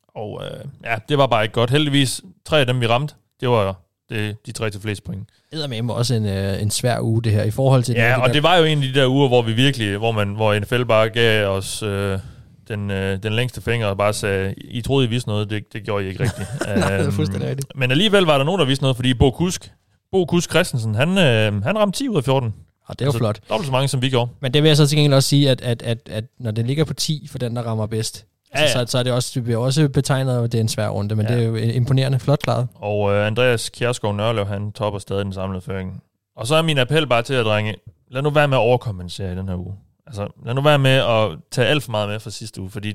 Og øh, ja, det var bare ikke godt. Heldigvis, tre af dem, vi ramte, det var det, de tre til flest point. Det er også en, øh, en svær uge, det her, i forhold til... Ja, det, og der- det var jo en af de der uger, hvor vi virkelig, hvor man, hvor NFL bare gav os øh, den, øh, den længste finger og bare sagde, I troede, I vidste noget, det, det gjorde I ikke rigtigt. Nej, det er Øhm, fuldstændig rigtigt. Men alligevel var der nogen, der vidste noget, fordi Bo Kusk, Bo Kusk Christensen, han, øh, han ramte 10 ud af 14. Og det er jo altså- flot. Dobbelt så mange, som vi gjorde. Men det vil jeg så til gengæld også sige, at, at, at, at når det ligger på 10 for den, der rammer bedst, Ja, ja. Så, så er det også, det bliver også betegnet, at det er en svær runde, men Ja. det er jo imponerende flot klaret. Og øh, Andreas Kjærskov Nørlev, han topper stadig den samlede føring. Og så er min appel bare til at drenge, lad nu være med at overkompensere i den her uge. Altså, lad nu være med at tage alt for meget med fra sidste uge, fordi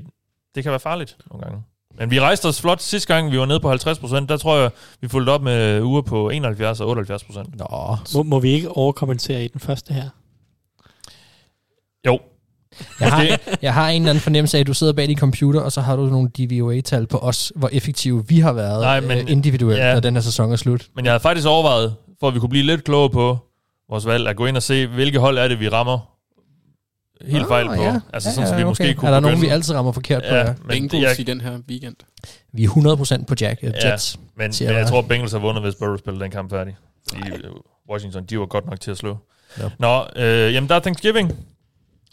det kan være farligt nogle gange. Men vi rejste os flot sidste gang, vi var nede på 50 procent. Der tror jeg, vi fulgte op med uger på 71 og 78 procent. Nå, Må, må vi ikke overkommentere i den første her? Jo, jeg har, jeg har en eller anden fornemmelse af, at du sidder bag din computer, og så har du nogle DVOA-tal på os, hvor effektive vi har været Nej, men- men, individuelt, ja. ja. når den her sæson er slut. men jeg havde faktisk overvejet, for at vi kunne blive lidt klogere på vores valg, at gå ind og se, hvilke hold er det, vi rammer helt Ah, fejl på. ja. Altså, Ja, sådan, så vi ja, måske okay. kunne Er der nogen, vi altid rammer forkert på? Ja, Ja. men, Bengals jeg, i den her weekend. Vi er 100% på Jack, ja. Ja. Jets. Men, men jeg jeg. tror, Bengals har vundet, hvis Burrow spiller den kamp færdig. Fordi øh, Washington, de var godt nok til at slå. Ja. Nå, øh, jamen der er Thanksgiving.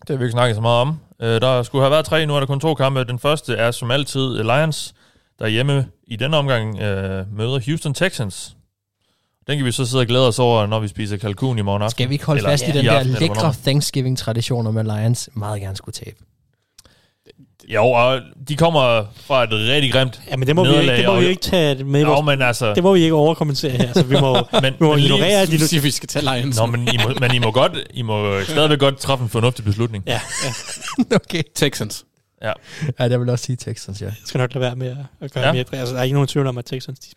Det har vi ikke snakket så meget om. Øh, der skulle have været tre, nu er der kun to kampe. Den første er som altid Lions, der hjemme i denne omgang øh, møder Houston Texans. Den kan vi så sidde og glæde os over, når vi spiser kalkun i morgen aften. Skal vi ikke holde Eller fast i den der aften, eller lækre hvornår? Thanksgiving-traditioner med Lions meget gerne skulle tabe? Jo, og de kommer fra et rigtig grimt. Ja, men det må, vi, ikke, Nederlag, det må og- vi ikke tage med Jo, vores, men altså... Det må vi ikke overkommentere her, så vi må, men, vi må men lige- ignorere Du de... vi skal tage Lions. Nå, men I må, men I må, godt, I må stadigvæk godt træffe en fornuftig beslutning. Ja, ja, okay. Texans. Ja, jeg vil også sige Texans, ja. jeg skal nok lade være med at, gøre Ja. ja. mere. Altså, der er ikke nogen tvivl om, at Texans... De,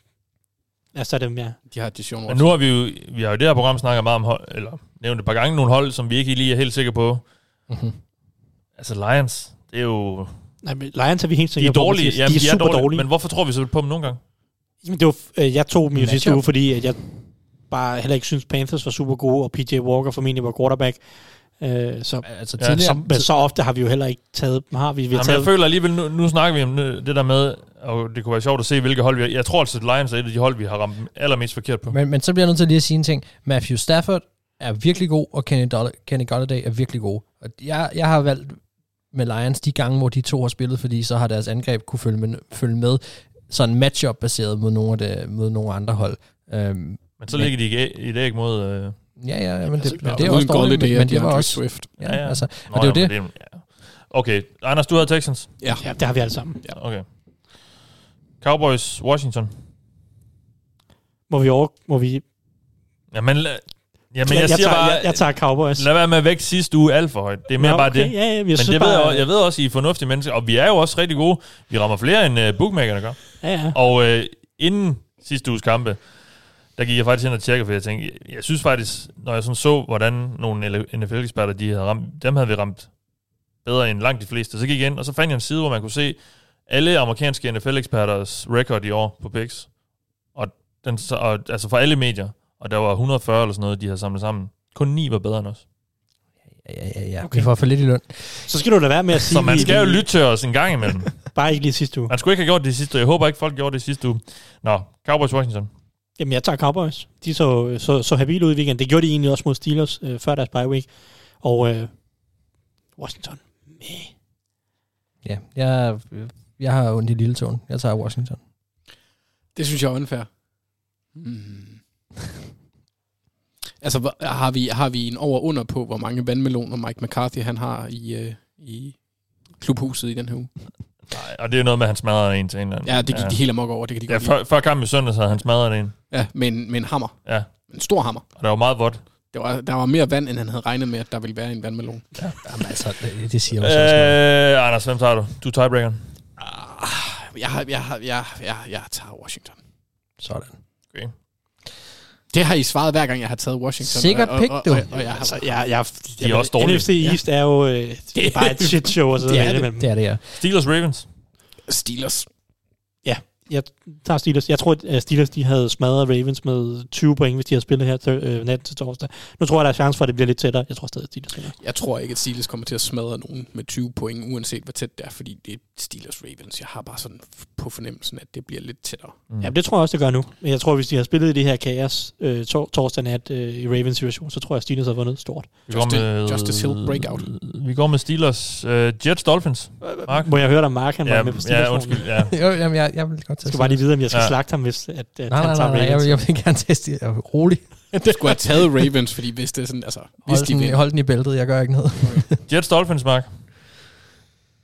ja, så er dem, ja. De har Dijon Men nu har vi jo, vi har jo i det her program snakket meget om hold, eller nævnt et par gange nogle hold, som vi ikke lige er helt sikre på. Mm-hmm. Altså Lions, det er jo... Nej, men Lions er vi helt De sikre er på, dårlige. Jamen, de er super dårlige. Men hvorfor tror vi så på dem nogle gange? Jamen, det var, øh, jeg tog dem jo sidste uge, fordi at jeg bare heller ikke synes, Panthers var super gode, og PJ Walker formentlig var quarterback. Øh, så, Altså Ja, så, men så ofte har vi jo heller ikke taget dem. Har vi? Vi har Jamen, taget, jeg føler alligevel, nu, nu snakker vi om det der med, og det kunne være sjovt at se, hvilke hold vi har. Jeg tror altså, at Lions er et af de hold, vi har ramt allermest forkert på. Men, men så bliver jeg nødt til lige at sige en ting. Matthew Stafford er virkelig god, og Kenny, Doll- Kenny Golladay er virkelig god. Og jeg, jeg har valgt med Lions de gange, hvor de to har spillet, fordi så har deres angreb kunne følge med, følge med sådan matchup baseret mod nogle, af det, mod nogle andre hold. Øhm, Men så ligger de i et- æg mod... Øh, ja, ja, men det, Altså, men det er også dårligt, men, men det var også... Swift. Ja, ja. Altså, Nå, og det er jo ja, det. men ja. Okay, Anders, du havde Texans. Ja. ja, det har vi alle sammen. Ja. Okay. Cowboys, Washington. Må vi over... Må vi, Jamen, la- jamen jeg, jeg, siger tager, bare, jeg, jeg tager Cowboys. lad være med at vække sidste uge alt for højt. Det er mere Ja, bare okay, det. Ja, ja, jeg Men det bare, ved jeg, også- jeg ved også, I er fornuftige mennesker, og vi er jo også rigtig gode. Vi rammer flere, end uh, bookmakerne gør. Ja, ja. Og øh, inden sidste uges kampe, der gik jeg faktisk ind og tjekkede, for jeg tænkte, jeg, jeg synes faktisk, når jeg sådan så, hvordan nogle NFL-eksperter, de havde ramt, dem havde vi ramt bedre end langt de fleste. Så gik jeg ind, og så fandt jeg en side, hvor man kunne se alle amerikanske NFL-eksperters record i år på picks. Og, den, så- og, altså for alle medier. Og der var 140 eller sådan noget, de havde samlet sammen. Kun 9 var bedre end os. Ja, ja, ja. Okay. Okay. Vi får for lidt i løn. Så skal du da være med at sige... Så man skal jo lytte til os en gang imellem. Bare ikke lige sidste uge. Man skulle ikke have gjort det sidste uge. Jeg håber ikke, folk gjorde det sidste uge. Nå, Cowboys Washington. Jamen, jeg tager Cowboys. De så, så, så habile ud i weekenden. Det gjorde de egentlig også mod Steelers øh, før deres bye week. Og øh, Washington. Meh. Ja, jeg, jeg har ondt i lille tåen. Jeg tager Washington. Det synes jeg er unfair. Hmm. altså, har vi, har vi en over-under på, hvor mange vandmeloner Mike McCarthy han har i, øh, i klubhuset i den her uge? Nej, og det er jo noget med, at han smadrede en til en eller anden. Ja, det gik de helt amok over. Det kan de Ja, godt før, før kampen i søndags havde han smadret en. Ja, med en, med en hammer. Ja, En stor hammer. og der var meget vådt. Det var, der var mere vand, end han havde regnet med, at der ville være i en vandmelon. Jamen altså, det, det siger jo så. Øh, Anders, hvem tager du? Du er tiebreakeren. Ah, jeg, har, jeg, har, jeg, jeg, jeg tager Washington. Sådan. Okay. Det har I svaret hver gang, jeg har taget Washington. Sikkert og, pick, og, du. og, og, og jeg har, Altså, jeg, jeg, De er også dårlige. NFC East er jo øh, det er bare et shit show. Det er det. Det er det, ja. Steelers Ravens. Steelers. Jeg tager Steelers. Jeg tror, at Steelers de havde smadret Ravens med 20 point, hvis de havde spillet her til, øh, natten til torsdag. Nu tror jeg, der er chance for, at det bliver lidt tættere. Jeg tror stadig, at Steelers vinder. Jeg tror ikke, at Steelers kommer til at smadre nogen med 20 point, uanset hvor tæt det er, fordi det er Steelers Ravens. Jeg har bare sådan på fornemmelsen, at det bliver lidt tættere. Mm. Ja, det tror jeg også, det gør nu. Men jeg tror, hvis de har spillet i det her kaos øh, tor- torsdag nat øh, i Ravens situation, så tror jeg, at Steelers har vundet stort. Vi går med, Justice Hill breakout. Vi går med Steelers. Uh, Jets Dolphins. Mark? Må jeg høre dig, Mark, han var Ja, med på Steelers? ja, undskyld. Ja. Jo, jamen, jeg, jeg vil godt Jeg tage skal bare lige vide, om jeg skal Ja. slagte ham, hvis at, at Nej, han nej, tager nej, nej, jeg, Ravens. vil- jeg vil gerne teste det. Rolig. Du skulle have taget Ravens, fordi hvis det er sådan, altså, hvis Hold de den, hold den i bæltet, jeg gør ikke noget. Jets Dolphins, Mark.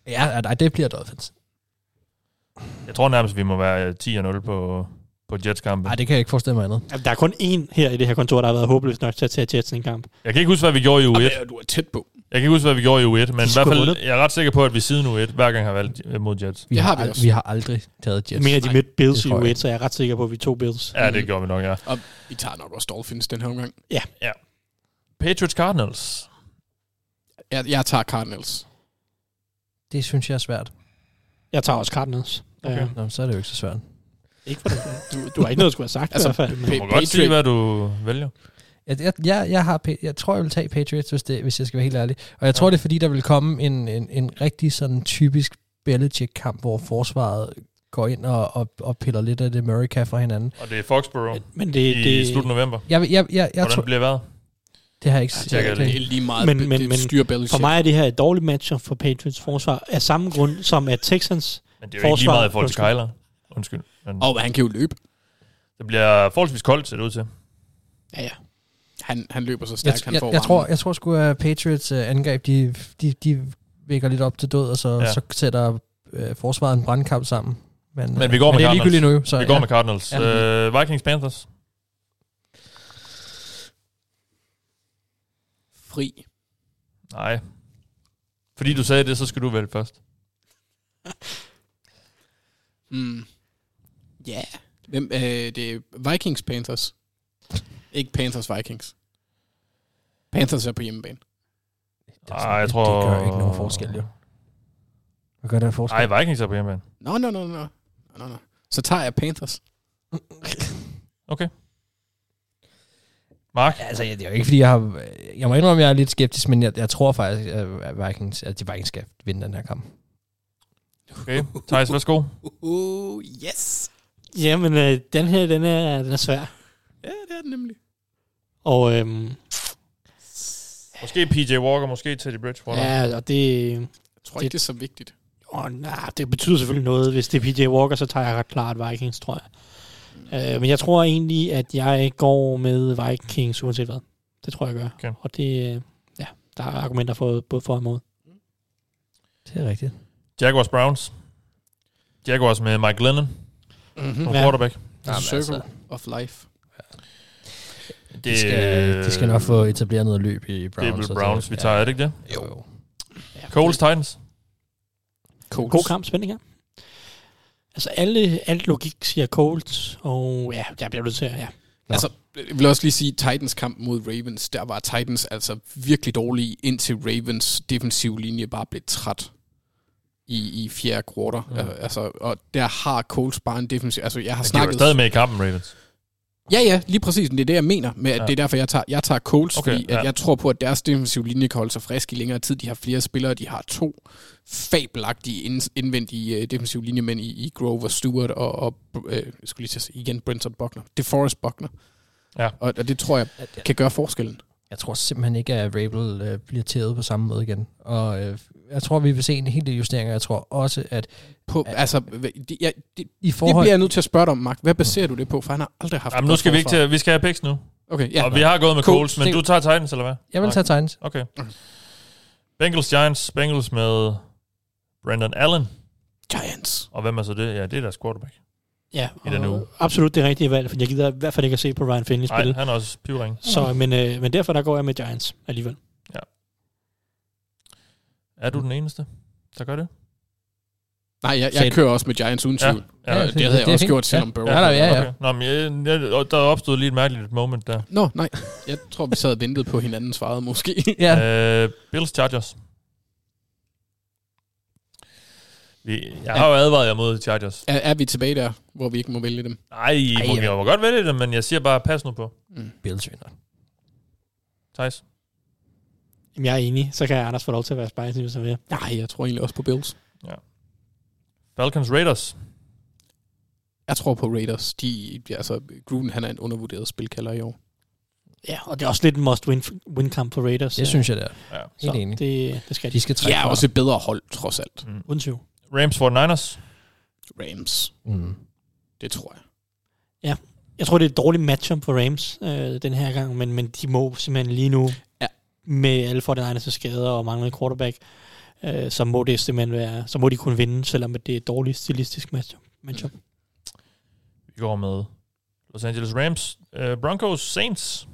Ja, nej, det bliver Dolphins. Jeg tror nærmest, vi må være øh, 10-0 på, på Jets-kampen. Nej, det kan jeg ikke forestille mig andet. Jamen, Der er kun én her i det her kontor, der har været håbløs nok til at tage Jets i en kamp. Jeg kan ikke huske, hvad vi gjorde i uge 1. Jamen, du er tæt på. Jeg kan ikke huske, hvad vi gjorde i uge 1, men i hvert fald, vundet. jeg er ret sikker på, at vi siden uge 1 hver gang har valgt øh, mod Jets. Vi har, vi vi har aldrig taget Jets. Jeg mener, de mødte Bills i tror jeg U1, ikke. så jeg er ret sikker på, at vi tog Bills. Ja, det gjorde vi nok, ja. Og vi tager nok også Dolphins den her omgang. Patriots Cardinals. Jeg, jeg tager Cardinals. Det synes jeg er svært. Jeg tager også Cardinals. Okay. Okay. Nå, så er det jo ikke så svært. Ikke for det. Du, du har ikke noget, du skulle have sagt Altså, i hvert fald. Du må godt sige, hvad du vælger. Jeg, jeg, jeg, jeg, har, jeg tror, jeg vil tage Patriots, hvis, det, hvis jeg skal være helt ærlig. Og jeg tror, det er fordi, der vil komme en, en, en rigtig sådan typisk Belichick-kamp, hvor forsvaret går ind og, og, og piller lidt af det Murray kan fra hinanden. Og det er Foxborough men det, i det, slut november. Jeg, jeg, jeg, jeg, jeg Hvordan tror, bliver vejret? Det har jeg ikke Ja, Det lige. er lige meget, Men- men, men- for mig er det her et dårligt match for Patriots forsvar af samme grund som at Texans. Men det er jo ikke lige Forsvar- meget i forhold til Undskyld. Kyler. Undskyld. Men Og han kan jo løbe. det bliver forholdsvis koldt, ser det ud til. Ja, ja. Han, han løber så Jeg, stærkt, han jeg, får jeg, tror, jeg tror sgu, at Patriots uh, angreb, de, de, de vækker lidt op til død, og så, Ja. så sætter uh, forsvaret en brandkamp sammen. Men, Men øh, vi går med men det er Cardinals. ligegyldigt nu, jo, så Vi går ja. med Cardinals. Ja. Vikings Panthers. Fri. Nej. Fordi du sagde det, så skal du vælge først. Mm. Ja. Yeah. Hvem, øh, det er Vikings Panthers. Ikke Panthers Vikings. Panthers er på hjemmebane. Nej, jeg tror... Det gør ikke nogen forskel, jo. Hvad gør det en forskel? Nej, Vikings er på hjemmebane. Nå, nå, nå, nå. nå, nå. Så tager jeg Panthers. Okay. Mark? Altså, det er jo ikke, fordi jeg har... Jeg må indrømme, at jeg er lidt skeptisk, men jeg, jeg tror faktisk, at Vikings, at de Vikings skal vinde den her kamp. Okay. Thijs, værsgo. Uh, yes. Jamen, øh, den her, den er, den er svær. Ja, det er det nemlig. Og øhm, Måske PJ Walker, måske Teddy Bridgewater. ja, og det... Jeg tror ikke, det er så vigtigt. Åh, nej, det betyder selvfølgelig noget. Hvis det er PJ Walker, så tager jeg ret klart Vikings, tror jeg. Øh, men jeg tror egentlig, at jeg går med Vikings uanset hvad. Det tror jeg, jeg gør. Okay. Og det, øh, ja, der er argumenter for, både for og imod. Det er rigtigt. Jaguars Browns. Jaguars med Mike Lennon Mm-hmm. som Ja. quarterback. Jamen, Circle altså. of life. Det, De skal, de skal nok få etableret noget løb i Det Browns. er vel og så- Browns, vi tager, er det ikke det? Jo, jo. Ja, Colts Titans. Colts. God kamp, spænding her. Altså, alle, alt logik siger Colts, og ja, jeg bliver nødt til at, ja. Altså, jeg vil også lige sige, Titans kamp mod Ravens, der var Titans altså virkelig dårlige, indtil Ravens defensiv linje bare blev træt i, i fjerde quarter. Mm. Mm. Uh, altså, og der har Colts bare en defensiv... Altså, jeg har Men de snakket... stadig med i kampen, Ravens. Ja, ja, lige præcis. Men det er det, jeg mener med, at Ja. ja. det er derfor, jeg tager, jeg tager Colts, okay, fordi ja. at jeg tror på, at deres defensiv linje kan holde sig frisk i længere tid. De har flere spillere, de har to fabelagtige ind, indvendige uh, defensive linjemænd i, i Grover Stewart og, og jeg skulle lige til at sige igen, Brenton Buckner. DeForest Buckner. Ja. Og, og det tror jeg kan gøre forskellen. Jeg tror simpelthen ikke, at Rabel øh, bliver tævet på samme måde igen. Og øh, jeg tror, vi vil se en hel del justeringer. Jeg tror også, at På, Ja. altså, det, jeg, det, i det forhold... bliver jeg nødt til at spørge dig om, Mark. Hvad baserer du det på? For han har aldrig haft Jamen, nu skal vi ikke til, vi skal have picks nu. Okay, Ja, ja. og vi har gået med Cool. Colts, men du tager Titans, eller hvad? Jeg vil tage Titans. Okay. Bengals Giants. Bengals med Brandon Allen. Giants. Og hvem er så det? Ja, det er deres quarterback. Ja, I den uge. absolut det rigtige valg, for jeg gider i hvert fald ikke at se på Ryan Finley Nej, spille. han er også pivring. Så, men, øh, men derfor der går jeg med Giants alligevel. Er du den eneste, der gør det? Nej, jeg, jeg kører også med Giants uden tvivl. Ja, Ja, ja, det, det havde jeg det er også fint. gjort, selvom Ja. Burrow... Ja, der- ja, ja. Okay. Nå, men jeg, jeg, der opstod lige et mærkeligt moment der. Nå, nej. Jeg tror, vi sad og ventede på hinanden svarede måske. Ja. Øh, Bills Chargers. Vi, jeg har jo advaret jer mod Chargers. er, er vi tilbage der, hvor vi ikke må vælge dem? Nej, I må, Ej, jeg må godt vælge det, men jeg siger bare, pas nu på. Bills vinder. Thijs. Jamen, jeg er enig, så kan Anders få lov til at være spicy, hvis han vil. Nej, jeg tror egentlig også på Bills. Falcons Raiders. Jeg tror på Raiders. De, de, altså, Gruden, han er en undervurderet spilkalder i år. Ja, og det er også lidt en must-win win kamp for Raiders. Det synes jeg, det er. Ja. Helt så enig. Det, det skal De de. skal De trække er fra. også et bedre hold, trods alt. Mm. Uden tvivl. Rams 49ers. Rams. Mm. Det tror jeg. Jeg tror, det er et dårligt matchup for Rams øh, den her gang, men, men de må simpelthen lige nu, Ja. med alle 49ers skader og manglende quarterback, øh, så må det simpelthen være, så må de kunne vinde, selvom det er et dårligt stilistisk matchup. matchup. Vi går med Los Angeles Rams. Uh, Broncos Saints.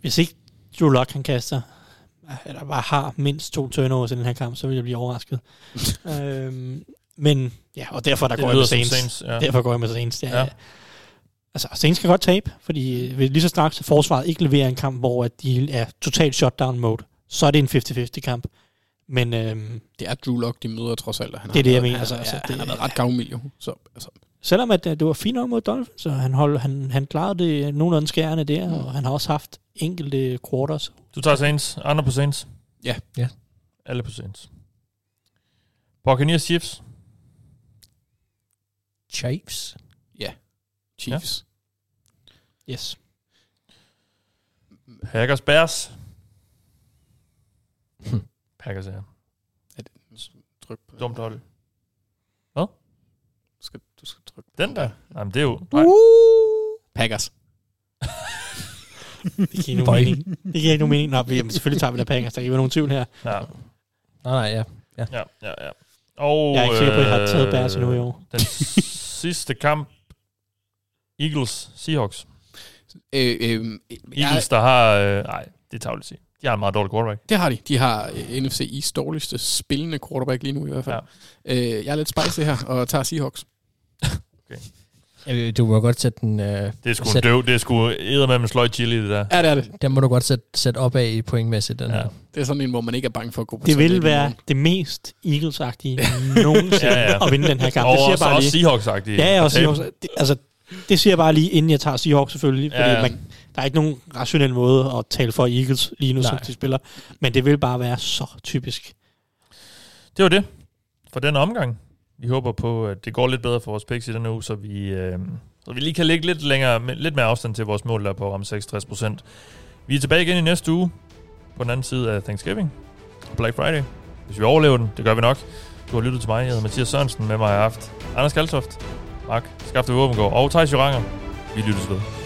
Hvis ikke Drew Lock han kaster, eller bare har mindst to turnovers i den her kamp, så vil jeg blive overrasket. øhm, men ja, og derfor der Det går jeg med Saints. Saints, ja. Derfor går jeg med Saints. Ja. Ja. Altså, Saints kan godt tabe, fordi øh, lige så straks forsvaret ikke leverer en kamp, hvor at de er totalt shutdown mode, så er det en 50-50 kamp. Men øhm, Det er Drew Lock, de møder trods alt. Han Det er har det, jeg været- mener, Han, altså, altså, ja, han det- har været ret gavmild jo. Så, altså, selvom at, øh, det var fint nok mod Dolphins, så han, hold, han, han klarede det nogenlunde skærende der, og han har også haft enkelte quarters. Du tager Saints. Andre på Saints. Ja. Ja. Alle på Saints. Buccaneers Chiefs. Chiefs. Chiefs. Yes. Packers Bears. Hm. Packers er Ja. Tryk på dumt hold. Du skal, du skal trykke på Den der. Jamen, det er jo... Nej. Packers. Det giver ikke nogen mening. Det giver ikke nogen mening. Nå, vi, jamen, selvfølgelig tager vi der Packers. Der er ikke nogen tvivl her. Ja, Nej, nej, ja. ja, ja, ja. Og, Jeg er ikke sikker på, at jeg har taget øh, Bears endnu i år. Den sidste kamp. Eagles Seahawks. Øh, øh, ja, Eagles, der har... Øh, nej, det er tavligt at sige. De har en meget dårlig quarterback. det har de. De har øh, NFC East dårligste spillende quarterback lige nu i hvert fald. Ja. Øh, jeg er lidt spicy her, og tager Seahawks. Øh, Du må godt sætte den... Øh, Det er sgu en sæt, døv. Det er sgu eddermame med sløj chili, det der. Ja, det er det. Den må du godt sætte, sætte op af i pointmæssigt, den Ja. her. Det er sådan en, hvor man ikke er bange for at gå på Det vil være det mest Eagles-agtige nogensinde Ja, ja. at vinde den her kamp. Og Det siger jeg også, bare også lige. Seahawks-agtige. Ja, ja, og tabe. Seahawks, det, altså, Det siger jeg bare lige, inden jeg tager Seahawks selvfølgelig, fordi ja. Man, der er ikke nogen rationel måde at tale for Eagles lige nu, Nej. som de spiller. Men det vil bare være så typisk. Det var det for den omgang. Vi håber på, at det går lidt bedre for vores picks i denne uge, så vi, øh, så vi lige kan ligge lidt, længere, lidt mere afstand til vores mål der på om 66%. Vi er tilbage igen i næste uge på den anden side af Thanksgiving. Black Friday. Hvis vi overlever den, det gør vi nok. Du har lyttet til mig. Jeg hedder Mathias Sørensen. Med mig i aften. Anders Kaltoft, Mark Skafte Våbengård og Thijs Joranger. Vi lyttes ved.